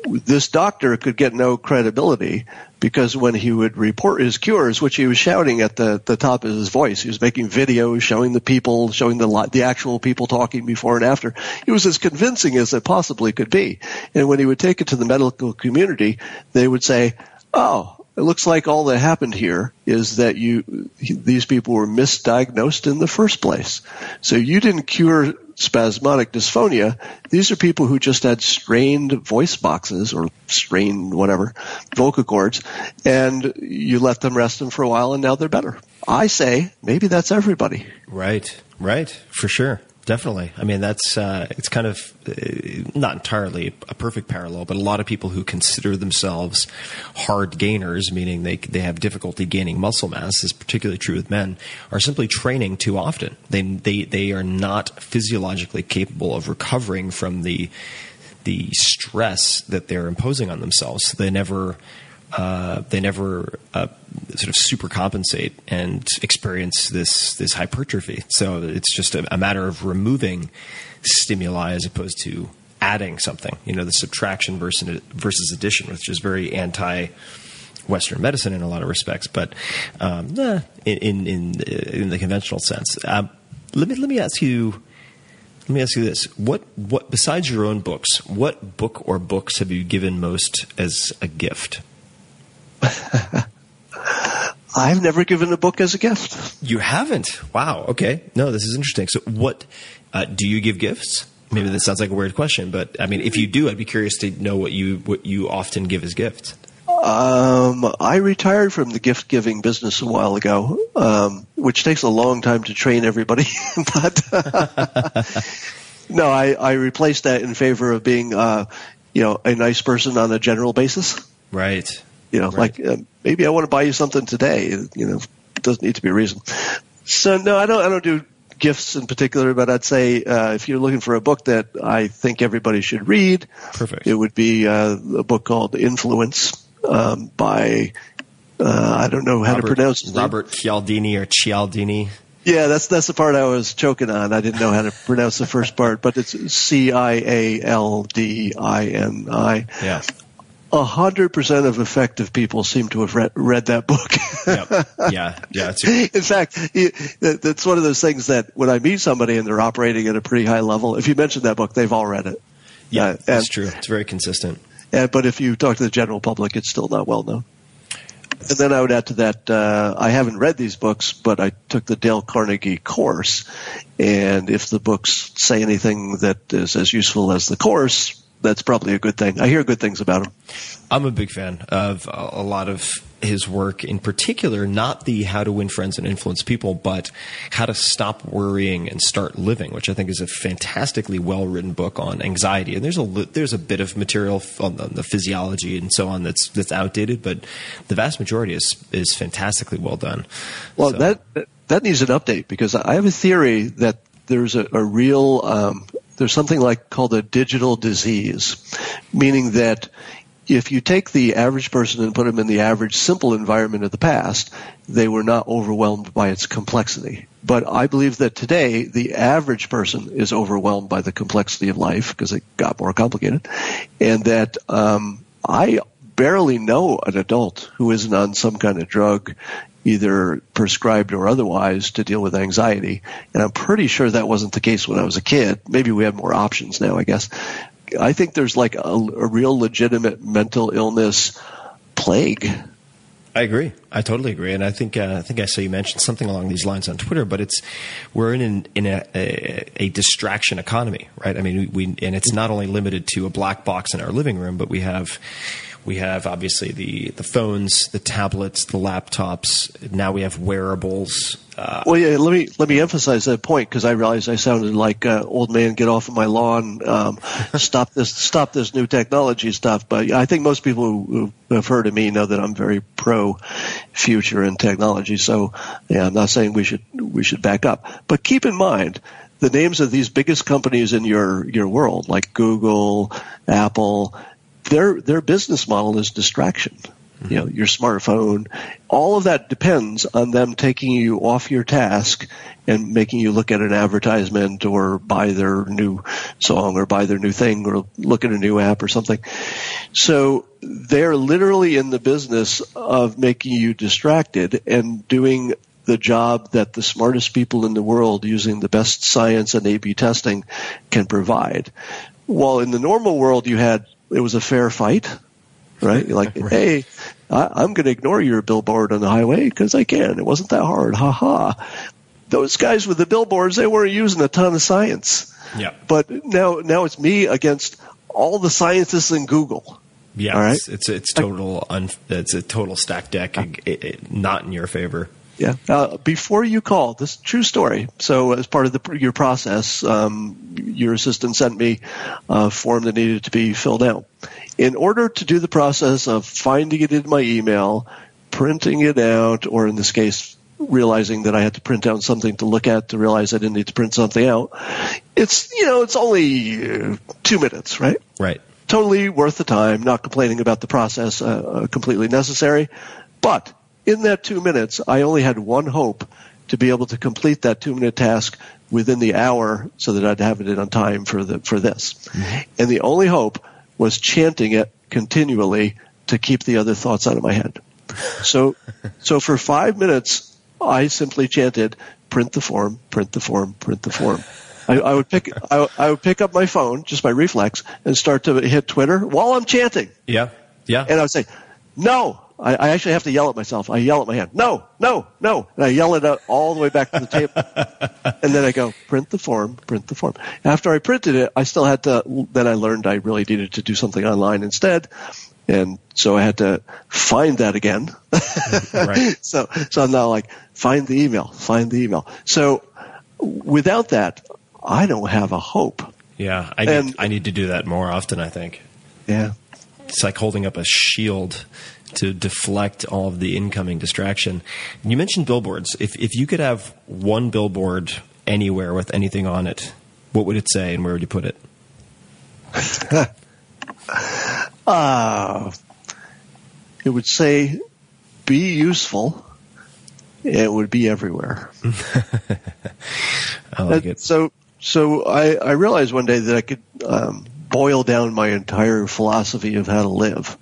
B: This doctor could get no credibility because when he would report his cures, which he was shouting at the, the top of his voice, he was making videos showing the people, showing the the actual people talking before and after. It was as convincing as it possibly could be. And when he would take it to the medical community, they would say, "Oh, it looks like all that happened here is that you these people were misdiagnosed in the first place. So you didn't cure spasmodic dysphonia. These are people who just had strained voice boxes or strained whatever vocal cords, and you let them rest them for a while, and now they're better. I say maybe that's everybody.
A: Right, right, for sure, definitely. I mean, that's uh, it's kind of uh, not entirely a perfect parallel, but a lot of people who consider themselves hard gainers, meaning they they have difficulty gaining muscle mass, is particularly true with men, are simply training too often. They they they are not physiologically capable of recovering from the the stress that they're imposing on themselves. They never uh, they never uh, sort of super compensate and experience this this hypertrophy. So it's just a, a matter of removing stimuli as opposed to adding something. You know, the subtraction versus versus addition, which is very anti. Western medicine in a lot of respects, but um, eh, in, in in in the conventional sense. Um, let me let me ask you let me ask you this: what what besides your own books, what book or books have you given most as a gift?
B: I've never given a book as a gift.
A: You haven't. Wow. Okay. No, this is interesting. So, what uh, do you give gifts? Maybe that sounds like a weird question, but I mean, if you do, I'd be curious to know what you what you often give as gifts.
B: Um, I retired from the gift giving business a while ago, um, which takes a long time to train everybody. but no, I, I replaced that in favor of being, uh, you know, a nice person on a general basis.
A: Right.
B: You know,
A: Right.
B: like uh, maybe I want to buy you something today. You know, it doesn't need to be a reason. So no, I don't. I don't do gifts in particular, but I'd say uh, if you're looking for a book that I think everybody should read,
A: Perfect.
B: it would be uh, a book called Influence um, by uh, I don't know how to pronounce his name.
A: Robert Cialdini or Cialdini.
B: Yeah, that's that's the part I was choking on. I didn't know how to pronounce the first part, but it's C I A L D I N I.
A: Yeah.
B: A hundred percent of effective people seem to have read, read that book.
A: Yep. Yeah. Yeah.
B: In fact, that's one of those things that when I meet somebody and they're operating at a pretty high level, if you mention that book, they've all read it.
A: yeah.
B: Uh,
A: That's true. It's very consistent.
B: And, but if you talk to the general public, it's still not well known. And then I would add to that, uh, I haven't read these books, but I took the Dale Carnegie course. And if the books say anything that is as useful as the course, that's probably a good thing. I hear good things about him.
A: I'm a big fan of a lot of his work, in particular, not the how to win friends and influence people, but how to stop worrying and start living, which I think is a fantastically well written book on anxiety. And there's a there's a bit of material on the, the physiology and so on that's that's outdated, but the vast majority is is fantastically well done.
B: Well,
A: So-
B: that that needs an update because I have a theory that there's a, a real um, there's something like called a digital disease, meaning that if you take the average person and put them in the average simple environment of the past, they were not overwhelmed by its complexity. But I believe that today the average person is overwhelmed by the complexity of life because it got more complicated, and that um, I barely know an adult who isn't on some kind of drug, either prescribed or otherwise, to deal with anxiety. And I'm pretty sure that wasn't the case when I was a kid. Maybe we have more options now, I guess. I think there's like a, a real legitimate mental illness plague
A: I agree. I totally agree, and I think uh, I think I saw you mentioned something along these lines on Twitter. But it's we're in an, in a, a, a distraction economy, right? I mean, we and it's not only limited to a black box in our living room, but we have we have obviously the the phones, the tablets, the laptops. Now we have wearables. Uh,
B: Well, yeah. Let me let me emphasize that point because I realized I sounded like uh, old man. Get off of my lawn. Um, stop this. Stop this new technology stuff. But I think most people who, have heard of me know that I'm very pro future and technology. So yeah, I'm not saying we should we should back up. But keep in mind the names of these biggest companies in your your world, like Google, Apple. Their their business model is distraction you know, your smartphone, all of that depends on them taking you off your task and making you look at an advertisement or buy their new song or buy their new thing or look at a new app or something. So they're literally in the business of making you distracted and doing the job that the smartest people in the world using the best science and A-B testing can provide. While in the normal world you had, it was a fair fight right? You're like, hey, I, I'm going to ignore your billboard on the highway because I can. It wasn't that hard. Ha ha. Those guys with the billboards, they weren't using a ton of science.
A: yeah,
B: But now, now it's me against all the scientists in Google.
A: yeah.
B: all right.
A: It's, it's it's total un, it's a total stack deck, uh, it, it, not in your favor.
B: Yeah. Uh, before you call, this true story. So as part of the, your process, um, your assistant sent me a form that needed to be filled out. In order to do the process of finding it in my email, printing it out, or in this case, realizing that I had to print out something to look at to realize I didn't need to print something out, it's, you know, it's only uh, two minutes, right?
A: Right.
B: totally worth the time, not complaining about the process, uh, uh, completely necessary. But in that two minutes, I only had one hope to be able to complete that two minute task within the hour so that I'd have it in on time for the, for this. Mm-hmm. And the only hope was chanting it continually to keep the other thoughts out of my head. So, so for five minutes, I simply chanted, print the form, print the form, print the form. I, I would pick, I, I would pick up my phone, just my reflex, and start to hit Twitter while I'm chanting.
A: Yeah. Yeah.
B: And I would say, no. I, I actually have to yell at myself. I yell at my hand, no, no, no. And I yell it out all the way back to the table. and then I go, print the form, print the form. After I printed it, I still had to, then I learned I really needed to do something online instead. And so I had to find that again.
A: Right.
B: So, so I'm now like, find the email, find the email. So without that, I don't have a hope.
A: Yeah. I need, I need to do that more often. I think
B: Yeah.
A: it's like holding up a shield to deflect all of the incoming distraction. You mentioned billboards. If if you could have one billboard anywhere with anything on it, what would it say, and where would you put it?
B: Uh, it would say, be useful. It would be everywhere.
A: I like it.
B: So, so I, I realized one day that I could um, boil down my entire philosophy of how to live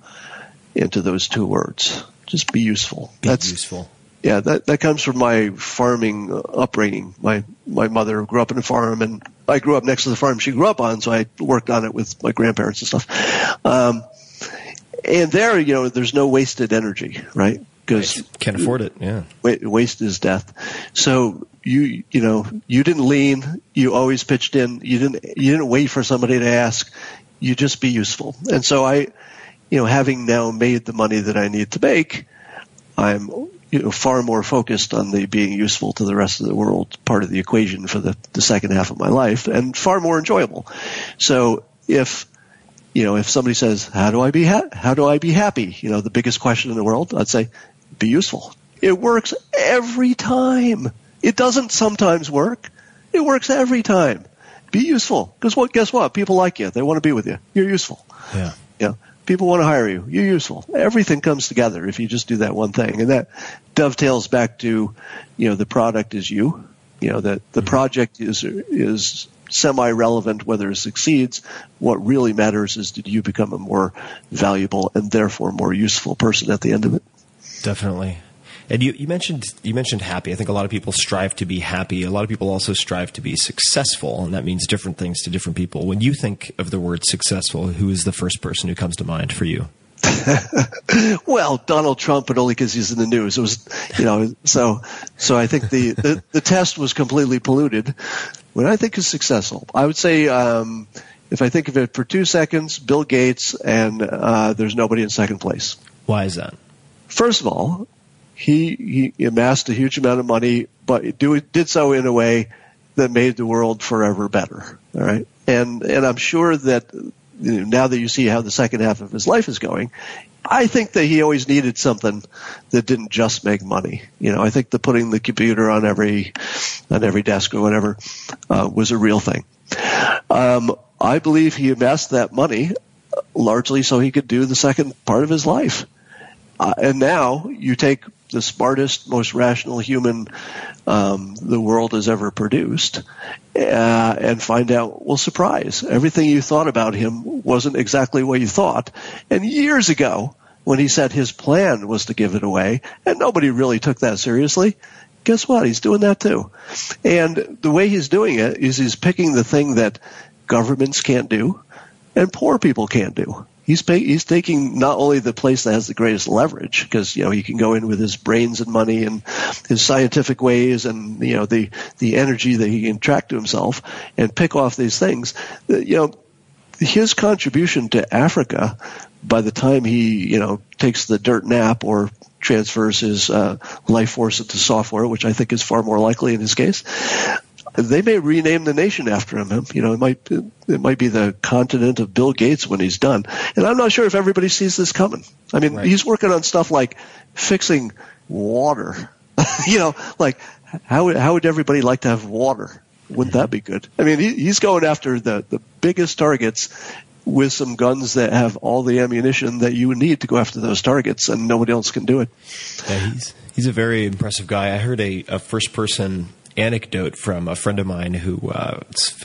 B: into those two words. Just be useful.
A: Be
B: That's
A: useful.
B: yeah. That that comes from my farming uh, upbringing. My my mother grew up in a farm, and I grew up next to the farm she grew up on, so I worked on it with my grandparents and stuff. Um, and there, you know, there's no wasted energy, right? Because
A: Can't afford it. Yeah.
B: waste is death. So you you know you didn't lean. You always pitched in. You didn't you didn't wait for somebody to ask. You just be useful. And so I, you know, having now made the money that I need to make, I'm you know far more focused on the being useful to the rest of the world part of the equation for the the second half of my life, and far more enjoyable. So if you know, if somebody says, "How do I be ha- how do I be happy?" You know, the biggest question in the world, I'd say, "Be useful." It works every time. It doesn't sometimes work. It works every time. Be useful because what? Guess what? People like you. They want to be with you. You're useful.
A: Yeah.
B: Know, people want to hire you. You're useful. Everything comes together if you just do that one thing, and that dovetails back to, you know, the product is you. You know that the mm-hmm. project is is semi-relevant whether it succeeds. What really matters is did you become a more valuable and therefore more useful person at the end of it.
A: Definitely. And you, you mentioned you mentioned happy. I think a lot of people strive to be happy. A lot of people also strive to be successful, and that means different things to different people. When you think of the word successful, who is the first person who comes to mind for you?
B: well, Donald Trump, but only because he's in the news. It was, you know, so so I think the, the, the test was completely polluted. What I think is successful, I would say, um, if I think of it for two seconds, Bill Gates, and uh, there's nobody in second place.
A: Why is that?
B: First of all, he he amassed a huge amount of money, but do, did so in a way that made the world forever better. All right, and and I'm sure that now that you see how the second half of his life is going, I think that he always needed something that didn't just make money. You know, I think that putting the computer on every on every desk or whatever uh, was a real thing. Um, I believe he amassed that money largely so he could do the second part of his life. Uh, and now you take the smartest, most rational human um, the world has ever produced, uh, and find out. Well, surprise! Everything you thought about him wasn't exactly what you thought. And years ago, when he said his plan was to give it away, and nobody really took that seriously. Guess what? He's doing that too. And the way he's doing it is he's picking the thing that governments can't do and poor people can't do. He's pay, he's taking not only the place that has the greatest leverage because you know he can go in with his brains and money and his scientific ways and you know the the energy that he can attract to himself and pick off these things. You know his contribution to Africa by the time he you know takes the dirt nap or transfers his uh, life force into software, which I think is far more likely in his case they may rename the nation after him. You know, it might it might be the continent of Bill Gates when he's done. And I'm not sure if everybody sees this coming. I mean,
A: Right.
B: he's working on stuff like fixing water. you know, like how would- how would everybody like to have water? Wouldn't that be good? I mean, he, he's going after the the biggest targets with some guns that have all the ammunition that you would need to go after those targets, and nobody else can do it.
A: Yeah, he's he's a very impressive guy. I heard a, a first person anecdote from a friend of mine who uh,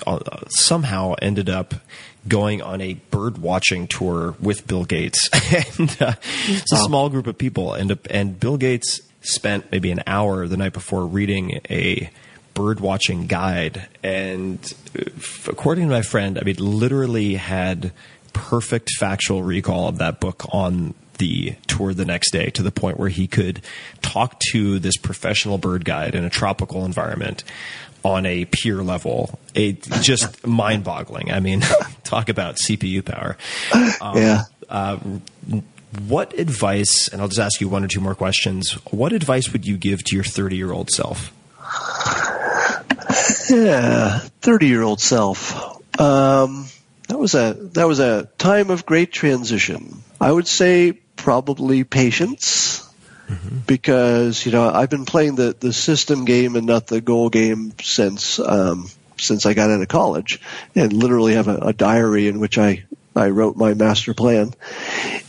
A: uh, somehow ended up going on a bird watching tour with Bill Gates, and uh, it's a small group of people, and and Bill Gates spent maybe an hour the night before reading a bird watching guide. And uh, according to my friend i mean literally had perfect factual recall of that book on the tour the next day to the point where he could talk to this professional bird guide in a tropical environment on a peer level it just mind boggling i mean talk about cpu power um,
B: Yeah.
A: uh, what advice and i'll just ask you one or two more questions what advice would you give to your 30 year old self
B: Yeah, thirty-year-old self. Um, that was a that was a time of great transition. I would say probably patience, because you know I've been playing the the system game and not the goal game since um, since I got out of college, and literally have a, a diary in which I I wrote my master plan.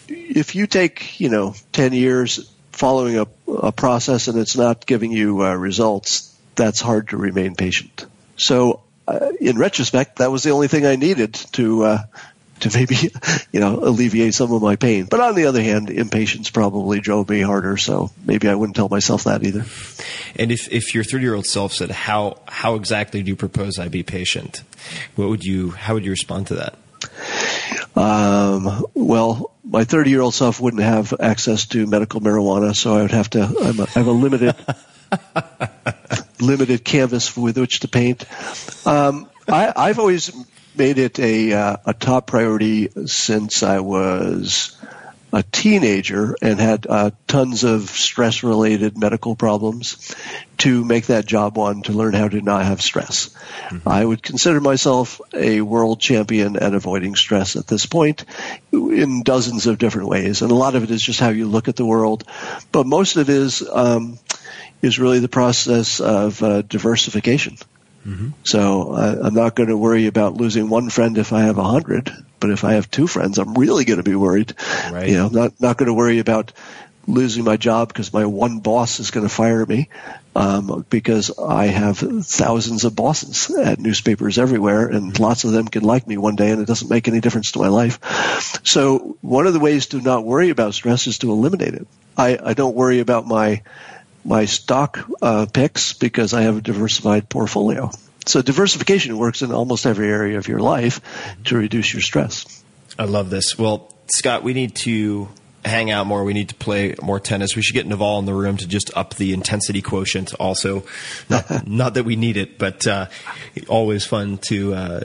B: If you take you know ten years following a, a process and it's not giving you uh, results, that's hard to remain patient. So, uh, in retrospect, that was the only thing I needed to uh, to maybe you know alleviate some of my pain. But on the other hand, impatience probably drove me harder. So maybe I wouldn't tell myself that either.
A: And if, if your 30 year old self said, how, how exactly do you propose I be patient? What would you, how would you respond to that?
B: Um, well, my 30 year old self wouldn't have access to medical marijuana, so I would have to. I'm a, I have a limited limited canvas with which to paint. Um, I, I've always made it a uh, a top priority since I was a teenager and had uh, tons of stress related medical problems to make that job one to learn how to not have stress. I would consider myself a world champion at avoiding stress at this point in dozens of different ways. And a lot of it is just how you look at the world. But most of it is, um, is really the process of uh, diversification. So uh, I'm not going to worry about losing one friend if I have a hundred, but if I have two friends, I'm really going to be worried.
A: Right.
B: You know, not not going to worry about losing my job because my one boss is going to fire me um, because I have thousands of bosses at newspapers everywhere, and lots of them can like me one day, and it doesn't make any difference to my life. So one of the ways to not worry about stress is to eliminate it. I, I don't worry about my my stock uh, picks because I have a diversified portfolio. So diversification works in almost every area of your life to reduce your stress.
A: I love this. Well, Scott, we need to hang out more. We need to play more tennis. We should get Naval in the room to just up the intensity quotient. Also, not, not that we need it, but uh, always fun to uh,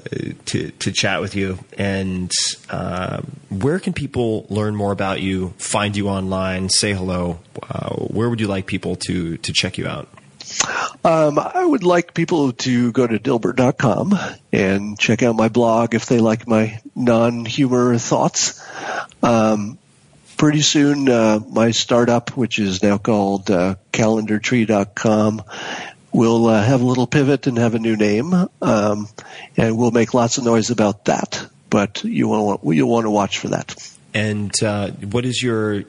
A: to to chat with you. And uh, where can people learn more about you? Find you online? Say hello. Uh, where would you like people to to check you out?
B: Um, I would like people to go to dilbert.com and check out my blog if they like my non-humor thoughts. Um, pretty soon, uh, my startup, which is now called uh, calendartree.com, will uh, have a little pivot and have a new name, um, and we'll make lots of noise about that. But you want you want to watch for that.
A: And uh, what is your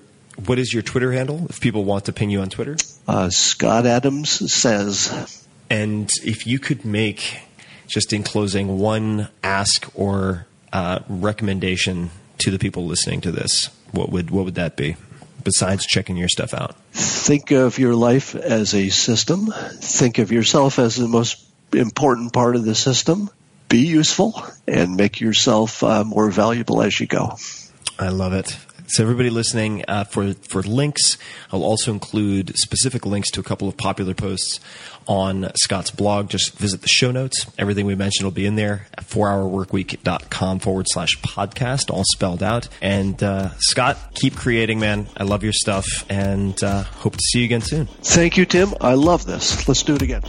A: what is your Twitter handle? If people want to ping you on Twitter,
B: Uh, Scott Adams says.
A: and if you could make just in closing one ask or uh, recommendation to the people listening to this, what would what would that be? Besides checking your stuff out.
B: think of your life as a system. Think of yourself as the most important part of the system. Be useful and make yourself uh, more valuable as you go.
A: I love it. So everybody listening, uh, for for links, I'll also include specific links to a couple of popular posts on Scott's blog. Just visit the show notes. Everything we mentioned will be in there at 4hourworkweek.com forward slash podcast, all spelled out. And uh, Scott, keep creating, man. I love your stuff and uh, hope to see you again soon.
B: Thank you, Tim. I love this. Let's do it again.